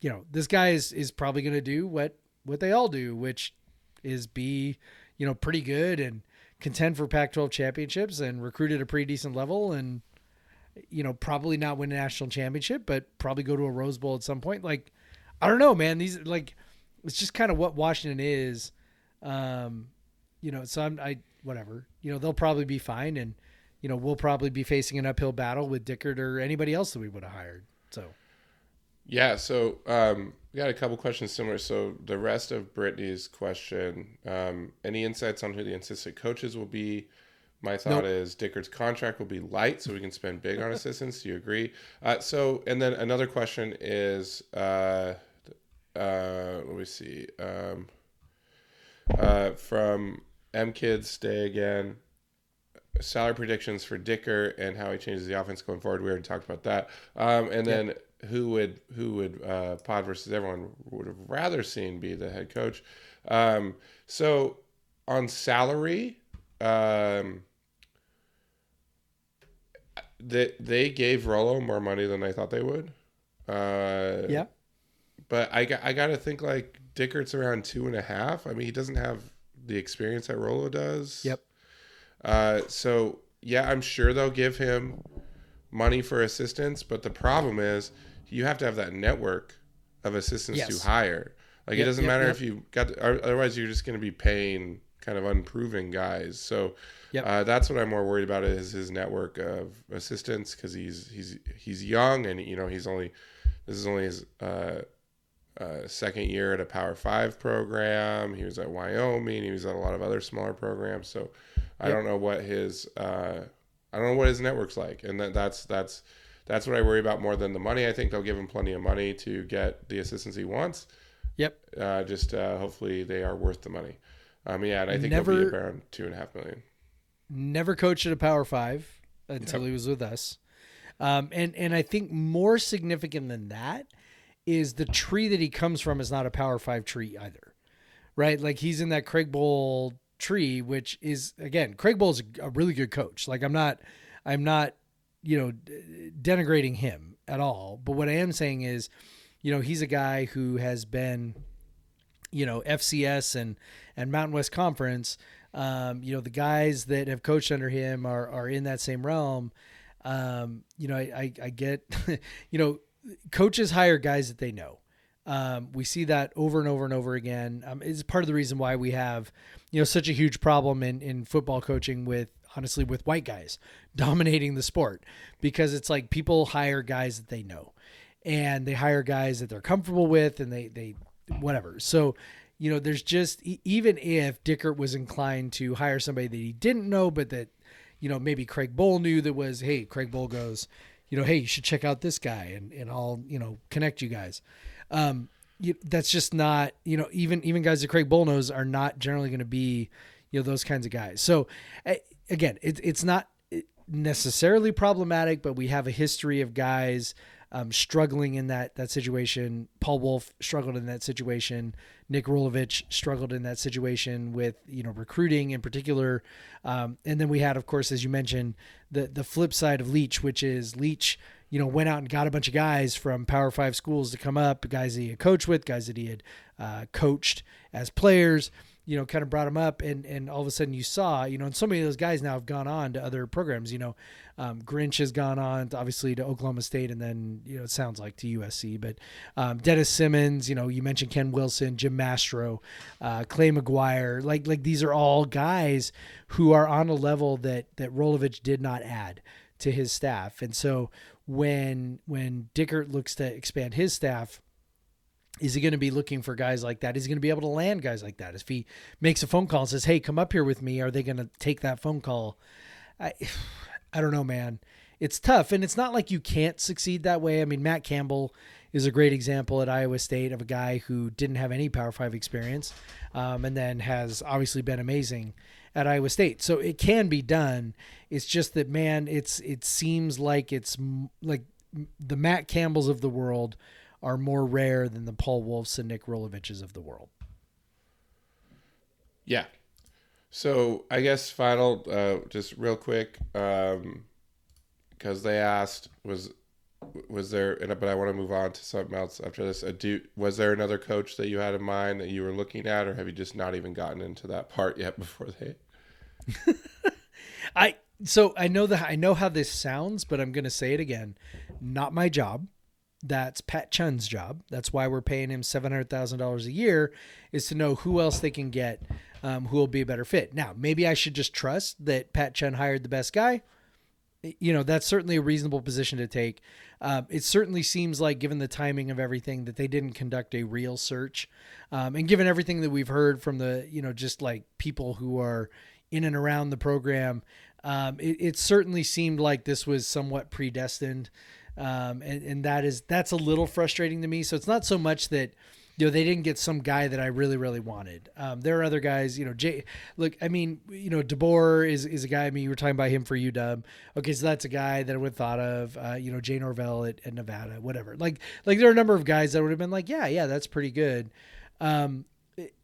A: you know, this guy is is probably going to do what what they all do, which is be, you know, pretty good and contend for Pac-12 championships and recruit at a pretty decent level and you know probably not win a national championship but probably go to a Rose Bowl at some point like I don't know man these like it's just kind of what Washington is um you know so I'm I whatever you know they'll probably be fine and you know we'll probably be facing an uphill battle with Dickert or anybody else that we would have hired so
C: Yeah, so um, we got a couple questions similar. So the rest of Brittany's question: um, any insights on who the assistant coaches will be? My thought
A: Nope.
C: is Dickert's contract will be light, so we can spend big on assistants. Do you agree? Uh, so, and then another question is, uh, uh, let me see, um, uh, from M Kids Stay Again salary predictions for Dickert and how he changes the offense going forward. We already talked about that. Um, and then who would who would uh, Pod versus everyone would have rather seen be the head coach. Um, so on salary, um, they they gave Rolo more money than I thought they would. Uh,
A: yeah
C: but I got I got to think like Dickert's around two and a half. I mean, he doesn't have the experience that Rolo does.
A: Yep.
C: Uh, so yeah, I'm sure they'll give him money for assistance, but the problem is you have to have that network of assistants
A: Yes.
C: to hire. Like it doesn't
A: yep,
C: matter
A: yep.
C: if you got, otherwise you're just going to be paying kind of unproven guys. So
A: Yep.
C: uh, that's what I'm more worried about is his network of assistants because he's he's he's young and you know he's only this is only his uh, uh, second year at a Power Five program. He was at Wyoming. He was at a lot of other smaller programs. So I
A: Yep.
C: don't know what his uh, I don't know what his network's like, and that, that's that's that's what I worry about more than the money. I think they'll give him plenty of money to get the assistance he wants.
A: yep
C: Uh, just uh, hopefully they are worth the money. Um, yeah, and I think he'll be around two and a half million.
A: never coached at a Power Five until
C: Yep.
A: he was with us. Um, and and I think more significant than that is the tree that he comes from is not a Power Five tree either, right? Like he's in that Craig Bohl tree, which is again Craig Bohl is a really good coach. Like I'm not, I'm not, you know, denigrating him at all. But what I am saying is, you know, he's a guy who has been you know FCS and and Mountain West Conference Um, you know, the guys that have coached under him are are in that same realm. Um, you know, I I, I get, (laughs) you know, coaches hire guys that they know. Um, we see that over and over and over again. Um, it's part of the reason why we have, you know, such a huge problem in, in football coaching with honestly with white guys (laughs) dominating the sport because it's like people hire guys that they know and they hire guys that they're comfortable with and they, they, whatever. So, you know, there's just, even if Dickert was inclined to hire somebody that he didn't know, but that, you know, maybe Craig Bohl knew that was, Hey, Craig Bohl goes, you know, Hey, you should check out this guy and, and I'll, you know, connect you guys um, you, that's just not you know even even guys that Craig Bohl knows are not generally going to be you know those kinds of guys. So again, it's it's not necessarily problematic, but we have a history of guys um, struggling in that that situation. Paul Wulff struggled in that situation. Nick Rolovich struggled in that situation with you know recruiting in particular. Um, and then we had, of course, as you mentioned, the the flip side of Leach, which is Leach you know, went out and got a bunch of guys from Power Five schools to come up, guys that he had coached with, guys that he had uh, coached as players, you know, kind of brought him up. And, and all of a sudden you saw, you know, and so many of those guys now have gone on to other programs, you know, um, Grinch has gone on to, obviously to Oklahoma State and then, you know, it sounds like to USC, but um, Dennis Simmons, you know, you mentioned Ken Wilson, Jim Mastro, uh, Clay McGuire, like, like these are all guys who are on a level that, that Rolovich did not add to his staff. And so when when Dickert looks to expand his staff, is he going to be looking for guys like that? Is he going to be able to land guys like that? If he makes a phone call and says, "Hey, come up here with me," are they going to take that phone call? I (sighs) I don't know, man. It's tough, and it's not like you can't succeed that way. I mean, Matt Campbell is a great example at Iowa State of a guy who didn't have any Power Five experience, um, and then has obviously been amazing at Iowa State. So it can be done. It's just that man, it's it seems like it's like the Matt Campbells of the world are more rare than the Paul Wulffs and Nick Roloviches of the world.
C: Yeah. So I guess final, uh, just real quick, um, because they asked was was there, and but I want to move on to something else after this. Uh, do was there another coach that you had in mind that you were looking at, or have you just not even gotten into that part yet (laughs) before they? (laughs)
A: I so I know that I know how this sounds, but I'm going to say it again. Not my job. That's Pat Chun's job. That's why we're paying him seven hundred thousand dollars a year, is to know who else they can get, um, who will be a better fit. Now, maybe I should just trust that Pat Chun hired the best guy. You know, that's certainly a reasonable position to take. Um, it certainly seems like, given the timing of everything, that they didn't conduct a real search, um, and given everything that we've heard from the, you know, just like people who are in and around the program, um, it, it certainly seemed like this was somewhat predestined, um, and and that is that's a little frustrating to me. So it's not so much that you know they didn't get some guy that I really really wanted. Um, there are other guys, you know. Jay, look, I mean, you know, DeBoer is is a guy. I mean, you were talking about him for UW. Okay, so that's a guy that I would have thought of. Uh, you know, Jay Norvell at, at Nevada, whatever. Like like there are a number of guys that would have been like, yeah, yeah, that's pretty good. Um,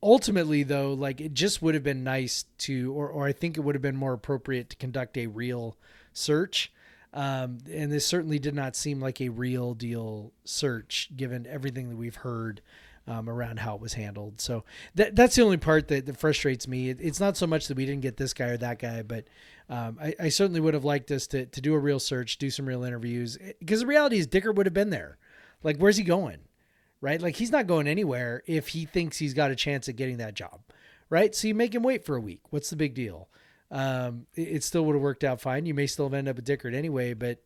A: ultimately though like it just would have been nice to or, or i think it would have been more appropriate to conduct a real search um, and this certainly did not seem like a real deal search given everything that we've heard um, around how it was handled so that, that's the only part that, that frustrates me it, it's not so much that we didn't get this guy or that guy but um, I, I certainly would have liked us to, to do a real search do some real interviews because the reality is Dickert would have been there like where's he going right? Like he's not going anywhere if he thinks he's got a chance at getting that job, right? So you make him wait for a week. What's the big deal? Um, it, it still would have worked out fine. You may still have ended up at Dickert anyway, but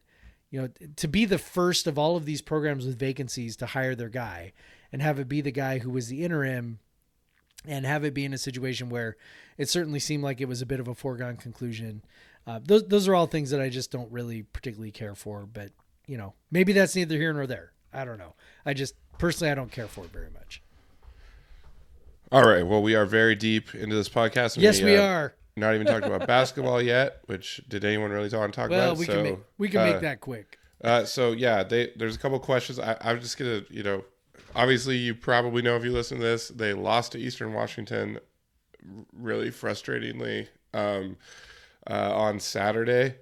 A: you know, to be the first of all of these programs with vacancies to hire their guy and have it be the guy who was the interim and have it be in a situation where it certainly seemed like it was a bit of a foregone conclusion. Uh, those, those are all things that I just don't really particularly care for, but you know, maybe that's neither here nor there. I don't know. I just personally, I don't care for it very much.
C: All right. Well, we are very deep into this podcast.
A: Yes, we
C: uh,
A: are.
C: Not even talking about basketball yet. Which did anyone really want to talk
A: Well,
C: about?
A: we
C: so,
A: can make we can
C: uh,
A: make that quick.
C: Uh, so yeah, they, there's a couple questions. I, I'm just gonna, you know, obviously you probably know if you listen to this, they lost to Eastern Washington, really frustratingly, um, uh, on Saturday.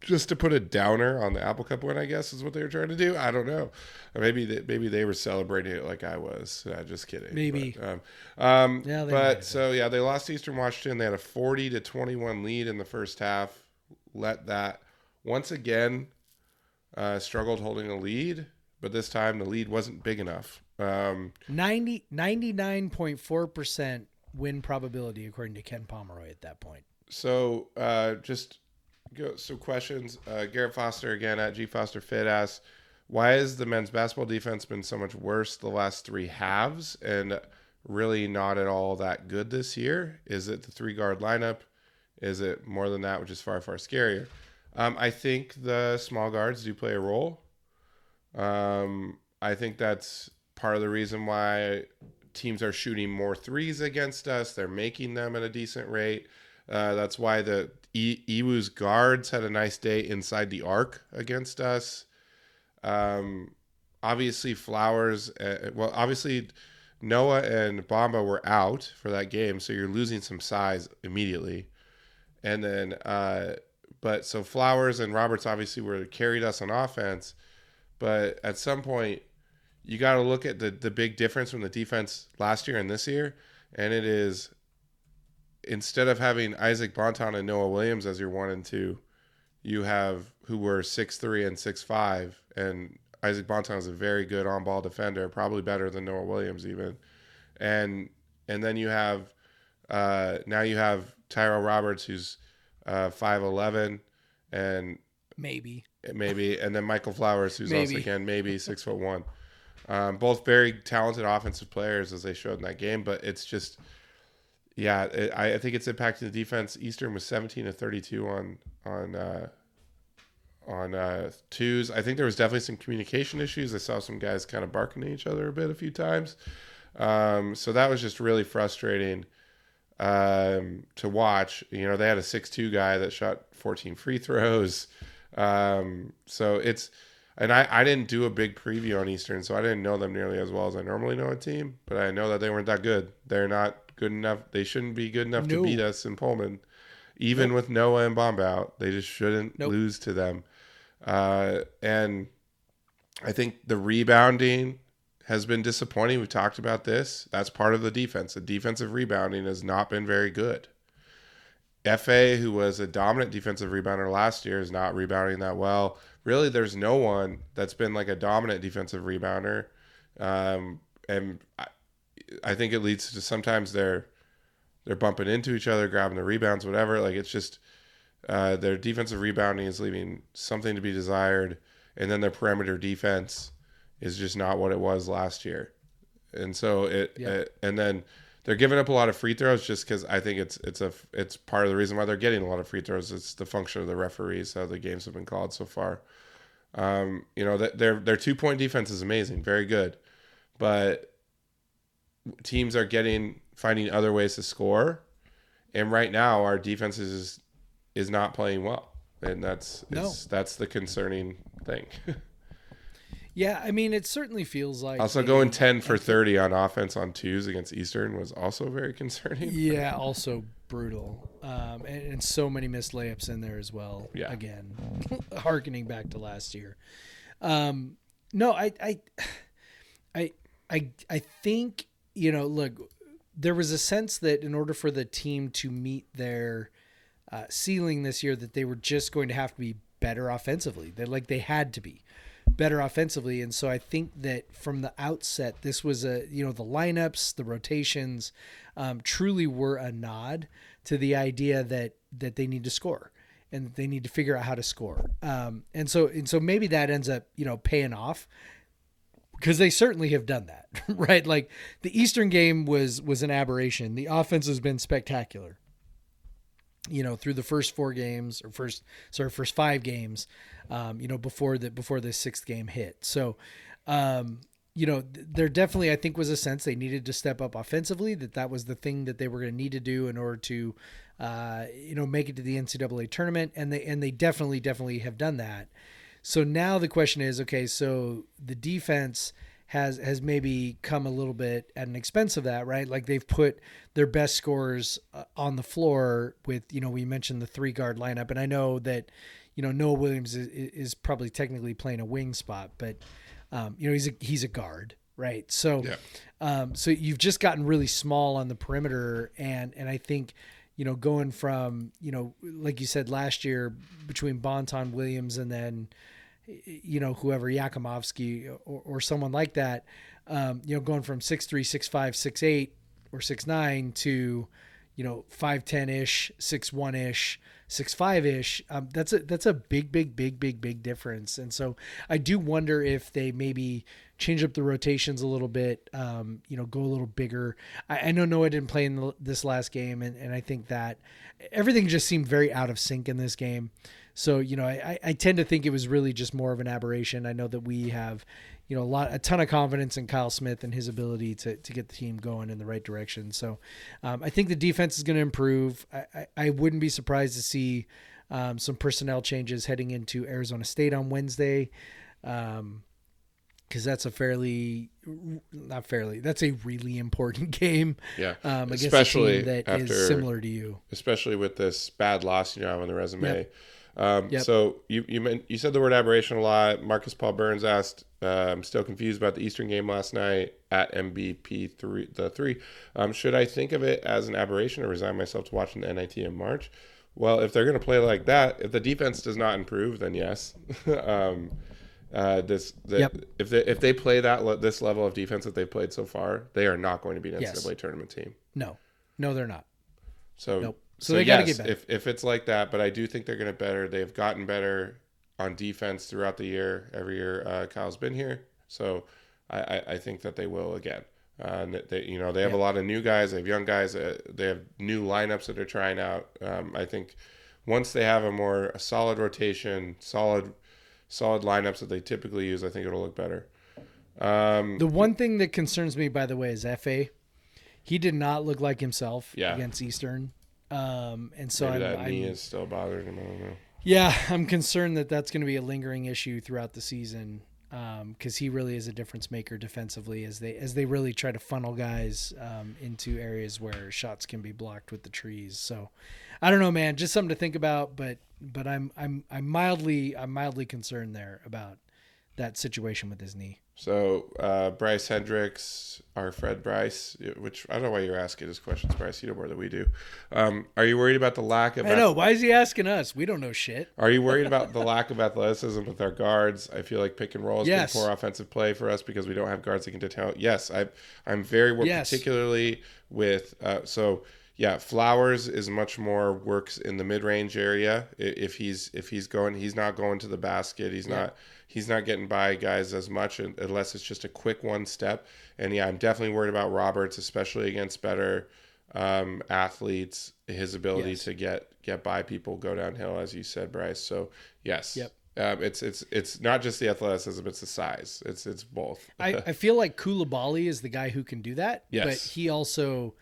C: Just to put a downer on the Apple Cup win, I guess is what they were trying to do. I don't know. Or maybe they, maybe they were celebrating it like I was. Uh, just kidding.
A: Maybe.
C: But, um, um,
A: Yeah, they might have
C: but so yeah, they lost to Eastern Washington. They had a forty to twenty one lead in the first half. Let that once again uh, struggled holding a lead, but this time the lead wasn't big enough. Um,
A: 99.4% win probability, according to Ken Pomeroy at that point.
C: So, uh, just go some questions. Uh, Garrett Foster again at G Foster Fit asks, "Why has the men's basketball defense been so much worse the last three halves, and really not at all that good this year? Is it the three guard lineup? Is it more than that, which is far far scarier?" Um, I think the small guards do play a role. Um, I think that's part of the reason why teams are shooting more threes against us. They're making them at a decent rate. Uh, that's why the e- Iwu's guards had a nice day inside the arc against us. Um, obviously, Flowers. Uh, well, obviously, Noah and Bamba were out for that game, so you're losing some size immediately. And then, uh, but so Flowers and Roberts obviously were carried us on offense, but at some point, you got to look at the the big difference from the defense last year and this year, and it is instead of having Isaac Bonton and Noah Williams as your one and two, you have who were six three and six five, and Isaac Bonton is a very good on ball defender, probably better than Noah Williams even, and and then you have uh, now you have Tyrell Roberts who's uh, five eleven and
A: Maybe.
C: maybe, and then Michael Flowers, who's also again maybe six foot one. Um, both very talented offensive players as they showed in that game, but it's just, yeah, I, I think it's impacting the defense. Eastern was seventeen to thirty two on on uh, on uh, twos. I think there was definitely some communication issues. I saw some guys kind of barking at each other a bit a few times, um, so that was just really frustrating um, to watch. You know, they had a six-two guy that shot 14 free throws. Um, so it's, and I, I didn't do a big preview on Eastern, so I didn't know them nearly as well as I normally know a team, but I know that they weren't that good. They're not good enough. They shouldn't be good enough
A: No.
C: to beat us in Pullman. Even with Noah and Bomb out, they just shouldn't
A: Nope.
C: lose to them. Uh, and I think the rebounding has been disappointing. We've talked about this. That's part of the defense. The defensive rebounding has not been very good. Efe, who was a dominant defensive rebounder last year, is not rebounding that well. Really, there's no one that's been like a dominant defensive rebounder. Um, and I, think it leads to sometimes they're they're bumping into each other, grabbing the rebounds, whatever. Like it's just uh, their defensive rebounding is leaving something to be desired, and then their perimeter defense is just not what it was last year. And so it,
A: Yeah.
C: it and then they're giving up a lot of free throws just because I think it's it's a it's part of the reason why they're getting a lot of free throws. It's the function of the referees how the games have been called so far. Um, you know that their their two point defense is amazing, very good, but teams are getting finding other ways to score, and right now our defense is is not playing well, and that's
A: No.
C: that's the concerning thing. (laughs)
A: Yeah, I mean, it certainly feels like.
C: also, going ten for thirty on offense on twos against Eastern was also very concerning. (laughs)
A: Yeah, also brutal. Um, and, and so many missed layups in there as well.
C: Yeah.
A: Again, (laughs) harkening back to last year. Um, no, I, I, (sighs) I, I, I think you know. Look, there was a sense that in order for the team to meet their uh, ceiling this year, that they were just going to have to be better offensively. That like they had to be better offensively, and so I think that from the outset, this was a you know the lineups, the rotations, um, truly were a nod to the idea that that they need to score and they need to figure out how to score. Um, and so and so maybe that ends up you know paying off because they certainly have done that, (laughs) right? Like the Eastern game was was an aberration. The offense has been spectacular. You know, through the first four games or first sorry first five games, um, you know before the before the sixth game hit. So, um, you know, th- there definitely I think was a sense they needed to step up offensively. That that was the thing that they were going to need to do in order to, uh, you know, make it to the NCAA tournament, and they and they definitely definitely have done that. So now the question is, okay, so the defense has has maybe come a little bit at an expense of that, right? Like they've put their best scorers uh, on the floor with, you know, we mentioned the three guard lineup, and I know that, you know Noah Williams is, is probably technically playing a wing spot, but um, you know he's a he's a guard, right? So
C: Yeah.
A: um, so you've just gotten really small on the perimeter, and and I think you know going from you know like you said last year between Bonton Williams and then you know whoever Jakimovski or, or someone like that, um, you know going from six three, six five, six eight, or six nine to you know five ten ish, six one ish, six five ish. Um, that's a that's a big big big big big difference. And so I do wonder if they maybe change up the rotations a little bit. Um, you know, go a little bigger. I, I know Noah didn't play in the, this last game, and and I think that everything just seemed very out of sync in this game. So you know, I, I tend to think it was really just more of an aberration. I know that we have, you know, a lot, a ton of confidence in Kyle Smith and his ability to to get the team going in the right direction. So um, I think the defense is going to improve. I, I, I wouldn't be surprised to see um, some personnel changes heading into Arizona State on Wednesday. Um, because that's a fairly, not fairly, that's a really important (laughs) game.
C: Yeah.
A: Um,
C: Especially
A: a team that is
C: after-
A: similar to you.
C: especially with this bad loss you have on the resume.
A: Yep.
C: Um,
A: Yep.
C: So you you meant, you said the word aberration a lot. Marcus Paul Burns asked, uh, "I'm still confused about the Eastern game last night at MVP three the three. Um, should I think of it as an aberration or resign myself to watching the NIT in March?" Well, if they're going to play like that, if the defense does not improve, then yes. (laughs) um, uh, this the,
A: Yep.
C: if they if they play that this level of defense that they've played so far, they are not going to be an
A: Yes.
C: NCAA tournament team.
A: No, no, they're not.
C: So,
A: Nope. So they gotta
C: yes,
A: get better.
C: If if it's like that, but I do think they're going to better. They've gotten better on defense throughout the year. Every year uh, Kyle's been here, so I, I, I think that they will again. Uh, that they, you know, they have a lot of new guys. They have young guys. Uh, they have new lineups that they're trying out. Um, I think once they have a more a solid rotation, solid solid lineups that they typically use, I think it'll look better. Um,
A: The one thing that concerns me, by the way, is Efe. He did not look like himself
C: Yeah.
A: against Eastern, um, and so
C: maybe
A: I'm,
C: that knee
A: I'm-
C: is still bothering him. I don't know.
A: yeah, (laughs) I'm concerned that that's going to be a lingering issue throughout the season because he really is a difference maker defensively as they as they really try to funnel guys um, into areas where shots can be blocked with the trees. So I don't know, man, just something to think about. But but I'm I'm I'm mildly I'm mildly concerned there about that situation with his knee.
C: So uh, Bryce Hendricks, our Fred Bryce, which I don't know why you're asking this questions, Bryce. You know more than we do. Um, are you worried about the lack of?
A: I know. Why is he asking us? We don't know shit.
C: Are you worried about (laughs) the lack of athleticism with our guards? I feel like pick and roll has
A: Yes.
C: been poor offensive play for us because we don't have guards that can detain. Yes, I, I'm very worried,
A: Yes.
C: particularly with uh, so yeah. Flowers is much more works in the mid range area. If he's if he's going, he's not going to the basket. He's not he's not getting by guys as much unless it's just a quick one step. And yeah, I'm definitely worried about Roberts, especially against better um, athletes. His ability
A: Yes.
C: to get get by people, go downhill, as you said, Bryce. So yes,
A: Yep.
C: um, it's it's it's not just the athleticism; it's the size. It's it's both.
A: I, (laughs) I feel like Koulibaly is the guy who can do that. But he also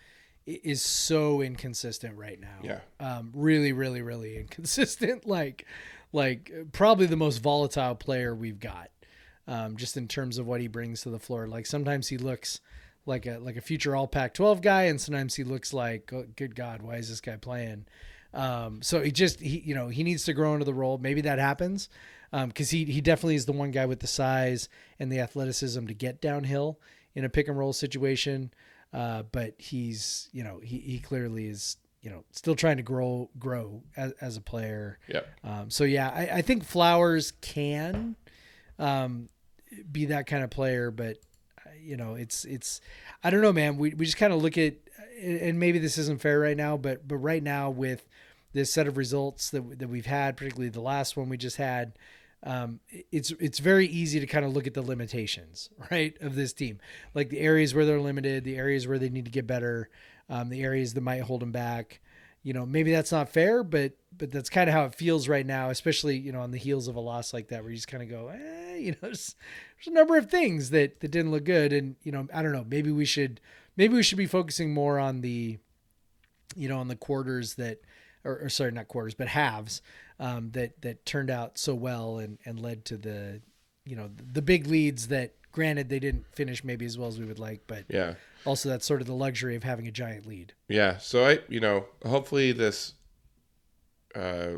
A: is so inconsistent right now.
C: Yeah.
A: Um, really, really, really inconsistent. (laughs) Like, like probably the most volatile player we've got. Um, just in terms of what he brings to the floor. Like sometimes he looks like a like a future All Pac-12 guy, and sometimes he looks like, oh, good God, why is this guy playing? Um, so he just he you know he needs to grow into the role. Maybe that happens because he he definitely is the one guy with the size and the athleticism to get downhill in a pick and roll situation. Uh, but he's you know he he clearly is you know still trying to grow grow as, as a player.
C: Yeah.
A: Um, so yeah, I, I think Flowers can um, be that kind of player, but uh, you know, it's it's I don't know, man. We we just kind of look at, and maybe this isn't fair right now, but but right now with this set of results that that we've had, particularly the last one we just had. Um, it's it's very easy to kind of look at the limitations, (laughs) right, of this team, like the areas where they're limited, the areas where they need to get better, um, the areas that might hold them back you know maybe that's not fair but but that's kind of how it feels right now especially you know on the heels of a loss like that where you just kind of go eh, you know (laughs) there's, there's a number of things that that didn't look good and you know i don't know maybe we should maybe we should be focusing more on the you know on the quarters that or, or sorry not quarters but halves um, that that turned out so well and and led to the you know the big leads that granted they didn't finish maybe as well as we would like but
C: Yeah.
A: Also that's sort of the luxury of having a giant lead
C: Yeah. So I, you know, hopefully this uh,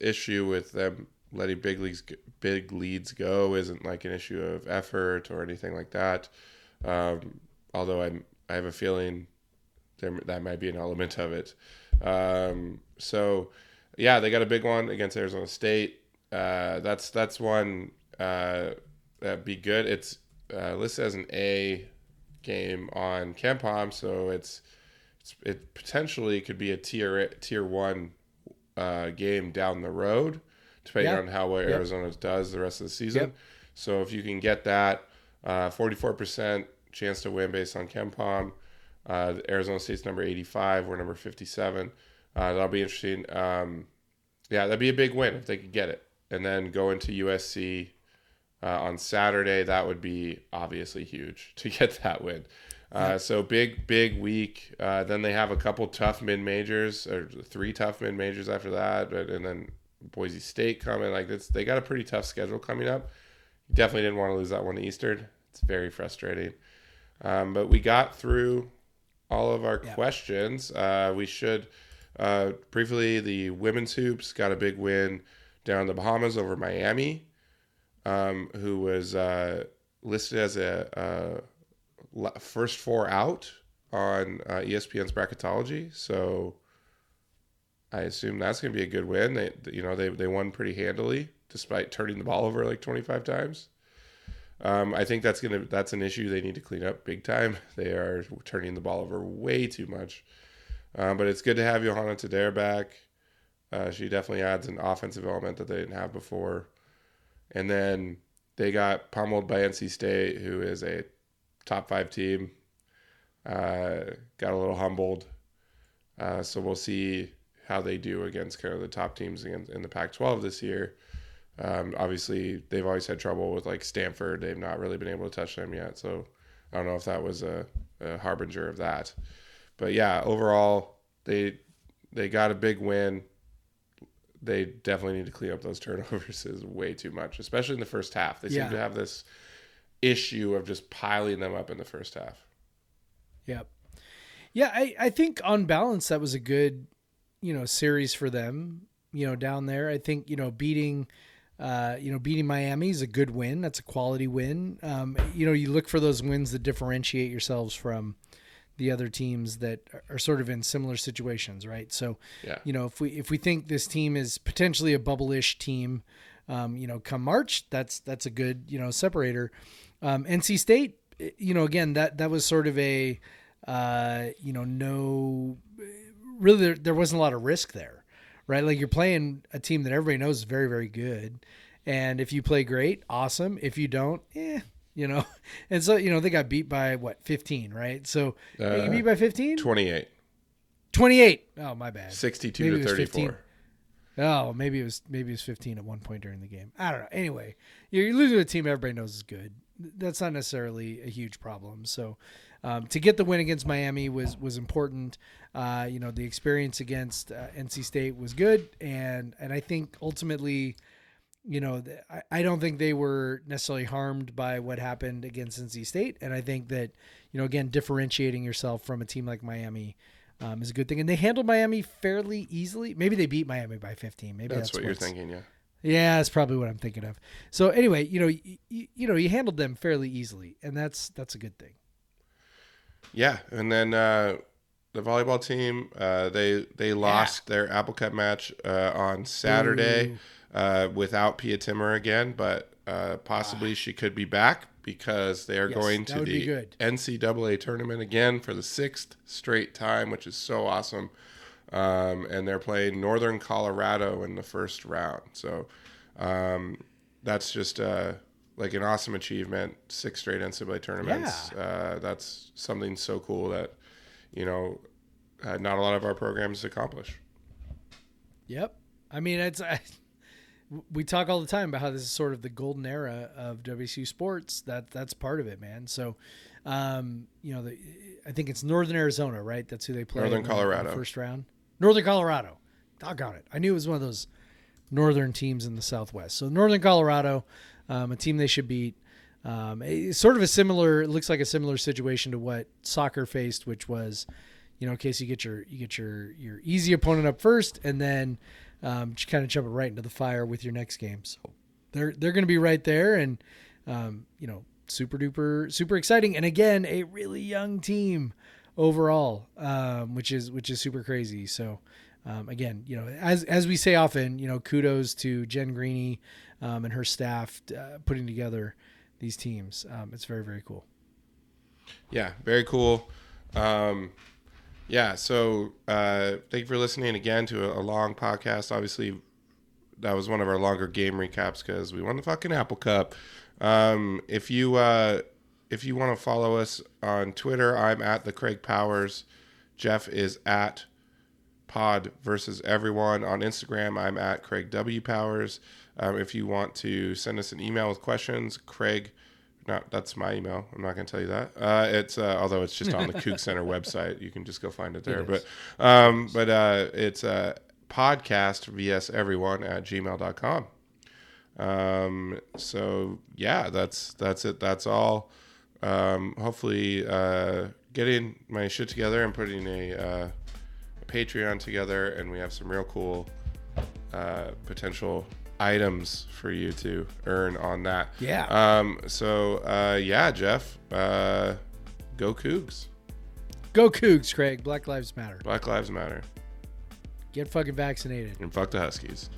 C: issue with them letting big leagues big leads go isn't like an issue of effort or anything like that. Um, although I'm I have a feeling there that might be an element of it. Um, so yeah, they got a big one against Arizona State. Uh, that's that's one uh, that'd be good. It's uh, listed as an A game on KenPom, so it's, it's it potentially could be a tier tier one uh, game down the road, depending
A: Yeah.
C: on how well. Arizona does the rest of the season.
A: Yep.
C: So if you can get that, forty four percent chance to win based on KenPom. Uh, Arizona State's number eighty five. We're number fifty seven. Uh, that'll be interesting. Um, yeah, that'd be a big win if they could get it, and then go into USC uh, on Saturday. That would be obviously huge (laughs) to get that win. Uh, so big, big week. Uh, then they have a couple tough mid majors, or three tough mid majors after that, but, and then Boise State coming. Like they got a pretty tough schedule coming up. Definitely didn't want to lose that one to Eastern. It's very frustrating. Um, but we got through all of our
A: Yeah.
C: questions. Uh, we should uh, briefly the women's hoops got a big win down in the Bahamas over Miami, um, who was uh, listed as a, uh first four out on uh, ESPN's bracketology. So I assume that's going to be a good win. They, you know, they they won pretty handily despite turning the ball over like 25 times. Um, I think that's gonna that's an issue they need to clean up big time. (laughs) They are turning the ball over way too much. Um, but it's good to have Johanna Teder back. Uh, she definitely adds an offensive element that they didn't have before. And then they got pummeled by NC State, who is a top five team. Uh, got a little humbled. Uh, so we'll see how they do against kind of the top teams in, in the Pac 12 this year. Um, obviously, they've always had trouble with like Stanford. They've not really been able to touch them yet. So I don't know if that was a, a harbinger of that. But yeah, overall, they they got a big win. They definitely need to clean up those (laughs) turnovers is way too much, especially in the first half. They
A: Yeah.
C: seem to have this issue of just piling them up in the first half.
A: Yep. Yeah, I, I think on balance that was a good, you know, series for them, you know, down there. I think, you know, beating uh, you know, beating Miami is a good win. That's a quality win. Um, you know, you look for those wins that differentiate yourselves from the other teams that are sort of in similar situations, right? So,
C: Yeah.
A: you know, if we if we think this team is potentially a bubble-ish team, um, you know, come March, that's that's a good you know separator. Um, NC State, you know, again that that was sort of a uh, you know no really there, there wasn't a lot of risk there, right? Like you're playing a team that everybody knows is very very good, and if you play great, awesome. If you don't, eh. You know, (laughs) and so you know they got beat by what 15, right? So
C: Uh,
A: beat by 15,
C: 28,
A: 28. Oh my bad.
C: 62
A: Maybe
C: to
A: it was 15.
C: 34.
A: Oh, maybe it was maybe it was 15 at one point during the game. I don't know. Anyway, you're you're losing to a team everybody knows is good. That's not necessarily a huge problem. So, um, to get the win against Miami was was important. Uh, you know, the experience against uh, NC State was good, and and I think ultimately, you know, th- I, I don't think they were necessarily harmed by what happened against NC State, and I think that you know again differentiating yourself from a team like Miami. Um, is a good thing, and they handled Miami fairly easily. Maybe they beat Miami by 15. Maybe
C: That's,
A: that's,
C: what you're thinking, yeah.
A: yeah, that's probably what I'm thinking of. So anyway, you know, you, you know, you handled them fairly easily, and that's that's a good thing.
C: Yeah, and then uh, the volleyball team uh, they they lost their Apple Cup match uh, on Saturday uh, without Pia Timmer again, but uh, possibly she could be back because they are
A: Yes,
C: going to the
A: good.
C: NCAA tournament again for the sixth straight time, which is so awesome. Um, and they're playing Northern Colorado in the first round, so um, that's just uh, like an awesome achievement. Six straight NCAA tournaments. Uh, that's something so cool that you know uh, not a lot of our programs accomplish.
A: Yep. I mean, it's I, we talk all the time about how this is sort of the golden era of WSU sports. That that's part of it, man. So, um, you know, the, I think it's Northern Arizona, right? That's who they play.
C: Northern
A: in the- the
C: Colorado.
A: first round. Northern Colorado. Doggone it! I knew it was one of those northern teams in the Southwest. So Northern Colorado, um, a team they should beat. Um, it's sort of a similar. It looks like a similar situation to what soccer faced, which was, you know, in case you get your you get your your easy opponent up first, and then um, just kind of jumping right into the fire with your next game. So they're they're going to be right there, and um, you know, super duper super exciting. And again, a really young team overall, um, which is which is super crazy. So. Um, again, you know, as as we say often, you know, kudos to Jen Greeny um, and her staff uh, putting together these teams. Um, it's very very cool.
C: Yeah, very cool. Um, yeah, so uh, thank you for listening again to a, a long podcast. Obviously, that was one of our longer game recaps because we won the fucking Apple Cup. Um, if you uh, if you want to follow us on Twitter, I'm at the Craig Powers. Jeff is at Pod versus Everyone on Instagram. I'm at Craig W Powers. Um, if you want to send us an email with questions, Craig. Not that's my email. I'm not going to tell you that. Uh, it's uh, although it's just on the CougCenter (laughs) website. You can just go find it there.
A: It
C: but um, but uh, it's uh, podcast vs everyone at gmail.com. Um, so yeah, that's that's it. That's all. Um, hopefully, uh, getting my shit together and putting a, uh, a Patreon together, and we have some real cool uh, potential items for you to earn on that.
A: Yeah.
C: Um. So uh, yeah, Jeff. Uh, go Cougs.
A: Go Cougs, Craig. Black Lives Matter.
C: Black Lives Matter.
A: Get fucking vaccinated.
C: And fuck the Huskies.